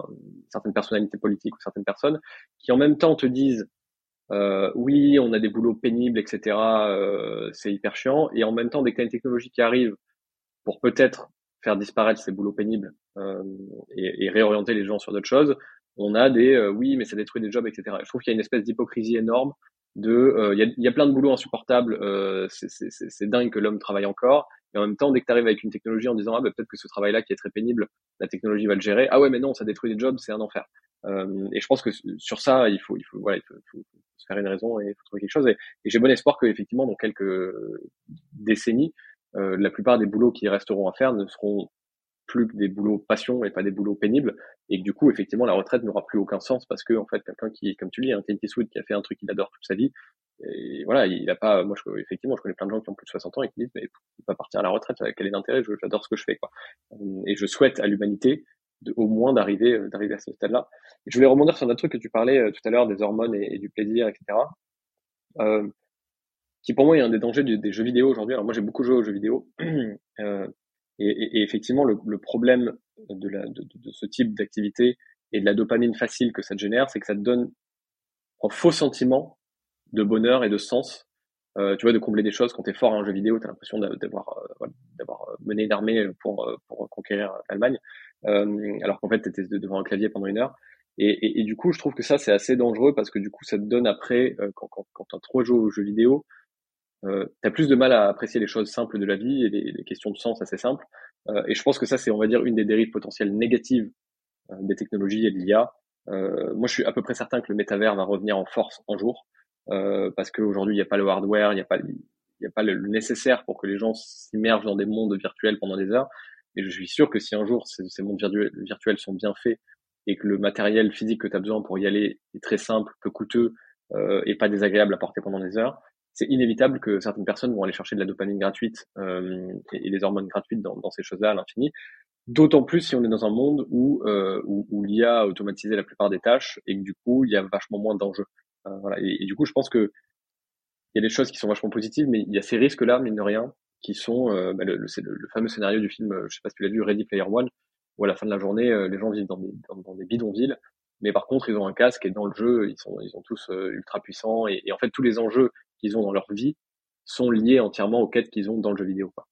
certaines personnalités politiques ou certaines personnes, qui en même temps te disent euh, oui, on a des boulots pénibles, etc. Euh, c'est hyper chiant. Et en même temps, dès que tu as une technologie qui arrive pour peut-être faire disparaître ces boulots pénibles euh, et, et, réorienter les gens sur d'autres choses, on a des euh, oui, mais ça détruit des jobs, etc. je trouve qu'il y a une espèce d'hypocrisie énorme de euh, il y, a, y, a, plein de boulots insupportables euh, c'est dingue que l'homme travaille encore. Et en même temps dès que tu arrives avec une technologie en disant ah bah, peut-être que ce travail là qui est très pénible la technologie va le gérer. Ah ouais mais non ça détruit des jobs c'est un enfer. Euh, et je pense que sur ça il faut il faut voilà il faut, faut, se faire une raison et il faut trouver quelque chose. Et, et j'ai bon espoir que effectivement dans quelques décennies euh, la plupart des boulots qui resteront à faire ne seront plus que des boulots passion et pas des boulots pénibles. Et que du coup effectivement la retraite n'aura plus aucun sens parce que en fait quelqu'un qui comme tu dis un Clint Eastwood qui a fait un truc qu'il adore toute sa vie et voilà il a pas moi effectivement je connais plein de gens qui ont plus de 60 ans et qui disent mais pas partir à la retraite quel est l'intérêt? J'adore ce que je fais quoi. Et je souhaite à l'humanité au moins d'arriver euh, d'arriver à ce stade là je voulais rebondir sur un truc que tu parlais euh, tout à l'heure des hormones et, du plaisir etc euh, qui pour moi est un des dangers des, jeux vidéo aujourd'hui. Alors moi j'ai beaucoup joué aux jeux vidéo. Euh, et, et, et, effectivement, le, le, problème de, la, de, de ce type d'activité et de la dopamine facile que ça te génère, c'est que ça te donne un faux sentiment de bonheur et de sens. Euh, tu vois, de combler des choses quand tu es fort à un jeu vidéo, tu as l'impression d'avoir euh, d'avoir mené une armée pour, pour conquérir l'Allemagne, euh, alors qu'en fait, tu étais devant un clavier pendant une heure. Et, et, et, du coup, je trouve que ça, c'est assez dangereux parce que du coup, ça te donne après, euh, quand, quand, quand tu as trop joué aux jeux vidéo, euh, tu as plus de mal à apprécier les choses simples de la vie et les, les questions de sens assez simples. Euh, et je pense que ça, c'est, on va dire, une des dérives potentielles négatives euh, des technologies et de l'IA. Euh, moi, je suis à peu près certain que le métavers va revenir en force un jour parce qu'aujourd'hui, il n'y a pas le hardware, il n'y a pas, y a pas le nécessaire pour que les gens s'immergent dans des mondes virtuels pendant des heures. Et je suis sûr que si un jour ces, ces mondes virtuels sont bien faits et que le matériel physique que tu as besoin pour y aller est très simple, peu coûteux euh, et pas désagréable à porter pendant des heures, c'est inévitable que certaines personnes vont aller chercher de la dopamine gratuite euh, et, et, les hormones gratuites dans, dans ces choses-là à l'infini. D'autant plus si on est dans un monde où, euh, où, où l'IA a automatisé la plupart des tâches et que du coup, il y a vachement moins d'enjeux. Euh, voilà. Et, du coup, je pense que il y a des choses qui sont vachement positives, mais il y a ces risques-là, mine de rien, qui sont euh, bah, le, le, le, fameux scénario du film, je sais pas si tu l'as vu, Ready Player One, où à la fin de la journée, euh, les gens vivent dans des, dans, des bidonvilles, mais par contre, ils ont un casque et dans le jeu, ils sont, ils sont tous euh, ultra puissants et, et, en fait, tous les enjeux qu'ils ont dans leur vie sont liés entièrement aux quêtes qu'ils ont dans le jeu vidéo. Quoi.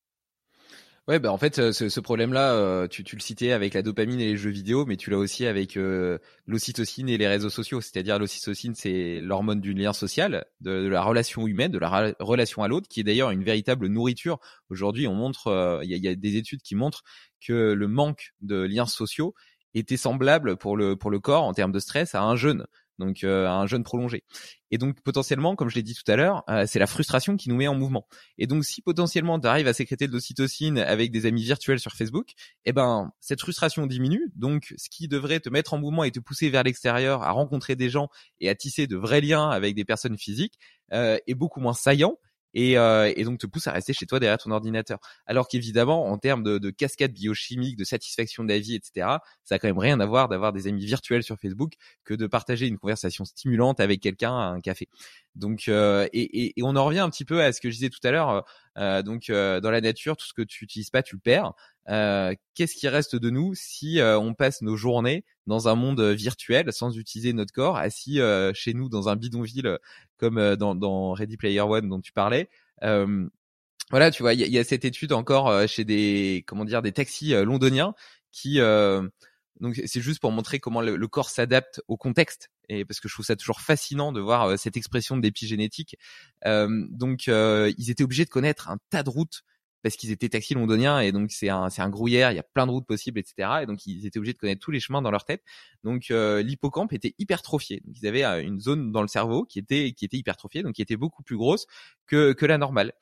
Ouais, bah en fait, ce, ce problème-là, euh, tu, le citais avec la dopamine et les jeux vidéo, mais tu l'as aussi avec euh, l'ocytocine et les réseaux sociaux. C'est-à-dire l'ocytocine, c'est l'hormone du lien social, de, la relation humaine, de la relation à l'autre, qui est d'ailleurs une véritable nourriture. Aujourd'hui, on montre, euh, il y, y, a des études qui montrent que le manque de liens sociaux était semblable pour le pour le corps en termes de stress à un jeûne donc euh, un jeûne prolongé. Et donc potentiellement, comme je l'ai dit tout à l'heure, euh, c'est la frustration qui nous met en mouvement. Et donc si potentiellement tu arrives à sécréter de l'ocytocine avec des amis virtuels sur Facebook, eh ben cette frustration diminue. Donc ce qui devrait te mettre en mouvement et te pousser vers l'extérieur, à rencontrer des gens et à tisser de vrais liens avec des personnes physiques, euh, est beaucoup moins saillant et, euh, et, donc te pousse à rester chez toi derrière ton ordinateur. Alors qu'évidemment, en termes de, de, cascade biochimique, de satisfaction de la vie, etc., ça a quand même rien à voir d'avoir des amis virtuels sur Facebook que de partager une conversation stimulante avec quelqu'un à un café. Donc, euh, et, et, et, on en revient un petit peu à ce que je disais tout à l'heure. Euh, donc, euh, dans la nature, tout ce que tu utilises pas, tu le perds. Euh, qu'est-ce qui reste de nous si euh, on passe nos journées dans un monde virtuel sans utiliser notre corps, assis chez nous dans un bidonville comme dans, dans, Ready Player One dont tu parlais? Voilà, tu vois, il y, y, a cette étude encore chez des comment dire des taxis londoniens qui donc c'est juste pour montrer comment le, corps s'adapte au contexte et parce que je trouve ça toujours fascinant de voir euh, cette expression d'épigénétique. Euh, donc euh, ils étaient obligés de connaître un tas de routes parce qu'ils étaient taxis londoniens et donc c'est un c'est un grouillère, il y a plein de routes possibles, etc. Et donc ils étaient obligés de connaître tous les chemins dans leur tête. Donc euh, l'hippocampe était hypertrophié. Ils avaient une zone dans le cerveau qui était qui était hypertrophiée, donc qui était beaucoup plus grosse que que la normale.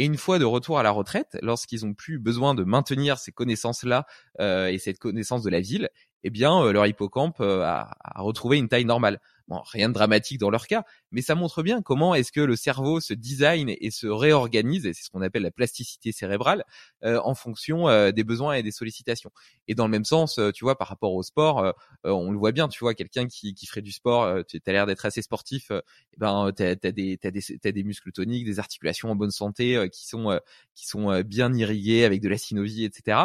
Et une fois de retour à la retraite, lorsqu'ils ont plus besoin de maintenir ces connaissances-là euh, et cette connaissance de la ville, eh bien, euh, leur hippocampe euh, a, a, retrouvé une taille normale. Rien de dramatique dans leur cas, mais ça montre bien comment est-ce que le cerveau se design et se réorganise, et c'est ce qu'on appelle la plasticité cérébrale, euh, en fonction euh, des besoins et des sollicitations. Et dans le même sens, euh, tu vois, par rapport au sport, on le voit bien, tu vois, quelqu'un qui, qui ferait du sport, tu as l'air d'être assez sportif, eh ben, tu as, des, des muscles toniques, des articulations en bonne santé qui sont, qui sont bien irriguées avec de la synovie, etc.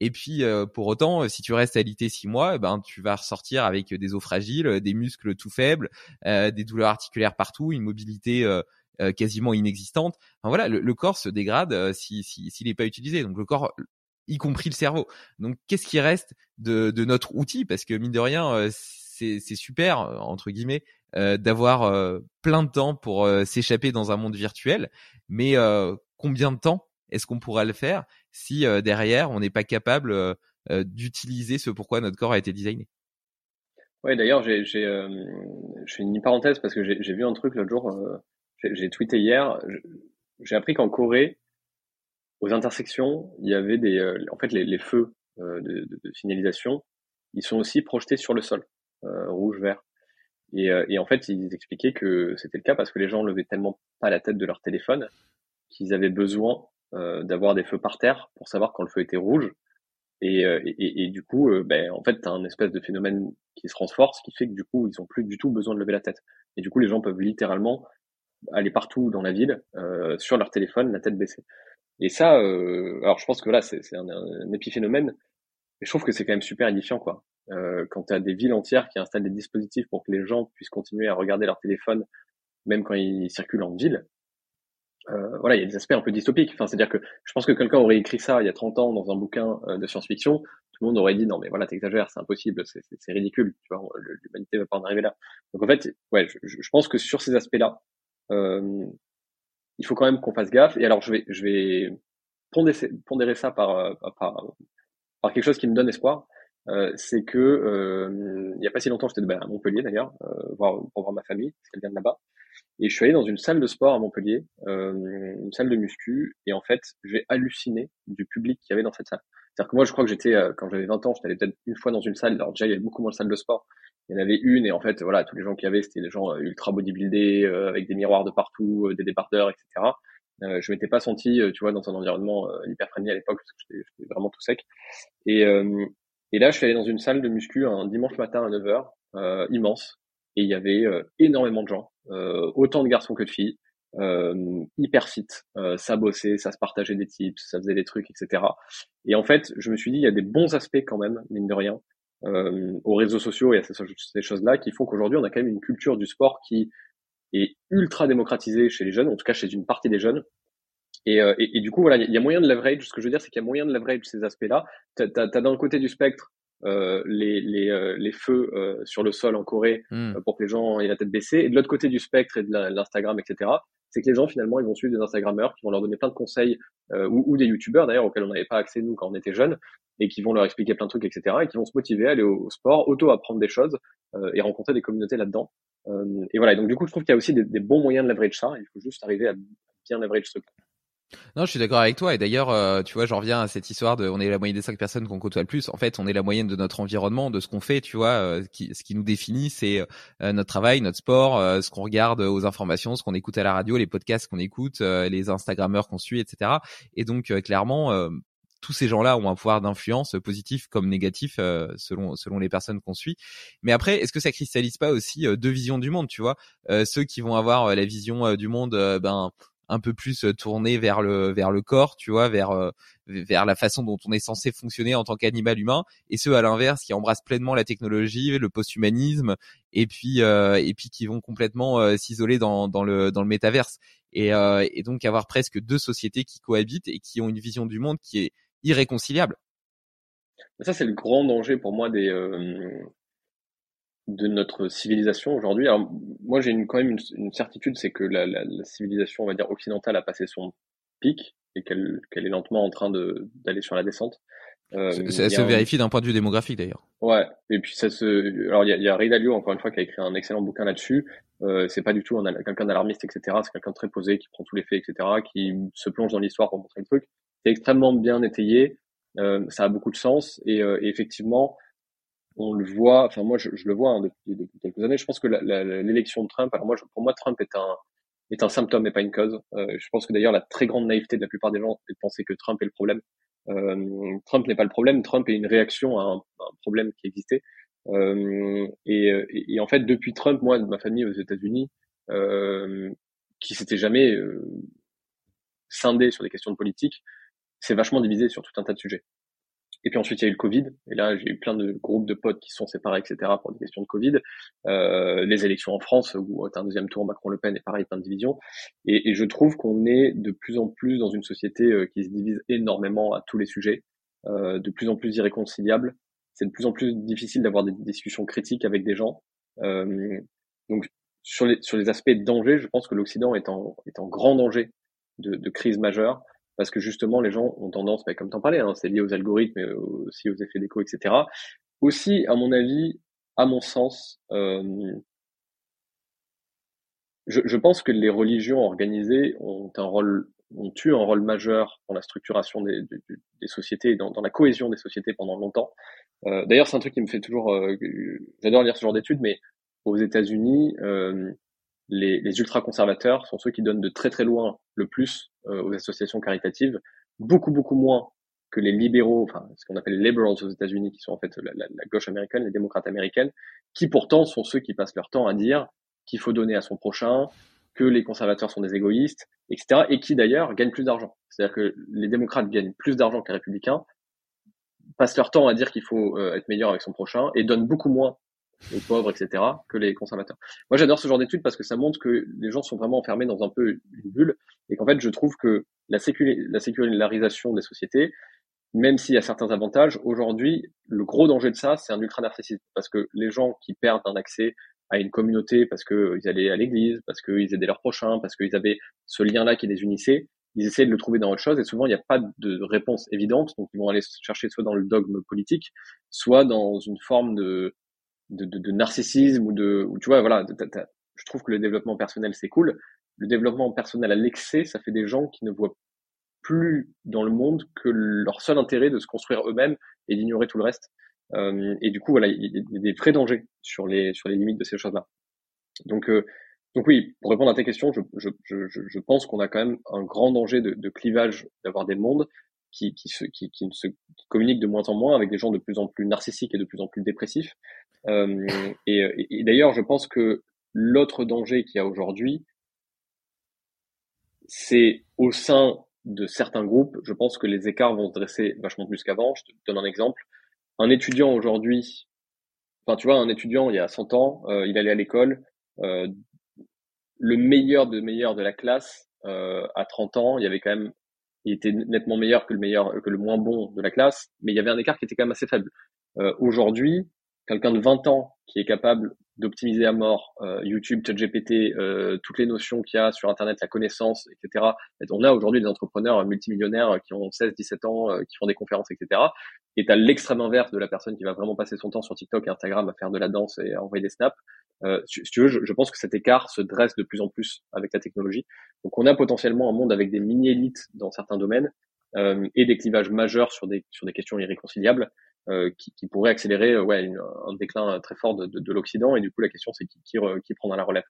Et puis, pour autant, si tu restes alité six mois, ben, tu vas ressortir avec des os fragiles, des muscles tout faibles, des douleurs articulaires partout, une mobilité euh, euh, quasiment inexistante. Enfin, voilà, le, le, corps se dégrade euh, s'il si, si, n'est pas utilisé. Donc le corps, y compris le cerveau. Donc qu'est-ce qui reste de, de, notre outil? Parce que mine de rien, c'est super entre guillemets d'avoir plein de temps pour s'échapper dans un monde virtuel. Mais combien de temps est-ce qu'on pourra le faire? Si derrière on n'est pas capable d'utiliser ce pourquoi notre corps a été designé Ouais, d'ailleurs, j'ai, j'ai, je fais une parenthèse parce que j'ai, vu un truc l'autre jour. J'ai, tweeté hier. J'ai appris qu'en Corée, aux intersections, il y avait des, en fait, les, feux de, signalisation, ils sont aussi projetés sur le sol, rouge, vert. Et, et, en fait, ils expliquaient que c'était le cas parce que les gens levaient tellement pas la tête de leur téléphone qu'ils avaient besoin d'avoir des feux par terre pour savoir quand le feu était rouge et, euh, et, et, du coup, euh, ben, en fait, tu as un espèce de phénomène qui se renforce, qui fait que du coup, ils ont plus du tout besoin de lever la tête. Et du coup, les gens peuvent littéralement aller partout dans la ville euh, sur leur téléphone, la tête baissée. Et ça, euh, alors je pense que là, c'est un, un, épiphénomène je trouve que c'est quand même super édifiant, quoi. Euh, quand tu as des villes entières qui installent des dispositifs pour que les gens puissent continuer à regarder leur téléphone, même quand ils circulent en ville. Euh, voilà, il y a des aspects un peu dystopiques. Enfin, c'est-à-dire que je pense que quelqu'un aurait écrit ça il y a 30 ans dans un bouquin euh, de science-fiction, tout le monde aurait dit non mais voilà, t'exagères, c'est impossible, c'est ridicule, tu vois, l'humanité va pas en arriver là. Donc en fait, ouais, je, je pense que sur ces aspects-là, euh, il faut quand même qu'on fasse gaffe. Et alors je vais, je vais pondérer, pondérer ça par, euh, par, par quelque chose qui me donne espoir. Euh, c'est que euh, il y a pas si longtemps, j'étais à Montpellier d'ailleurs, euh, voir, pour voir ma famille, parce qu'elle vient de là-bas. Et je suis allé dans une salle de sport à Montpellier, euh, une salle de muscu, et en fait, j'ai halluciné du public qu'il y avait dans cette salle. C'est-à-dire que moi, je crois que j'étais, euh, quand j'avais 20 ans, j'étais allé peut-être une fois dans une salle. Alors déjà, il y avait beaucoup moins de salles de sport. Il y en avait une, et en fait, voilà, tous les gens qui y avaient, c'était des gens ultra bodybuildés, avec des miroirs de partout, des débardeurs, etc. Euh, je m'étais pas senti, tu vois, dans un environnement hyper friendly à l'époque, parce que j'étais vraiment tout sec. Et, et là, je suis allé dans une salle de muscu un dimanche matin à 9h, euh, immense, et il y avait euh, énormément de gens, euh, autant de garçons que de filles, hyper fit, ça bossait, ça se partageait des tips, ça faisait des trucs, etc. Et en fait, je me suis dit, il y a des bons aspects quand même, mine de rien, aux réseaux sociaux et à ces, ces choses-là qui font qu'aujourd'hui, on a quand même une culture du sport qui est ultra démocratisée chez les jeunes, en tout cas chez une partie des jeunes, et, euh, et, et, du coup, voilà, il y a moyen de leverage. Ce que je veux dire, c'est qu'il y a moyen de leverage ces aspects-là. Tu as, d'un côté du spectre euh, les, les, euh, les feux euh, sur le sol en Corée hmm. pour que les gens aient la tête baissée. Et de l'autre côté du spectre et de l'Instagram, etc., c'est que les gens, finalement, ils vont suivre des Instagrammeurs qui vont leur donner plein de conseils, ou, ou, des YouTubeurs, d'ailleurs, auxquels on n'avait pas accès, nous, quand on était jeunes, et qui vont leur expliquer plein de trucs, etc., et qui vont se motiver à aller au, sport, auto-apprendre des choses, et rencontrer des communautés là-dedans. et voilà, donc du coup, je trouve qu'il y a aussi des, des, bons moyens de leverage ça. Il faut juste arriver à bien leverage ce truc. Non, je suis d'accord avec toi. Et d'ailleurs, euh, tu vois, j'en reviens à cette histoire de, on est la moyenne des cinq personnes qu'on côtoie le plus. En fait, on est la moyenne de notre environnement, de ce qu'on fait. Tu vois, euh, qui, ce qui nous définit, c'est euh, notre travail, notre sport, ce qu'on regarde aux informations, ce qu'on écoute à la radio, les podcasts qu'on écoute, les Instagrammeurs qu'on suit, etc. Et donc, clairement, tous ces gens-là ont un pouvoir d'influence positif comme négatif selon selon les personnes qu'on suit. Mais après, est-ce que ça cristallise pas aussi deux visions du monde, tu vois? Ceux qui vont avoir la vision du monde, ben un peu plus euh, tourné vers le vers le corps, tu vois, vers euh, vers la façon dont on est censé fonctionner en tant qu'animal humain, et ceux à l'inverse qui embrassent pleinement la technologie, le post-humanisme, et puis euh, et puis qui vont complètement s'isoler dans dans le dans le métaverse, et et donc avoir presque deux sociétés qui cohabitent et qui ont une vision du monde qui est irréconciliable. Ça, c'est le grand danger pour moi des, de notre civilisation aujourd'hui. Alors, moi, j'ai une, quand même une, certitude, c'est que la, la, la, civilisation, on va dire, occidentale a passé son pic et qu'elle qu'elle est lentement en train d'aller sur la descente. Euh, ça, se vérifie d'un point de vue démographique d'ailleurs. Ouais, et puis ça se. Alors il y a, y a Ray Dalio encore une fois qui a écrit un excellent bouquin là-dessus. Euh, c'est pas du tout quelqu'un d'alarmiste, etc. C'est quelqu'un de très posé qui prend tous les faits, etc. Qui se plonge dans l'histoire pour montrer le truc. C'est extrêmement bien étayé. Euh, ça a beaucoup de sens et, euh, et effectivement, on le voit, enfin moi je, le vois hein, depuis, quelques années. Je pense que l'élection de Trump, alors moi pour moi Trump est un est un symptôme et pas une cause. Euh, je pense que d'ailleurs la très grande naïveté de la plupart des gens est de penser que Trump est le problème. Euh, Trump n'est pas le problème, Trump est une réaction à un, problème qui existait. Euh, et, et, en fait depuis Trump, moi ma famille aux États-Unis, qui s'était jamais scindée sur des questions de politique, s'est vachement divisé sur tout un tas de sujets. Et puis ensuite, il y a eu le Covid. Et là, j'ai eu plein de groupes de potes qui sont séparés, etc., pour des questions de Covid. Euh, les élections en France, où c'est un deuxième tour, Macron-Le Pen, et pareil, plein de divisions. Et, et je trouve qu'on est de plus en plus dans une société euh, qui se divise énormément à tous les sujets, euh, de plus en plus irréconciliable. C'est de plus en plus difficile d'avoir des discussions critiques avec des gens. Euh, donc, sur les, sur les aspects danger, je pense que l'Occident est en, est en grand danger de, de crise majeure parce que justement les gens ont tendance, bah, comme t'en parlais, hein, c'est lié aux algorithmes, mais aussi aux effets d'écho, etc. Aussi, à mon avis, à mon sens, euh, je, je, pense que les religions organisées ont un rôle, ont eu un rôle majeur dans la structuration des, des, des sociétés, dans, dans, la cohésion des sociétés pendant longtemps. Euh, D'ailleurs, c'est un truc qui me fait toujours, euh, j'adore lire ce genre d'études, mais aux États-Unis, euh, les, les ultra-conservateurs sont ceux qui donnent de très très loin le plus euh, aux associations caritatives, beaucoup beaucoup moins que les libéraux, enfin ce qu'on appelle les liberals aux États-Unis, qui sont en fait la, la, la, gauche américaine, les démocrates américaines, qui pourtant sont ceux qui passent leur temps à dire qu'il faut donner à son prochain, que les conservateurs sont des égoïstes, etc. Et qui d'ailleurs gagnent plus d'argent. C'est-à-dire que les démocrates gagnent plus d'argent que les républicains passent leur temps à dire qu'il faut être meilleur avec son prochain et donnent beaucoup moins aux pauvres, etc., que les conservateurs. Moi, j'adore ce genre d'études parce que ça montre que les gens sont vraiment enfermés dans un peu une bulle et qu'en fait, je trouve que la, la sécularisation des sociétés, même s'il y a certains avantages, aujourd'hui, le gros danger de ça, c'est un ultra-narcissisme parce que les gens qui perdent un accès à une communauté parce qu'ils allaient à l'église, parce qu'ils aidaient leurs prochains, parce qu'ils avaient ce lien-là qui les unissait, ils essaient de le trouver dans autre chose et souvent il n'y a pas de réponse évidente, donc ils vont aller chercher soit dans le dogme politique, soit dans une forme de de, de, de, narcissisme ou de, ou tu vois, voilà, je trouve que le développement personnel c'est cool. Le développement personnel à l'excès, ça fait des gens qui ne voient plus dans le monde que leur seul intérêt de se construire eux-mêmes et d'ignorer tout le reste. Euh, et du coup, voilà, il y, a des vrais dangers sur les sur les limites de ces choses-là. Donc, euh, donc oui, pour répondre à tes questions, je, je, je, je pense qu'on a quand même un grand danger de, de clivage, d'avoir des mondes qui, qui, se, qui, qui, se, qui communiquent de moins en moins avec des gens de plus en plus narcissiques et de plus en plus dépressifs. Euh, et, et, d'ailleurs, je pense que l'autre danger qu'il y a aujourd'hui, c'est au sein de certains groupes, je pense que les écarts vont se dresser vachement plus qu'avant. Je te donne un exemple. Un étudiant aujourd'hui, enfin tu vois, un étudiant il y a 100 ans, euh, il allait à l'école, euh, le meilleur de meilleur de la classe euh, à 30 ans, il y avait quand même il était nettement meilleur que le meilleur que le moins bon de la classe, mais il y avait un écart qui était quand même assez faible. Euh, Aujourd'hui, quelqu'un de 20 ans qui est capable d'optimiser à mort euh, YouTube, ChatGPT, euh, toutes les notions qu'il y a sur Internet, la connaissance, etc. on a aujourd'hui des entrepreneurs multimillionnaires qui ont 16, 17 ans, euh, qui font des conférences, etc. Et as l'extrême inverse de la personne qui va vraiment passer son temps sur TikTok et Instagram à faire de la danse et à envoyer des snaps. Euh, si, tu veux, je, je, pense que cet écart se dresse de plus en plus avec la technologie. Donc on a potentiellement un monde avec des mini-élites dans certains domaines euh, et des clivages majeurs sur des, sur des questions irréconciliables. Euh, qui, qui, pourrait accélérer euh, un déclin très fort de, de, de l'Occident. Et du coup, la question, c'est qui, prendra la relève.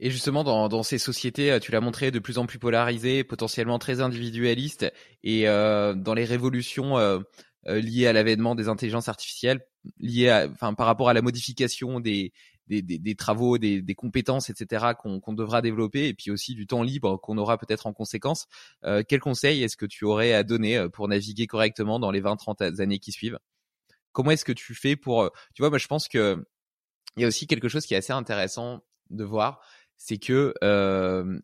Et justement, dans, ces sociétés, euh, tu l'as montré, de plus en plus polarisées, potentiellement très individualistes, et euh, dans les révolutions euh, liées à l'avènement des intelligences artificielles, liées enfin, par rapport à la modification des, des, des, des travaux, des, des, compétences, etc. qu'on devra développer, et puis aussi du temps libre qu'on aura peut-être en conséquence. Euh, quel conseil est-ce que tu aurais à donner euh, pour naviguer correctement dans les 20-30 années qui suivent? Comment est-ce que tu fais pour... Euh, tu vois, moi je pense que il y a aussi quelque chose qui est assez intéressant de voir, c'est que euh,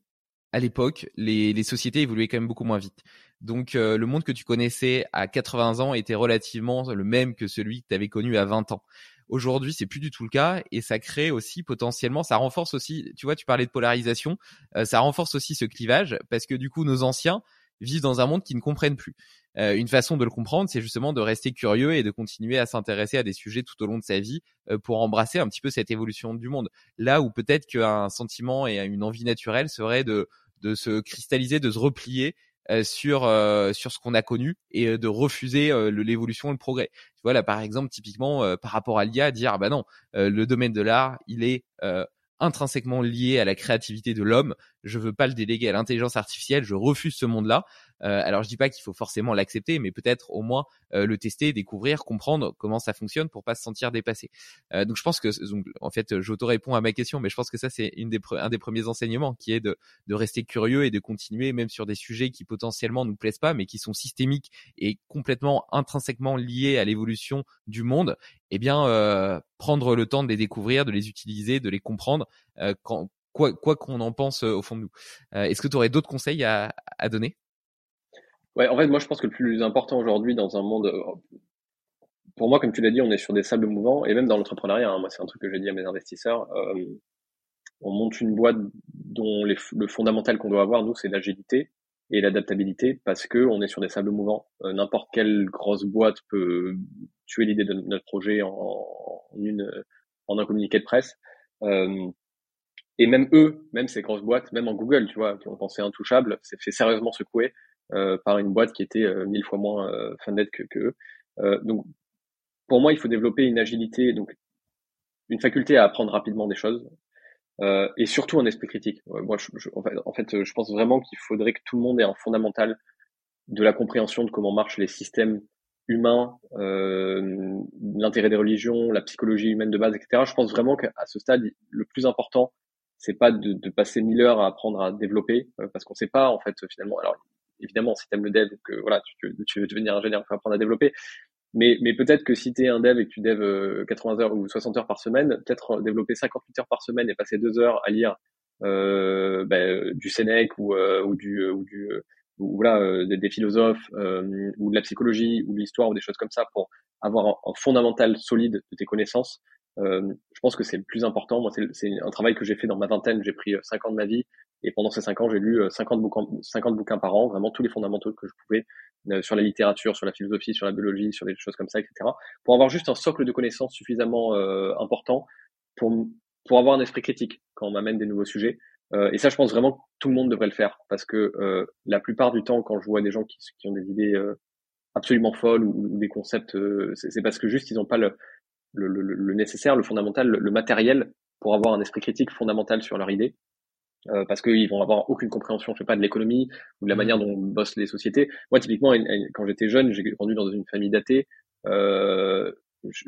à l'époque, les, les, sociétés évoluaient quand même beaucoup moins vite. Donc euh, le monde que tu connaissais à 80 ans était relativement le même que celui que tu avais connu à 20 ans. Aujourd'hui, c'est plus du tout le cas et ça crée aussi potentiellement, ça renforce aussi, tu vois, tu parlais de polarisation, euh, ça renforce aussi ce clivage parce que du coup, nos anciens vivent dans un monde qui ne comprennent plus. Euh, une façon de le comprendre, c'est justement de rester curieux et de continuer à s'intéresser à des sujets tout au long de sa vie euh, pour embrasser un petit peu cette évolution du monde. Là où peut-être qu'un sentiment et une envie naturelle serait de de se cristalliser, de se replier sur euh, sur ce qu'on a connu et euh, de refuser l'évolution et le progrès. Tu vois là par exemple typiquement par rapport à l'IA dire ah bah non le domaine de l'art il est intrinsèquement lié à la créativité de l'homme. Je veux pas le déléguer à l'intelligence artificielle. Je refuse ce monde-là. Euh, alors je dis pas qu'il faut forcément l'accepter, mais peut-être au moins euh, le tester, découvrir, comprendre comment ça fonctionne pour pas se sentir dépassé. Euh, donc je pense que, donc, en fait, j'auto-réponds à ma question, mais je pense que ça c'est une des un des premiers enseignements qui est de, de rester curieux et de continuer même sur des sujets qui potentiellement nous plaisent pas, mais qui sont systémiques et complètement intrinsèquement liés à l'évolution du monde. Eh bien, euh, prendre le temps de les découvrir, de les utiliser, de les comprendre, quand, quoi qu'on en pense au fond de nous. Est-ce que tu aurais d'autres conseils à, à donner? Ouais, en fait, moi, je pense que le plus important aujourd'hui dans un monde, euh, pour moi, comme tu l'as dit, on est sur des sables mouvants, et même dans l'entrepreneuriat, hein, moi, c'est un truc que j'ai dit à mes investisseurs, euh, on monte une boîte dont le fondamental qu'on doit avoir, nous, c'est l'agilité et l'adaptabilité, parce que on est sur des sables mouvants. Euh, n'importe quelle grosse boîte peut tuer l'idée de notre projet en, une, en un communiqué de presse. Et même eux, même ces grosses boîtes, même en Google, tu vois, qui ont pensé intouchable, s'est fait sérieusement secouer par une boîte qui était euh, mille fois moins euh, funded que, que eux. donc, pour moi, il faut développer une agilité, donc une faculté à apprendre rapidement des choses, euh, et surtout un esprit critique. Moi, je, en, fait, je pense vraiment qu'il faudrait que tout le monde ait un fondamental de la compréhension de comment marchent les systèmes humains, euh, l'intérêt des religions, la psychologie humaine de base, etc. Je pense vraiment qu'à ce stade, le plus important, c'est pas de, de, passer mille heures à apprendre à développer, parce qu'on sait pas en fait finalement. Évidemment, si tu aimes le dev, que voilà, tu, veux devenir ingénieur, il faut apprendre à développer. Mais, mais peut-être que si tu es un dev et que tu dev 80 heures ou 60 heures par semaine, peut-être développer 58 heures par semaine et passer deux heures à lire euh, ben, du Sénèque ou, ou du, ou du ou voilà des, des, philosophes ou de la psychologie ou de l'histoire ou des choses comme ça pour avoir un, fondamental solide de tes connaissances euh, je pense que c'est le plus important. Moi, c'est un travail que j'ai fait dans ma vingtaine. J'ai pris 5 euh, ans de ma vie et pendant ces 5 ans, j'ai lu 50 euh, bouquins, 50 bouquins par an, vraiment tous les fondamentaux que je pouvais sur la littérature, sur la philosophie, sur la biologie, sur des choses comme ça, etc. Pour avoir juste un socle de connaissances suffisamment important pour pour avoir un esprit critique quand on m'amène des nouveaux sujets. Euh, et ça, je pense vraiment que tout le monde devrait le faire parce que euh, la plupart du temps, quand je vois des gens qui, qui ont des idées euh, absolument folles ou, ou des concepts, c'est parce que juste ils n'ont pas le, le, le, le, nécessaire, le fondamental, le, matériel pour avoir un esprit critique fondamental sur leur idée. Euh, parce qu'ils vont avoir aucune compréhension, je sais pas, de l'économie ou de la mmh. manière dont bossent les sociétés. Moi, typiquement, quand j'étais jeune, j'ai grandi dans une famille d'athées. Euh,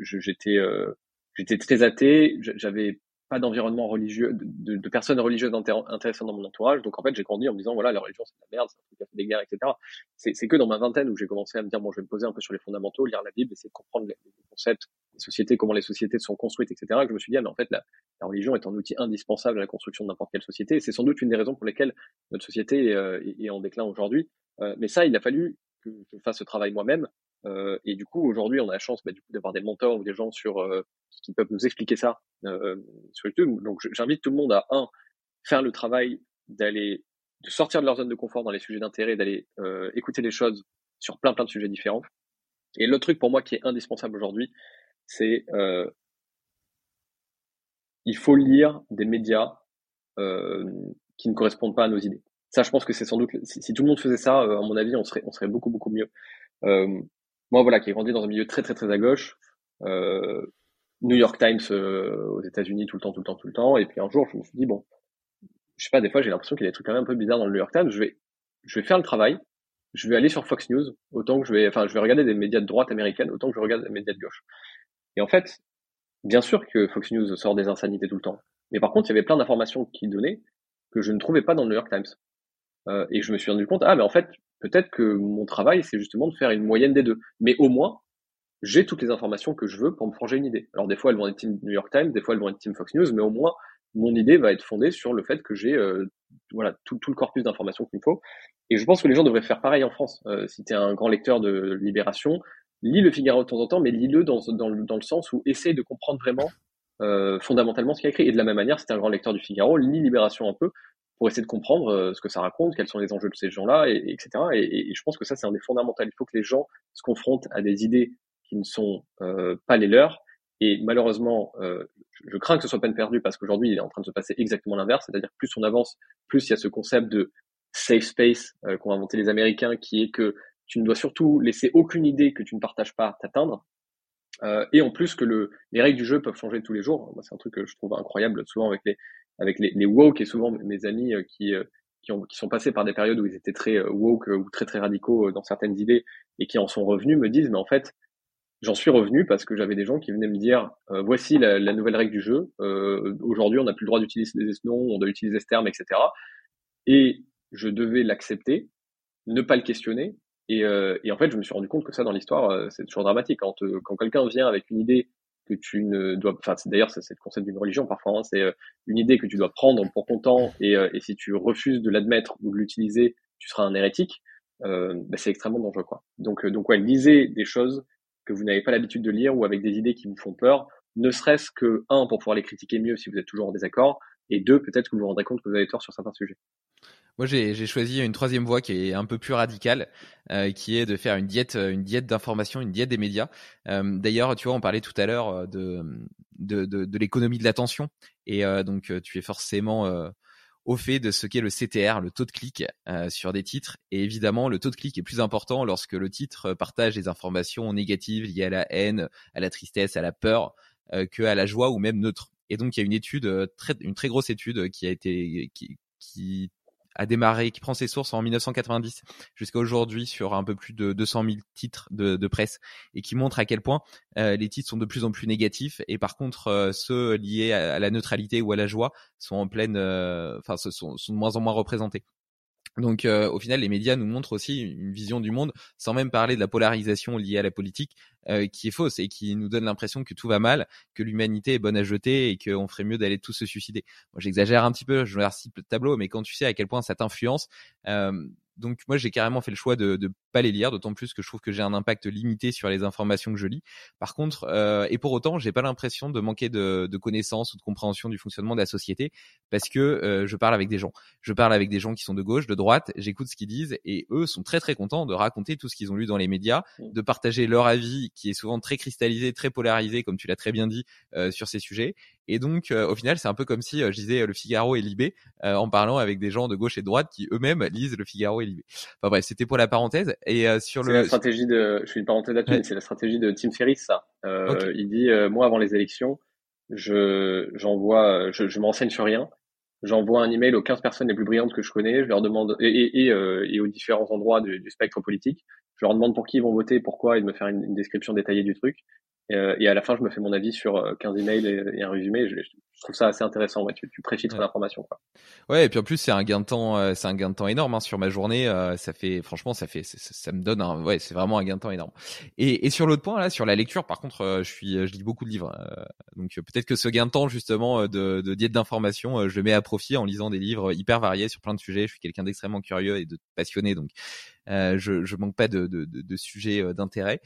j'étais, euh, j'étais très athée. J'avais pas d'environnement religieux, de, de, personnes religieuses intéressantes dans mon entourage. Donc en fait, j'ai grandi en me disant voilà, la religion c'est de la merde, c'est un truc a fait des guerres, etc. C'est que dans ma vingtaine où j'ai commencé à me dire bon, je vais me poser un peu sur les fondamentaux, lire la Bible, essayer de comprendre les, concepts, les sociétés, comment les sociétés sont construites, etc. Que je me suis dit ah, mais en fait la, la, religion est un outil indispensable à la construction de n'importe quelle société. Et c'est sans doute une des raisons pour lesquelles notre société est, euh, est en déclin aujourd'hui. Euh, mais ça, il a fallu que je fasse ce travail moi-même. Euh, et du coup, aujourd'hui, on a la chance bah, d'avoir des mentors ou des gens sur euh, qui peuvent nous expliquer ça euh, sur YouTube. Donc, j'invite tout le monde à un faire le travail d'aller de sortir de leur zone de confort dans les sujets d'intérêt, d'aller euh, écouter des choses sur plein plein de sujets différents. Et l'autre truc pour moi qui est indispensable aujourd'hui, c'est euh, il faut lire des médias euh, qui ne correspondent pas à nos idées. Ça, je pense que c'est sans doute si, si, tout le monde faisait ça, à mon avis, on serait on serait beaucoup beaucoup mieux. Moi, voilà, qui ai grandi dans un milieu très très très à gauche, euh, New York Times euh, aux États-Unis tout le temps, tout le temps, tout le temps. Et puis un jour, je me suis dit bon, je sais pas, des fois j'ai l'impression qu'il y a des trucs quand même un peu bizarres dans le New York Times. Je vais, je vais faire le travail. Je vais aller sur Fox News autant que je vais, enfin, je vais regarder des médias de droite américaine autant que je regarde des médias de gauche. Et en fait, bien sûr que Fox News sort des insanités tout le temps. Mais par contre, il y avait plein d'informations qu'il donnait que je ne trouvais pas dans le New York Times. Euh, et je me suis rendu compte, ah, mais en fait, peut-être que mon travail, c'est justement de faire une moyenne des deux. Mais au moins, j'ai toutes les informations que je veux pour me forger une idée. Alors des fois elles vont être Team New York Times, des fois elles vont être Team Fox News, mais au moins mon idée va être fondée sur le fait que j'ai euh, voilà tout, le corpus d'informations qu'il me faut. Et je pense que les gens devraient faire pareil en France. Euh, si tu es un grand lecteur de Libération, lis le Figaro de temps en temps, mais lis-le dans, dans, dans, le sens où essaie de comprendre vraiment euh, fondamentalement ce qu'il a écrit. Et de la même manière, si tu es un grand lecteur du Figaro, lis Libération un peu pour essayer de comprendre euh, ce que ça raconte, quels sont les enjeux de ces gens-là, et, etc. Et, et, je pense que ça, c'est un des fondamentaux. Il faut que les gens se confrontent à des idées qui ne sont euh, pas les leurs. Et malheureusement, euh, je crains que ce soit peine perdue parce qu'aujourd'hui, il est en train de se passer exactement l'inverse, c'est-à-dire plus on avance, plus il y a ce concept de safe space euh, qu'ont inventé les Américains, qui est que tu ne dois surtout laisser aucune idée que tu ne partages pas t'atteindre. Euh, et en plus que le, les règles du jeu peuvent changer tous les jours. C'est un truc que je trouve incroyable souvent avec les avec les, les woke et souvent mes amis qui qui, ont, qui sont passés par des périodes où ils étaient très woke ou très très radicaux dans certaines idées et qui en sont revenus me disent mais en fait J'en suis revenu parce que j'avais des gens qui venaient me dire euh, voici la, la, nouvelle règle du jeu. Euh, Aujourd'hui, on n'a plus le droit d'utiliser des noms, on doit utiliser ce terme, etc. Et je devais l'accepter, ne pas le questionner. Et, euh, et, en fait, je me suis rendu compte que ça, dans l'histoire, euh, c'est toujours dramatique. Quand, euh, quand quelqu'un vient avec une idée que tu ne dois, enfin, d'ailleurs, c'est le concept d'une religion parfois. Hein, c'est une idée que tu dois prendre pour ton temps, et, et si tu refuses de l'admettre ou de l'utiliser, tu seras un hérétique. Euh, bah, c'est extrêmement dangereux quoi. Donc donc ouais, lisez des choses que vous n'avez pas l'habitude de lire ou avec des idées qui vous font peur, ne serait-ce que, un, pour pouvoir les critiquer mieux si vous êtes toujours en désaccord, et deux, peut-être que vous vous rendrez compte que vous avez tort sur certains sujets. Moi, j'ai choisi une troisième voie qui est un peu plus radicale, euh, qui est de faire une diète, une diète d'information, une diète des médias. Euh, D'ailleurs, tu vois, on parlait tout à l'heure euh, de, de, de, de l'économie de l'attention, et euh, donc tu es forcément euh, au fait de ce qu'est le CTR, le taux de clic euh, sur des titres. Et évidemment, le taux de clic est plus important lorsque le titre partage des informations négatives liées à la haine, à la tristesse, à la peur, euh, que à la joie ou même neutre. Et donc, il y a une étude, euh, très, une très grosse étude qui a été, qui, qui a démarré, qui prend ses sources en 1990 jusqu'à aujourd'hui sur un peu plus de 200 000 titres de, presse et qui montre à quel point euh, les titres sont de plus en plus négatifs et par contre euh, ceux liés à, la neutralité ou à la joie sont en pleine, euh, enfin sont, sont de moins en moins représentés. Donc euh, au final, les médias nous montrent aussi une vision du monde, sans même parler de la polarisation liée à la politique, euh, qui est fausse et qui nous donne l'impression que tout va mal, que l'humanité est bonne à jeter et qu'on ferait mieux d'aller tous se suicider. Moi, j'exagère un petit peu, je regarde le tableau, mais quand tu sais à quel point ça t'influence, euh, donc moi j'ai carrément fait le choix de ne pas les lire, d'autant plus que je trouve que j'ai un impact limité sur les informations que je lis. Par contre, euh, et pour autant, j'ai pas l'impression de manquer de, de, connaissances ou de compréhension du fonctionnement de la société, parce que euh, je parle avec des gens. Je parle avec des gens qui sont de gauche, de droite, j'écoute ce qu'ils disent, et eux sont très très contents de raconter tout ce qu'ils ont lu dans les médias, mmh. de partager leur avis, qui est souvent très cristallisé, très polarisé, comme tu l'as très bien dit, euh, sur ces sujets. Et donc, euh, au final, c'est un peu comme si euh, je disais Le Figaro et Libé en parlant avec des gens de gauche et de droite qui eux-mêmes lisent Le Figaro et Libé. Enfin bref, c'était pour la parenthèse. Et sur le la stratégie de, je fais une parenthèse là-dessus, c'est la stratégie de Tim Ferriss, ça. Il dit moi avant les élections, je j'envoie, je, je m'enseigne sur rien. J'envoie un email aux 15 personnes les plus brillantes que je connais. Je leur demande et, et, et, et aux différents endroits du, du, spectre politique. Je leur demande pour qui ils vont voter, pourquoi, et de me faire une, une description détaillée du truc. Euh, et à la fin, je me fais mon avis sur 15 euh, emails et, et un résumé. Je, je, trouve ça assez intéressant. Ouais, tu, tu préfiltres ouais. l'information. Quoi. Ouais, et puis en plus, c'est un gain de temps, euh, c'est un gain de temps énorme hein, sur ma journée. Euh, ça fait, franchement, ça fait, ça, ça me donne, un, ouais, c'est vraiment un gain de temps énorme. Et, et sur l'autre point là, sur la lecture, par contre, euh, je suis, je lis beaucoup de livres. donc peut-être que ce gain de temps justement de, de diète d'information, je le mets à profit en lisant des livres hyper variés sur plein de sujets. Je suis quelqu'un d'extrêmement curieux et de passionné, donc euh, je, je manque pas de, de, de, de sujets euh, d'intérêt.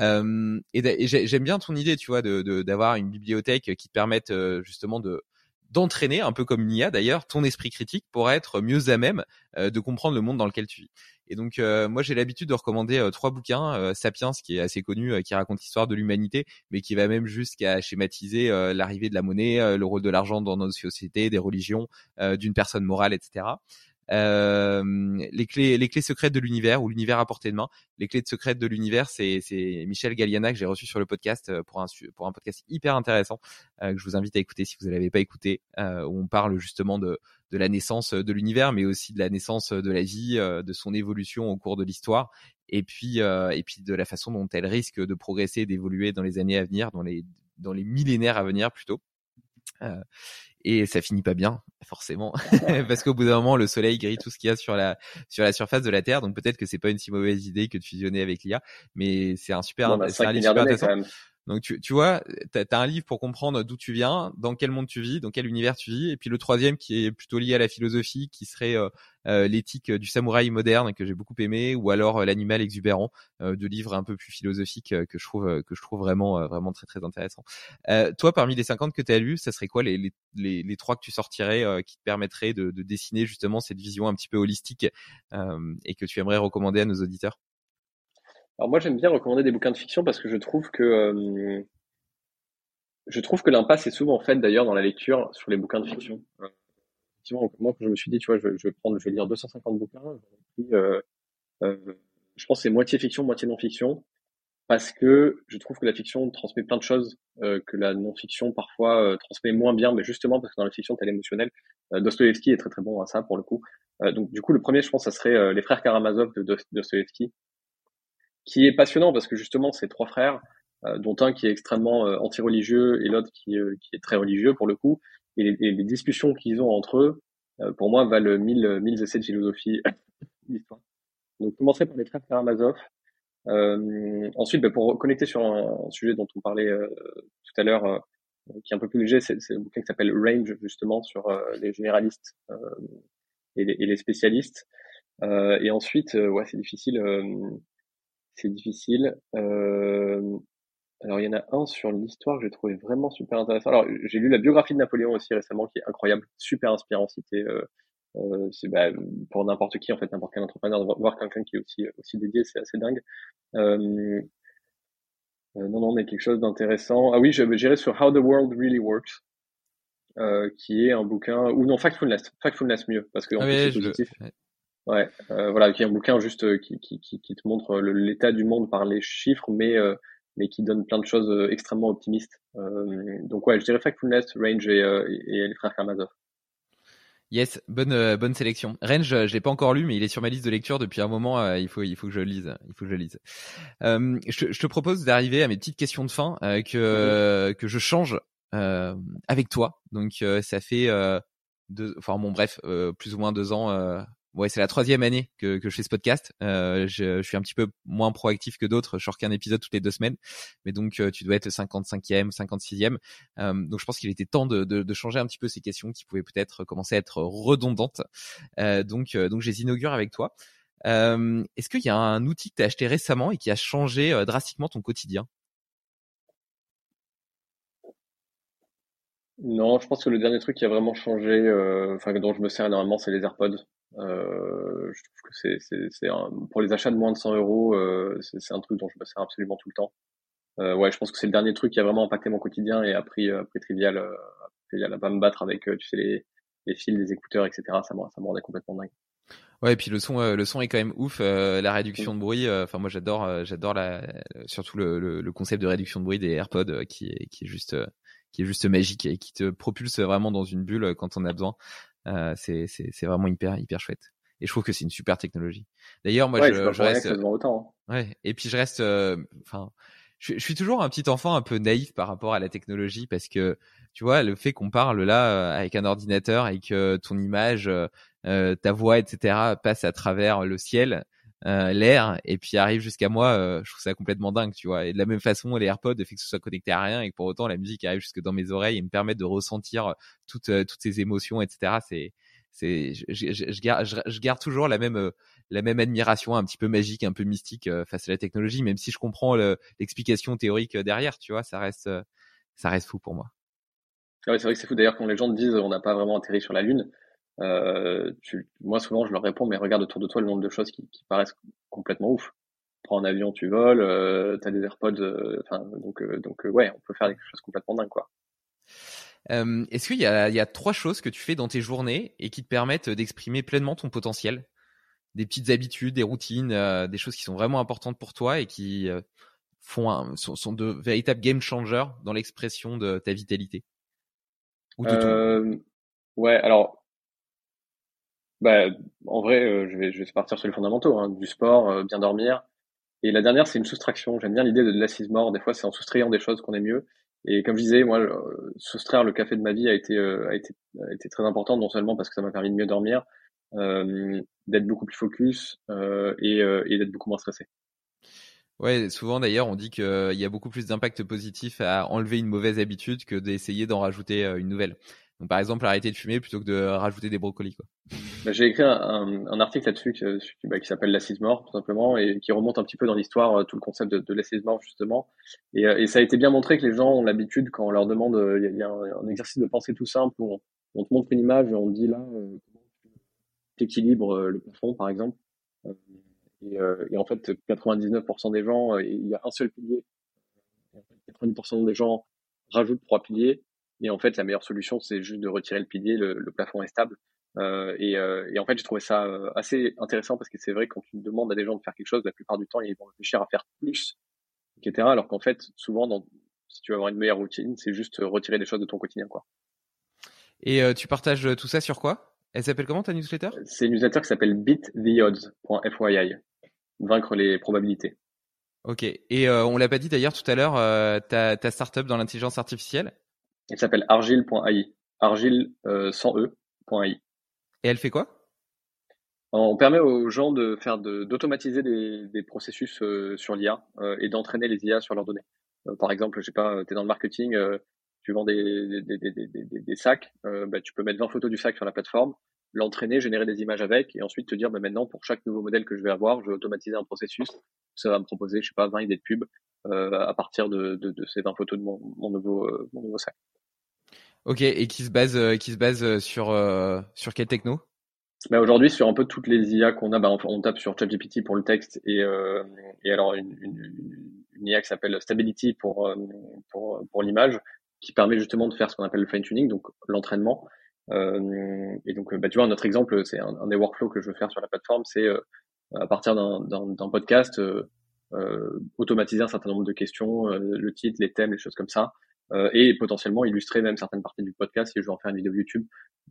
Euh, et, et j'aime bien ton idée, tu vois, d'avoir une bibliothèque qui te permette justement de d'entraîner, un peu comme une IA d'ailleurs, ton esprit critique pour être mieux à même de comprendre le monde dans lequel tu vis. Et donc euh, moi j'ai l'habitude de recommander euh, trois bouquins, euh, Sapiens qui est assez connu, qui raconte l'histoire de l'humanité, mais qui va même jusqu'à schématiser l'arrivée de la monnaie, le rôle de l'argent dans nos sociétés, des religions, d'une personne morale, etc euh, les clés, les clés secrètes de l'univers ou l'univers à portée de main. Les clés de secrètes de l'univers, c'est, Michel Galliana que j'ai reçu sur le podcast euh, pour un pour un podcast hyper intéressant euh, que je vous invite à écouter si vous ne l'avez pas écouté, euh, où on parle justement de de la naissance de l'univers, mais aussi de la naissance de la vie, de son évolution au cours de l'histoire, et puis et puis de la façon dont elle risque de progresser, d'évoluer dans les années à venir, dans les dans les millénaires à venir plutôt. Euh, et ça finit pas bien forcément parce qu'au bout d'un moment le soleil grille tout ce qu'il y a sur la sur la surface de la terre donc peut-être que c'est pas une si mauvaise idée que de fusionner avec l'IA mais c'est un super bah, c'est un livre super intéressant donc tu, tu vois, tu as, un livre pour comprendre d'où tu viens, dans quel monde tu vis, dans quel univers tu vis, et puis le troisième qui est plutôt lié à la philosophie, qui serait euh, euh, l'éthique du samouraï moderne que j'ai beaucoup aimé, ou alors euh, l'animal exubérant, deux livres un peu plus philosophiques que je trouve que je trouve vraiment vraiment très très intéressant. toi, parmi les 50 que tu as lus, ça serait quoi les, les, les, les, trois que tu sortirais qui te permettraient de, de, dessiner justement cette vision un petit peu holistique et que tu aimerais recommander à nos auditeurs? Alors moi j'aime bien recommander des bouquins de fiction parce que je trouve que euh, je trouve que l'impasse est souvent faite d'ailleurs dans la lecture sur les bouquins de fiction. Effectivement, moi quand je me suis dit tu vois je, vais prendre je vais lire 250 bouquins, euh, euh, je pense c'est moitié fiction moitié non fiction parce que je trouve que la fiction transmet plein de choses euh, que la non-fiction parfois euh, transmet moins bien, mais justement parce que dans la fiction, t'as l'émotionnel. Euh, Dostoevsky est très très bon à ça pour le coup. Euh, donc du coup, le premier, je pense, ça serait Les Frères Karamazov de Dostoevsky, qui est passionnant parce que justement, ces trois frères, euh, dont un qui est extrêmement euh, anti-religieux et l'autre qui, euh, qui, est très religieux pour le coup, et les, et les discussions qu'ils ont entre eux, pour moi, valent mille, mille essais de philosophie d'histoire. Donc, commencer par les frères Karamazov. Euh, ensuite, ben, pour connecter sur un, sujet dont on parlait tout à l'heure, qui est un peu plus léger, c'est le bouquin qui s'appelle Range, justement, sur les généralistes et les, et, les, spécialistes. et ensuite, ouais, c'est difficile c'est difficile. Euh, alors il y en a un sur l'histoire que j'ai trouvé vraiment super intéressant. Alors j'ai lu la biographie de Napoléon aussi récemment qui est incroyable, super inspirant. C'était euh, euh, c'est bah, pour n'importe qui en fait, n'importe quel entrepreneur de voir quelqu'un qui est aussi aussi dédié, c'est assez dingue. Euh, non non mais quelque chose d'intéressant. Ah oui, je j'irai sur How the World Really Works. Qui est un bouquin ou non Factfulness Factfulness mieux parce que en ah plus, c'est positif le... Ouais, euh, voilà, qui est un bouquin juste euh, qui, qui, qui, te montre l'état du monde par les chiffres, mais euh, mais qui donne plein de choses euh, extrêmement optimistes. Euh, donc ouais, je dirais Factfulness, Range et, et les frères Karamazov. Yes, bonne bonne sélection. Range, je l'ai pas encore lu, mais il est sur ma liste de lecture depuis un moment. il faut il faut que je le lise. Il faut que je le lise. Euh, je, je, te propose d'arriver à mes petites questions de fin que que je change avec toi. Donc ça fait deux, enfin bon bref, plus ou moins deux ans ouais, c'est la troisième année que, que je fais ce podcast. Euh, je, suis un petit peu moins proactif que d'autres. Je sors qu'un épisode toutes les deux semaines. Mais donc, tu dois être le 55e, 56e. donc, je pense qu'il était temps de, changer un petit peu ces questions qui pouvaient peut-être commencer à être redondantes. donc, donc, je les inaugure avec toi. Est-ce qu'il y a un outil que tu as acheté récemment et qui a changé drastiquement ton quotidien? Non, je pense que le dernier truc qui a vraiment changé, euh, enfin dont je me sers énormément, c'est les AirPods. Euh, je trouve que c'est, c'est, c'est pour les achats de moins de 100 euros, euh, c'est, c'est un truc dont je me sers absolument tout le temps. Euh, ouais, je pense que c'est le dernier truc qui a vraiment impacté mon quotidien et après, après Trivial, euh, Trivial a pas me battre avec, tu sais, les, les fils, les écouteurs, etc. Ça me, ça me rendait complètement dingue. Ouais, et puis le son, le son est quand même ouf. la réduction de bruit, enfin moi j'adore, j'adore la, surtout le, le, le, concept de réduction de bruit des AirPods qui est, qui est juste qui est juste magique et qui te propulse vraiment dans une bulle quand on a besoin. Euh, c'est c'est vraiment hyper hyper chouette. Et je trouve que c'est une super technologie. D'ailleurs, moi, je, je reste. Autant, hein. Ouais. Et puis je reste. Euh, enfin, je, je, suis toujours un petit enfant un peu naïf par rapport à la technologie parce que tu vois le fait qu'on parle là euh, avec un ordinateur et que ton image, euh, ta voix, etc. passe à travers le ciel euh, l'air et puis arrive jusqu'à moi, euh, je trouve ça complètement dingue, tu vois. Et de la même façon, les AirPods, le fait que ce soit connecté à rien et que pour autant la musique arrive jusque dans mes oreilles et me permet de ressentir toutes euh, toutes ces émotions, etc. C'est c'est je, je, je, garde, je, garde toujours la même la même admiration un petit peu magique, un peu mystique face à la technologie, même si je comprends l'explication théorique derrière, tu vois, ça reste ça reste fou pour moi. Ah ouais, c'est vrai que c'est fou d'ailleurs quand les gens disent on n'a pas vraiment atterri sur la lune. Euh, tu, moi, souvent, je leur réponds, mais regarde autour de toi le nombre de choses qui, qui paraissent complètement ouf. Prends un avion, tu voles, euh, t'as des AirPods, euh, donc, euh, donc, ouais, on peut faire des choses complètement dingues, quoi. Est-ce qu'il y y a trois choses que tu fais dans tes journées et qui te permettent d'exprimer pleinement ton potentiel? Des petites habitudes, des routines, des choses qui sont vraiment importantes pour toi et qui font un, sont, sont, de véritables game changers dans l'expression de ta vitalité? Ou de Ouais, alors bah, en vrai, euh, je, vais, je vais partir sur les fondamentaux, hein, du sport, euh, bien dormir. Et la dernière, c'est une soustraction. J'aime bien l'idée de l'assise mort. Des fois, c'est en soustrayant des choses qu'on est mieux. Et comme je disais, moi, euh, soustraire le café de ma vie a été, a été, a été très important, non seulement parce que ça m'a permis de mieux dormir, d'être beaucoup plus focus et, et d'être beaucoup moins stressé. Ouais, souvent d'ailleurs, on dit qu'il y a beaucoup plus d'impact positif à enlever une mauvaise habitude que d'essayer d'en rajouter une nouvelle. Donc, par exemple, arrêter de fumer plutôt que de rajouter des brocolis. Quoi. Bah, j'ai écrit un, article là-dessus qui, bah, qui s'appelle l'assise mort, tout simplement, et qui remonte un petit peu dans l'histoire euh, tout le concept de, de l'assise mort, justement. Et, euh, et, ça a été bien montré que les gens ont l'habitude, quand on leur demande, euh, il y, a, un, exercice de pensée tout simple où on, on, te montre une image et on te dit là, comment tu équilibres le plafond, par exemple. Et, et, en fait, 99% des gens, il y a un seul pilier. 90% des gens rajoutent trois piliers et en fait, la meilleure solution, c'est juste de retirer le pilier, le, le plafond est stable. Euh, et, euh, et, en fait, j'ai trouvé ça euh, assez intéressant parce que c'est vrai que quand tu demandes à des gens de faire quelque chose, la plupart du temps, ils vont réfléchir à faire plus, etc. Alors qu'en fait, souvent, dans, si tu veux avoir une meilleure routine, c'est juste retirer des choses de ton quotidien, quoi. Et tu partages tout ça sur quoi? Elle s'appelle comment ta newsletter? C'est une newsletter qui s'appelle beattheodds.fyi, vaincre les probabilités. Ok. Et on l'a pas dit d'ailleurs tout à l'heure, ta, ta startup dans l'intelligence artificielle, elle s'appelle argile.ai. Argile euh, sans e.ai. Et elle fait quoi? On permet aux gens de faire d'automatiser des, des, processus euh, sur l'IA euh, et d'entraîner les IA sur leurs données. Euh, par exemple, je sais pas, tu es dans le marketing, tu vends des, des, des, des sacs, bah, tu peux mettre 20 photos du sac sur la plateforme, l'entraîner, générer des images avec, et ensuite te dire, bah, maintenant, pour chaque nouveau modèle que je vais avoir, je vais automatiser un processus. Ça va me proposer, je sais pas, 20 idées de pub à partir de, de, de, ces 20 photos de mon, mon nouveau, mon nouveau sac. Ok, et qui se base, euh, qui se base euh, sur euh, sur quelle techno? Bah aujourd'hui sur un peu toutes les IA qu'on a, bah on, tape sur ChatGPT pour le texte et, euh, et alors une, une, une IA qui s'appelle Stability pour pour pour l'image, qui permet justement de faire ce qu'on appelle le fine tuning, donc l'entraînement. Euh, et donc bah tu vois notre exemple, c'est un, un, des workflows que je veux faire sur la plateforme, c'est à partir d'un podcast automatiser un certain nombre de questions, le titre, les thèmes, les choses comme ça, euh, et potentiellement illustrer même certaines parties du podcast si je veux en faire une vidéo YouTube.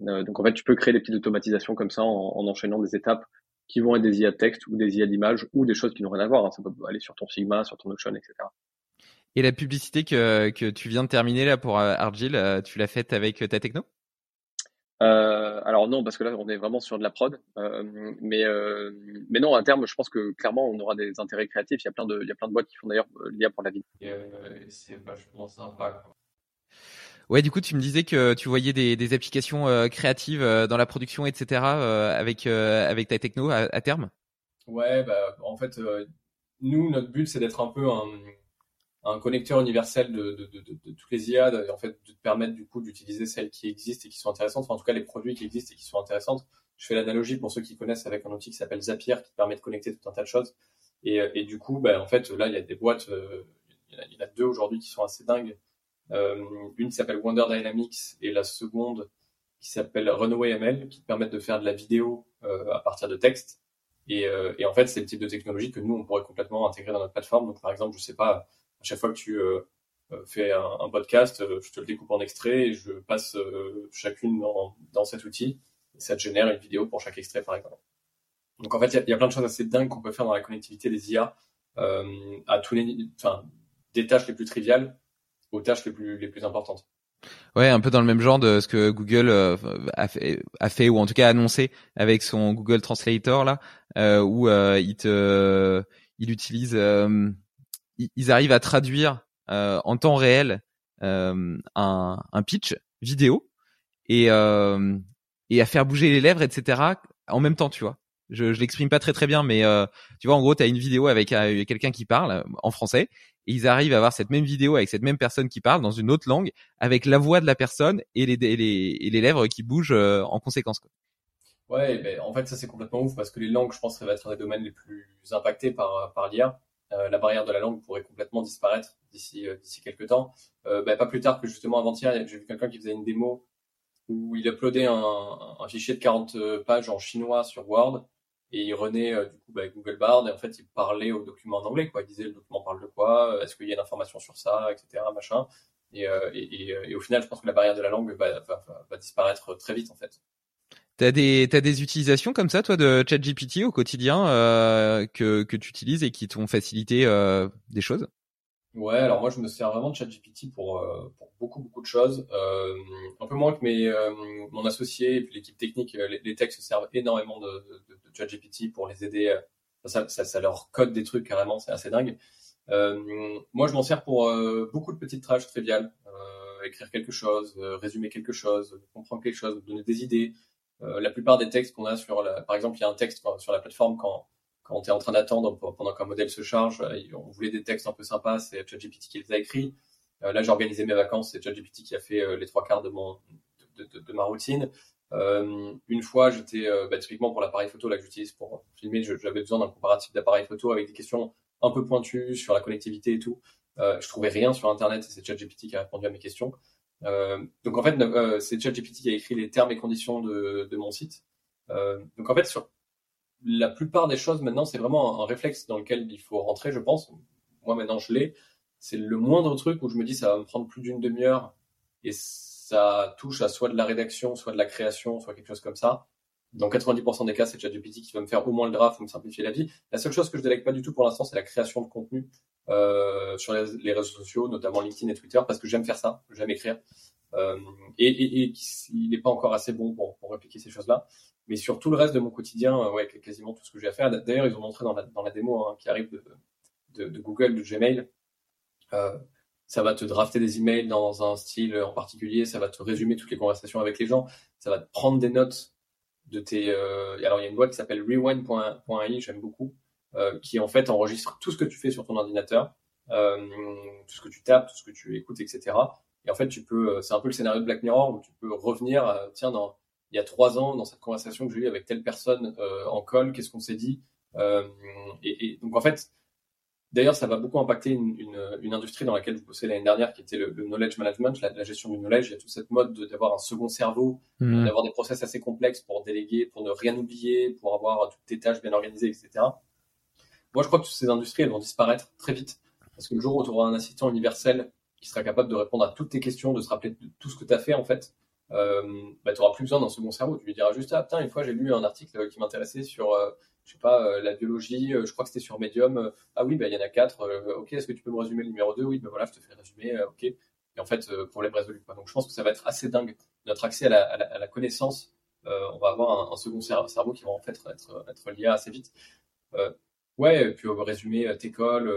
Euh, donc en fait, tu peux créer des petites automatisations comme ça en, en, enchaînant des étapes qui vont être des IA de texte ou des IA d'image ou des choses qui n'ont rien à voir. Hein. Ça peut aller sur ton Sigma, sur ton Notion, etc. Et la publicité que, que tu viens de terminer là pour euh, Argile, tu l'as faite avec ta techno? Euh, alors non, parce que là, on est vraiment sur de la prod. Euh, mais, euh, mais non, à terme, je pense que clairement, on aura des intérêts créatifs. Il y a plein de, il y a plein de boîtes qui font d'ailleurs l'IA pour la vie. c'est vachement sympa. Quoi. Ouais, du coup, tu me disais que tu voyais des, des applications créatives dans la production, etc. avec avec ta techno à, à terme? Ouais, bah en fait, nous, notre but, c'est d'être un peu un un connecteur universel de, de, de, toutes les IA, en fait de te permettre du coup d'utiliser celles qui existent et qui sont intéressantes, enfin, en tout cas les produits qui existent et qui sont intéressantes. Je fais l'analogie pour ceux qui connaissent avec un outil qui s'appelle Zapier qui permet de connecter tout un tas de choses. Et, et du coup, ben, en fait, là, il y a des boîtes, euh, il, y en a, deux aujourd'hui qui sont assez dingues. Euh, une s'appelle Wonder Dynamics et la seconde qui s'appelle Runway ML qui permettent de faire de la vidéo euh, à partir de texte. Et, et en fait, c'est le type de technologie que nous, on pourrait complètement intégrer dans notre plateforme. Donc, par exemple, je sais pas, à chaque fois que tu euh, euh, fais un, podcast, euh, je te le découpe en extrait et je passe chacune dans, dans cet outil. Et ça te génère une vidéo pour chaque extrait, par exemple. Donc en fait, il y, a plein de choses assez dingues qu'on peut faire dans la connectivité des IA, à tous les, enfin, des tâches les plus triviales aux tâches les plus les plus importantes. Ouais, un peu dans le même genre de ce que Google a, fait, a, fait, ou en tout cas annoncé avec son Google Translator là, euh, où il te, il utilise ils arrivent à traduire euh, en temps réel euh, un, un, pitch vidéo et, euh, et à faire bouger les lèvres, etc. en même temps, tu vois. Je, je l'exprime pas très très bien, mais tu vois, en gros, tu as une vidéo avec quelqu'un qui parle en français, et ils arrivent à avoir cette même vidéo avec cette même personne qui parle dans une autre langue, avec la voix de la personne et les, les, les lèvres qui bougent en conséquence. Quoi. Ouais, ben, en fait, ça c'est complètement ouf parce que les langues, je pense, ça va être un des domaines les plus impactés par, par l'IA. Euh, la barrière de la langue pourrait complètement disparaître d'ici euh, d'ici quelques temps. Euh, bah, pas plus tard que justement avant-hier, j'ai vu quelqu'un qui faisait une démo où il uploadait un, un, fichier de 40 pages en chinois sur Word et il renaît du coup bah, Google Bard et en fait il parlait au document en anglais quoi. Il disait le document parle de quoi, est-ce qu'il y a une information sur ça, etc. machin. Et, et, et, au final, je pense que la barrière de la langue va, va, va disparaître très vite en fait. T'as des t'as des utilisations comme ça toi de ChatGPT au quotidien euh, que que tu utilises et qui t'ont facilité euh, des choses? Ouais, alors moi je me sers vraiment de ChatGPT pour euh, pour beaucoup beaucoup de choses. Euh, un peu moins que mes euh, mon associé et l'équipe technique, les, les techs se servent énormément de, de, de ChatGPT pour les aider. Ça, ça, ça, leur code des trucs carrément, c'est assez dingue. moi je m'en sers pour beaucoup de petites tâches triviales, écrire quelque chose, résumer quelque chose, comprendre quelque chose, donner des idées. Euh, la plupart des textes qu'on a sur, la, par exemple, il y a un texte sur la plateforme quand quand tu en train d'attendre pendant qu'un modèle se charge, euh, on voulait des textes un peu sympas, c'est ChatGPT qui les a écrits. Euh, là, j'ai organisé mes vacances, c'est ChatGPT qui a fait les trois quarts de mon de, de, ma routine. Une fois, j'étais bah, typiquement pour l'appareil photo là que j'utilise pour filmer, j'avais besoin d'un comparatif d'appareil photo avec des questions un peu pointues sur la connectivité et tout. Je trouvais rien sur internet et c'est ChatGPT qui a répondu à mes questions. Euh, donc en fait, euh, c'est ChatGPT qui a écrit les termes et conditions de, de mon site. Euh, donc en fait, sur la plupart des choses maintenant, c'est vraiment un, réflexe dans lequel il faut rentrer, je pense. Moi maintenant, je l'ai. C'est le moindre truc où je me dis ça va me prendre plus d'une demi-heure et ça touche à soit de la rédaction, soit de la création, soit quelque chose comme ça. Dans 90% des cas, c'est ChatGPT qui va me faire au moins le draft ou me simplifier la vie. La seule chose que je délègue pas du tout pour l'instant, c'est la création de contenu euh, sur les, réseaux sociaux, notamment LinkedIn et Twitter, parce que j'aime faire ça, j'aime écrire. Euh, et, il n'est pas encore assez bon pour, répliquer ces choses-là. Mais sur tout le reste de mon quotidien, euh, ouais, quasiment tout ce que j'ai à faire. D'ailleurs, ils ont montré dans la, dans la démo hein, qui arrive de, de, Google, de Gmail, euh, ça va te drafter des emails dans un style en particulier, ça va te résumer toutes les conversations avec les gens, ça va te prendre des notes de tes. Alors il y a une boîte qui s'appelle rewind.ai, j'aime beaucoup, qui en fait enregistre tout ce que tu fais sur ton ordinateur, euh, tout ce que tu tapes, tout ce que tu écoutes, etc. Et en fait, tu peux, c'est un peu le scénario de Black Mirror où tu peux revenir, tiens, dans, il y a trois ans, dans cette conversation que j'ai eue avec telle personne en call, qu'est-ce qu'on s'est dit et, et, donc en fait, D'ailleurs, ça va beaucoup impacter une, une, une, industrie dans laquelle vous bossez l'année dernière, qui était le, le knowledge management, la, la, gestion du knowledge. Il y a toute cette mode d'avoir un second cerveau, mmh. d'avoir des process assez complexes pour déléguer, pour ne rien oublier, pour avoir toutes tes tâches bien organisées, etc. Moi, je crois que toutes ces industries, elles vont disparaître très vite. Parce que le jour où tu auras un assistant universel qui sera capable de répondre à toutes tes questions, de se rappeler de tout ce que tu as fait, en fait, euh, bah, tu n'auras plus besoin d'un second cerveau. Tu lui diras juste, ah, putain, une fois, j'ai lu un article qui m'intéressait sur, euh, je sais pas, euh, la biologie, euh, je crois que c'était sur Medium. Euh, ah oui, bah, il y en a quatre. ok, est-ce que tu peux me résumer le numéro 2 Oui, ben voilà, je te fais résumer. ok. et en fait problème résolu. Quoi. Donc je pense que ça va être assez dingue notre accès à la, à la, connaissance. on va avoir un, second cerveau qui va en fait être, être, lié assez vite. Ouais, et puis résumer t'école.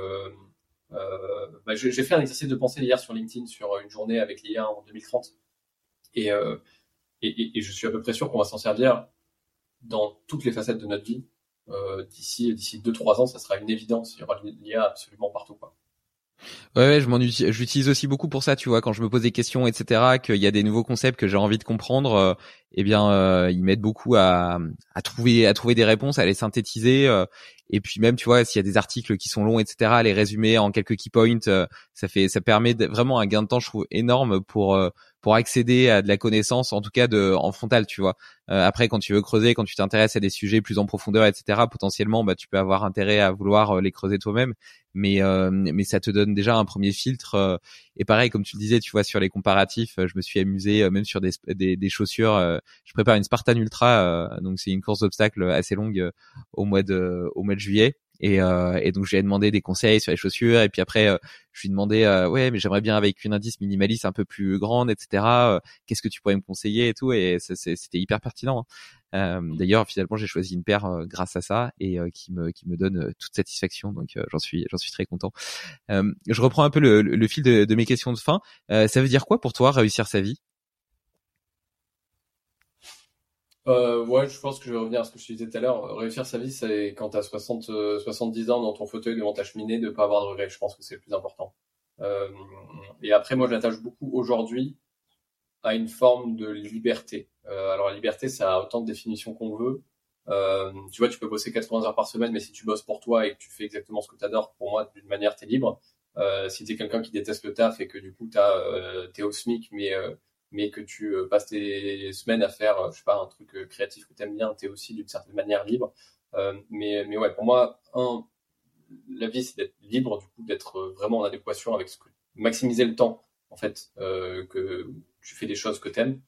Bah, j'ai fait un exercice de pensée hier sur LinkedIn sur une journée avec l'IA en 2030 et, et, je suis à peu près sûr qu'on va s'en servir dans toutes les facettes de notre vie euh, d'ici d'ici deux trois ans, ça sera une évidence. Il y aura l'IA absolument partout. Quoi. Ouais, ouais, je m'en j'utilise aussi beaucoup pour ça, tu vois, quand je me pose des questions, etc., qu'il y a des nouveaux concepts que j'ai envie de comprendre, euh, eh bien, euh, ils m'aident beaucoup à, à trouver, à trouver des réponses, à les synthétiser, euh, et puis même, tu vois, s'il y a des articles qui sont longs, etc., à les résumer en quelques key points, euh, ça fait, ça permet vraiment un gain de temps, je trouve, énorme pour pour accéder à de la connaissance, en tout cas de en frontal, tu vois. après, quand tu veux creuser, quand tu t'intéresses à des sujets plus en profondeur, etc., potentiellement, bah, tu peux avoir intérêt à vouloir les creuser toi-même mais euh, mais ça te donne déjà un premier filtre euh, et pareil comme tu le disais tu vois sur les comparatifs euh, je me suis amusé même sur des des, des chaussures je prépare une Spartan Ultra donc c'est une course d'obstacles assez longue au mois de au mois de juillet et, euh, et donc, je lui ai demandé des conseils sur les chaussures. Et puis après, euh, je lui ai demandé, euh, ouais, mais j'aimerais bien avec une indice minimaliste un peu plus grande, etc. Qu'est-ce que tu pourrais me conseiller et tout. Et c'était hyper pertinent. Hein. D'ailleurs, finalement, j'ai choisi une paire grâce à ça et qui me qui me donne toute satisfaction. Donc, j'en suis j'en suis très content. je reprends un peu le, le fil de, de, mes questions de fin. ça veut dire quoi pour toi réussir sa vie? Euh, ouais, je pense que je vais revenir à ce que je disais tout à l'heure. Réussir sa vie, c'est quand tu as 60, 70 ans dans ton fauteuil devant ta cheminée, de pas avoir de regrets. Je pense que c'est le plus important. Euh, et après, moi, je l'attache beaucoup aujourd'hui à une forme de liberté. Euh, alors, la liberté, ça a autant de définitions qu'on veut. Euh, tu vois, tu peux bosser 80 heures par semaine, mais si tu bosses pour toi et que tu fais exactement ce que tu adores, pour moi, d'une manière, tu es libre. Euh, si tu es quelqu'un qui déteste le taf et que du coup, tu es au SMIC, mais mais que tu euh, passes tes semaines à faire, euh, je sais pas, un truc euh, créatif que tu aimes bien, tu es aussi d'une certaine manière libre. mais, mais ouais, pour moi, un, la vie, c'est d'être libre, du coup, d'être vraiment en adéquation avec ce que, maximiser le temps, en fait, que tu fais des choses que tu aimes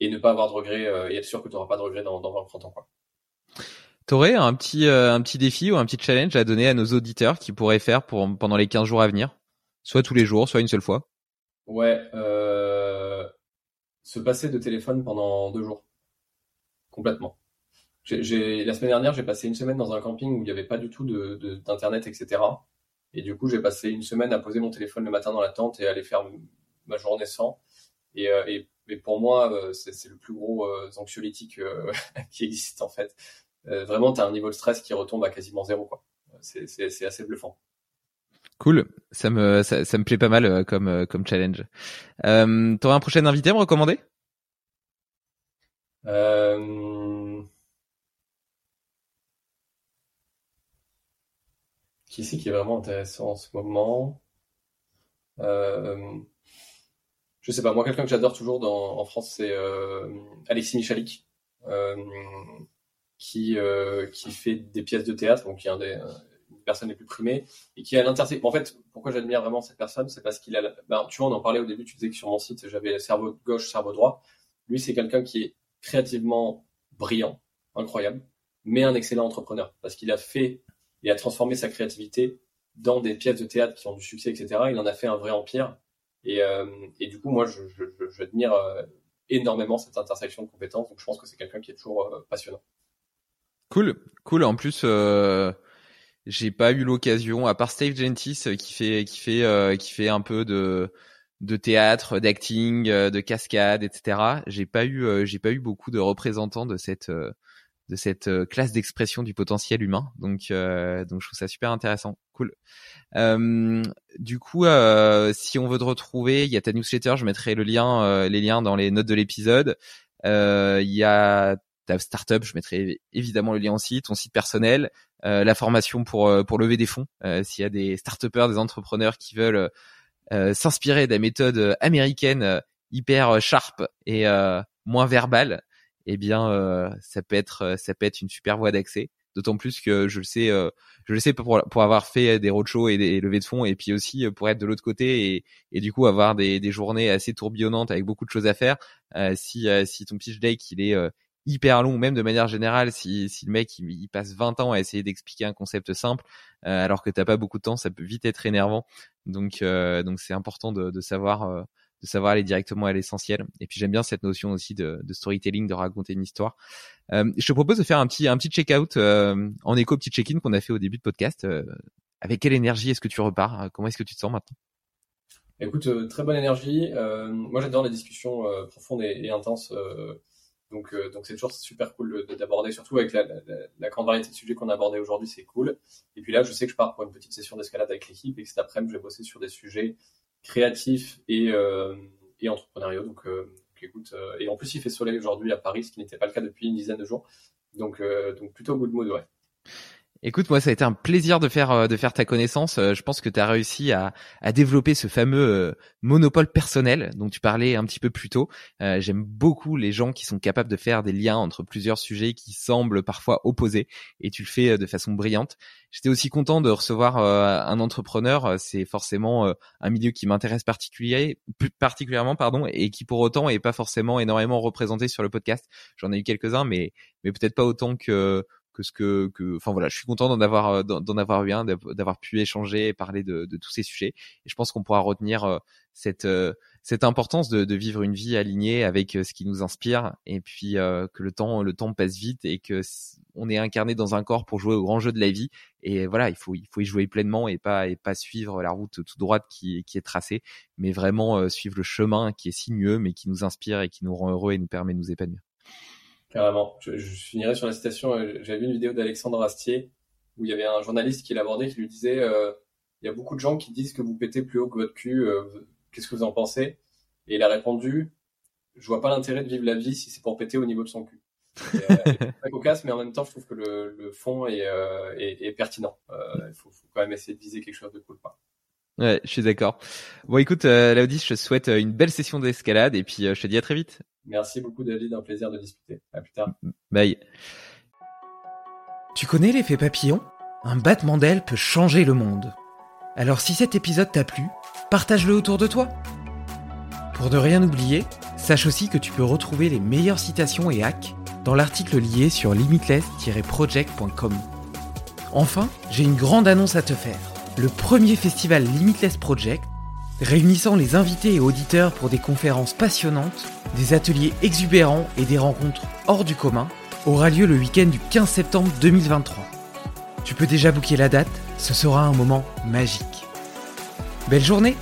et ne pas avoir de regrets et être sûr que tu n'auras pas de regrets dans, dans 20 30 ans, quoi. T'aurais un petit, un petit défi ou un petit challenge à donner à nos auditeurs qui pourraient faire pour, pendant les 15 jours à venir? Soit tous les jours, soit une seule fois? Ouais, se passer de téléphone pendant deux jours. Complètement. La semaine dernière, j'ai passé une semaine dans un camping où il n'y avait pas du tout d'internet, etc. Et du coup, j'ai passé une semaine à poser mon téléphone le matin dans la tente et à aller faire ma journée sans. Et, euh, et, pour moi, euh, c'est, le plus gros euh, anxiolytique qui existe en fait. vraiment, tu as un niveau de stress qui retombe à quasiment zéro. Quoi. C'est assez bluffant. Cool, ça me ça, ça, me plaît pas mal euh, comme euh, comme challenge. Euh, T'aurais un prochain invité à me recommander? Euh... Qui c'est qui est vraiment intéressant en ce moment? Euh... Je sais pas, moi quelqu'un que j'adore toujours dans, en France c'est euh, Alexis Michalik, qui qui fait des pièces de théâtre, donc qui est un des personnes les plus primées et qui a l'intersection. En fait, pourquoi j'admire vraiment cette personne, c'est parce qu'il a, ben, tu vois, on en parlait au début, tu disais que sur mon site, j'avais cerveau gauche, cerveau droit. Lui, c'est quelqu'un qui est créativement brillant, incroyable, mais un excellent entrepreneur parce qu'il a fait et a transformé sa créativité dans des pièces de théâtre qui ont du succès, etc. Il en a fait un vrai empire. Et, euh, du coup, moi, j'admire euh, énormément cette intersection de compétences. Donc, je pense que c'est quelqu'un qui est toujours euh, passionnant. Cool, cool. En plus, j'ai pas eu l'occasion, à part Steve Gentis euh, qui fait qui fait euh, qui fait un peu de de théâtre, d'acting, euh, de cascade, etc. J'ai pas eu j'ai pas eu beaucoup de représentants de cette de cette classe d'expression du potentiel humain. Donc donc je trouve ça super intéressant, cool. du coup, si on veut te retrouver, il y a ta newsletter, je mettrai le lien les liens dans les notes de l'épisode. Il y a ta startup, je mettrai évidemment le lien aussi, ton site personnel, euh, la formation pour euh, pour lever des fonds. Euh, s'il y a des start des entrepreneurs qui veulent s'inspirer des méthodes américaines hyper sharp et moins verbales, eh bien ça peut être ça peut être une super voie d'accès. D'autant plus que je le sais, je le sais pour, pour avoir fait des roadshows et des levées de fonds, et puis aussi pour être de l'autre côté et, et du coup avoir des, des journées assez tourbillonnantes avec beaucoup de choses à faire. si si ton pitch deck il est hyper long, même de manière générale, si, si le mec il, passe 20 ans à essayer d'expliquer un concept simple, euh, alors que t'as pas beaucoup de temps, ça peut vite être énervant. Donc euh, donc c'est important de, de savoir euh, de savoir aller directement à l'essentiel. Et puis j'aime bien cette notion aussi de, de storytelling, de raconter une histoire. Euh, je te propose de faire un petit un petit check-out euh, en écho petit check-in qu'on a fait au début de podcast. Euh, avec quelle énergie est-ce que tu repars Comment est-ce que tu te sens maintenant? Écoute, très bonne énergie. moi, j'adore les discussions profondes et, et intenses donc, euh, donc c'est toujours super cool d'aborder, surtout avec la, grande variété de sujets qu'on a abordés aujourd'hui, c'est cool. Et puis là, je sais que je pars pour une petite session d'escalade avec l'équipe et que cet après-midi, je vais bosser sur des sujets créatifs et, euh, et entrepreneuriaux. Donc, euh, écoute, et en plus, il fait soleil aujourd'hui à Paris, ce qui n'était pas le cas depuis une dizaine de jours. Donc, donc plutôt good mood, ouais. Écoute, moi, ça a été un plaisir de faire euh, de faire ta connaissance. Euh, je pense que tu as réussi à, à développer ce fameux euh, monopole personnel dont tu parlais un petit peu plus tôt. J'aime beaucoup les gens qui sont capables de faire des liens entre plusieurs sujets qui semblent parfois opposés, et tu le fais de façon brillante. J'étais aussi content de recevoir un entrepreneur. C'est forcément un milieu qui m'intéresse particulier, particulièrement, pardon, et qui pour autant est pas forcément énormément représenté sur le podcast. J'en ai eu quelques-uns, mais mais peut-être pas autant que que ce que, que, enfin voilà, je suis content d'en avoir euh, d'en avoir eu un, d'avoir pu échanger et parler de, de tous ces sujets. Et je pense qu'on pourra retenir euh, cette euh, cette importance de, de, vivre une vie alignée avec ce qui nous inspire et puis que le temps le temps passe vite et que on est incarné dans un corps pour jouer au grand jeu de la vie et voilà il faut il faut y jouer pleinement et pas et pas suivre la route toute droite qui qui est tracée mais vraiment suivre le chemin qui est sinueux mais qui nous inspire et qui nous rend heureux et nous permet de nous épanouir. Carrément. Je, finirai sur la citation. Euh, j'avais vu une vidéo d'Alexandre Astier où il y avait un journaliste qui l'abordait qui lui disait euh, il y a beaucoup de gens qui disent que vous pétez plus haut que votre cul. Euh, qu'est-ce que vous en pensez? Et il a répondu je vois pas l'intérêt de vivre la vie si c'est pour péter au niveau de son cul. Pas cocasse, mais en même temps, je trouve que le, fond est, est, pertinent. Il faut, quand même essayer de viser quelque chose de cool. Quoi. Ouais, je suis d'accord. Bon, écoute, euh, Laudis, je te souhaite euh, une belle session d'escalade et puis euh, je te dis à très vite. Merci beaucoup, David. Un plaisir de discuter. À plus tard. Bye. Tu connais l'effet papillon? Un battement d'aile peut changer le monde. Alors si cet épisode t'a plu, partage-le autour de toi. Pour ne rien oublier, sache aussi que tu peux retrouver les meilleures citations et hacks dans l'article lié sur limitless-project.com. Enfin, j'ai une grande annonce à te faire le premier festival Limitless Project, réunissant les invités et auditeurs pour des conférences passionnantes, des ateliers exubérants et des rencontres hors du commun, aura lieu le week-end du 15 septembre 2023. Tu peux déjà booker la date, ce sera un moment magique. Belle journée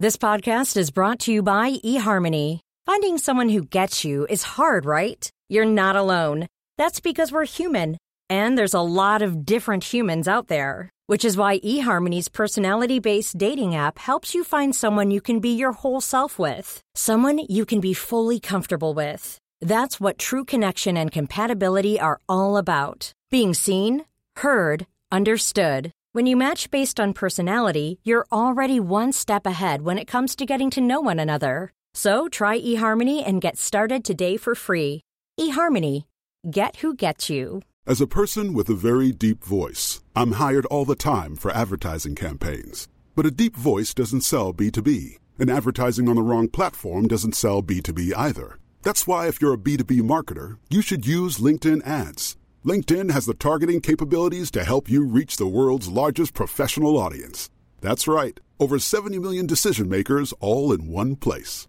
This podcast is brought to you by eHarmony. Finding someone who gets you is hard, right? You're not alone. That's because we're human. And there's a lot of different humans out there, which is why eHarmony's personality based dating app helps you find someone you can be your whole self with, someone you can be fully comfortable with. That's what true connection and compatibility are all about being seen, heard, understood. When you match based on personality, you're already one step ahead when it comes to getting to know one another. So try eHarmony and get started today for free. eHarmony, get who gets you. As a person with a very deep voice, I'm hired all the time for advertising campaigns. But a deep voice doesn't sell B2B, and advertising on the wrong platform doesn't sell B2B either. That's why, if you're a B2B marketer, you should use LinkedIn ads. LinkedIn has the targeting capabilities to help you reach the world's largest professional audience. That's right, over 70 million decision makers all in one place.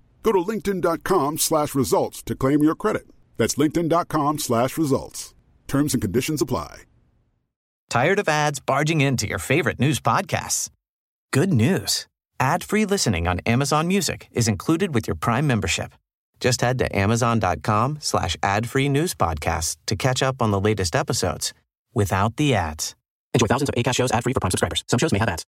Go to linkedin.com slash results to claim your credit. That's linkedin.com slash results. Terms and conditions apply. Tired of ads barging into your favorite news podcasts? Good news. Ad-free listening on Amazon Music is included with your Prime membership. Just head to amazon.com slash ad-free news podcasts to catch up on the latest episodes without the ads. Enjoy thousands of ACAST shows ad-free for Prime subscribers. Some shows may have ads.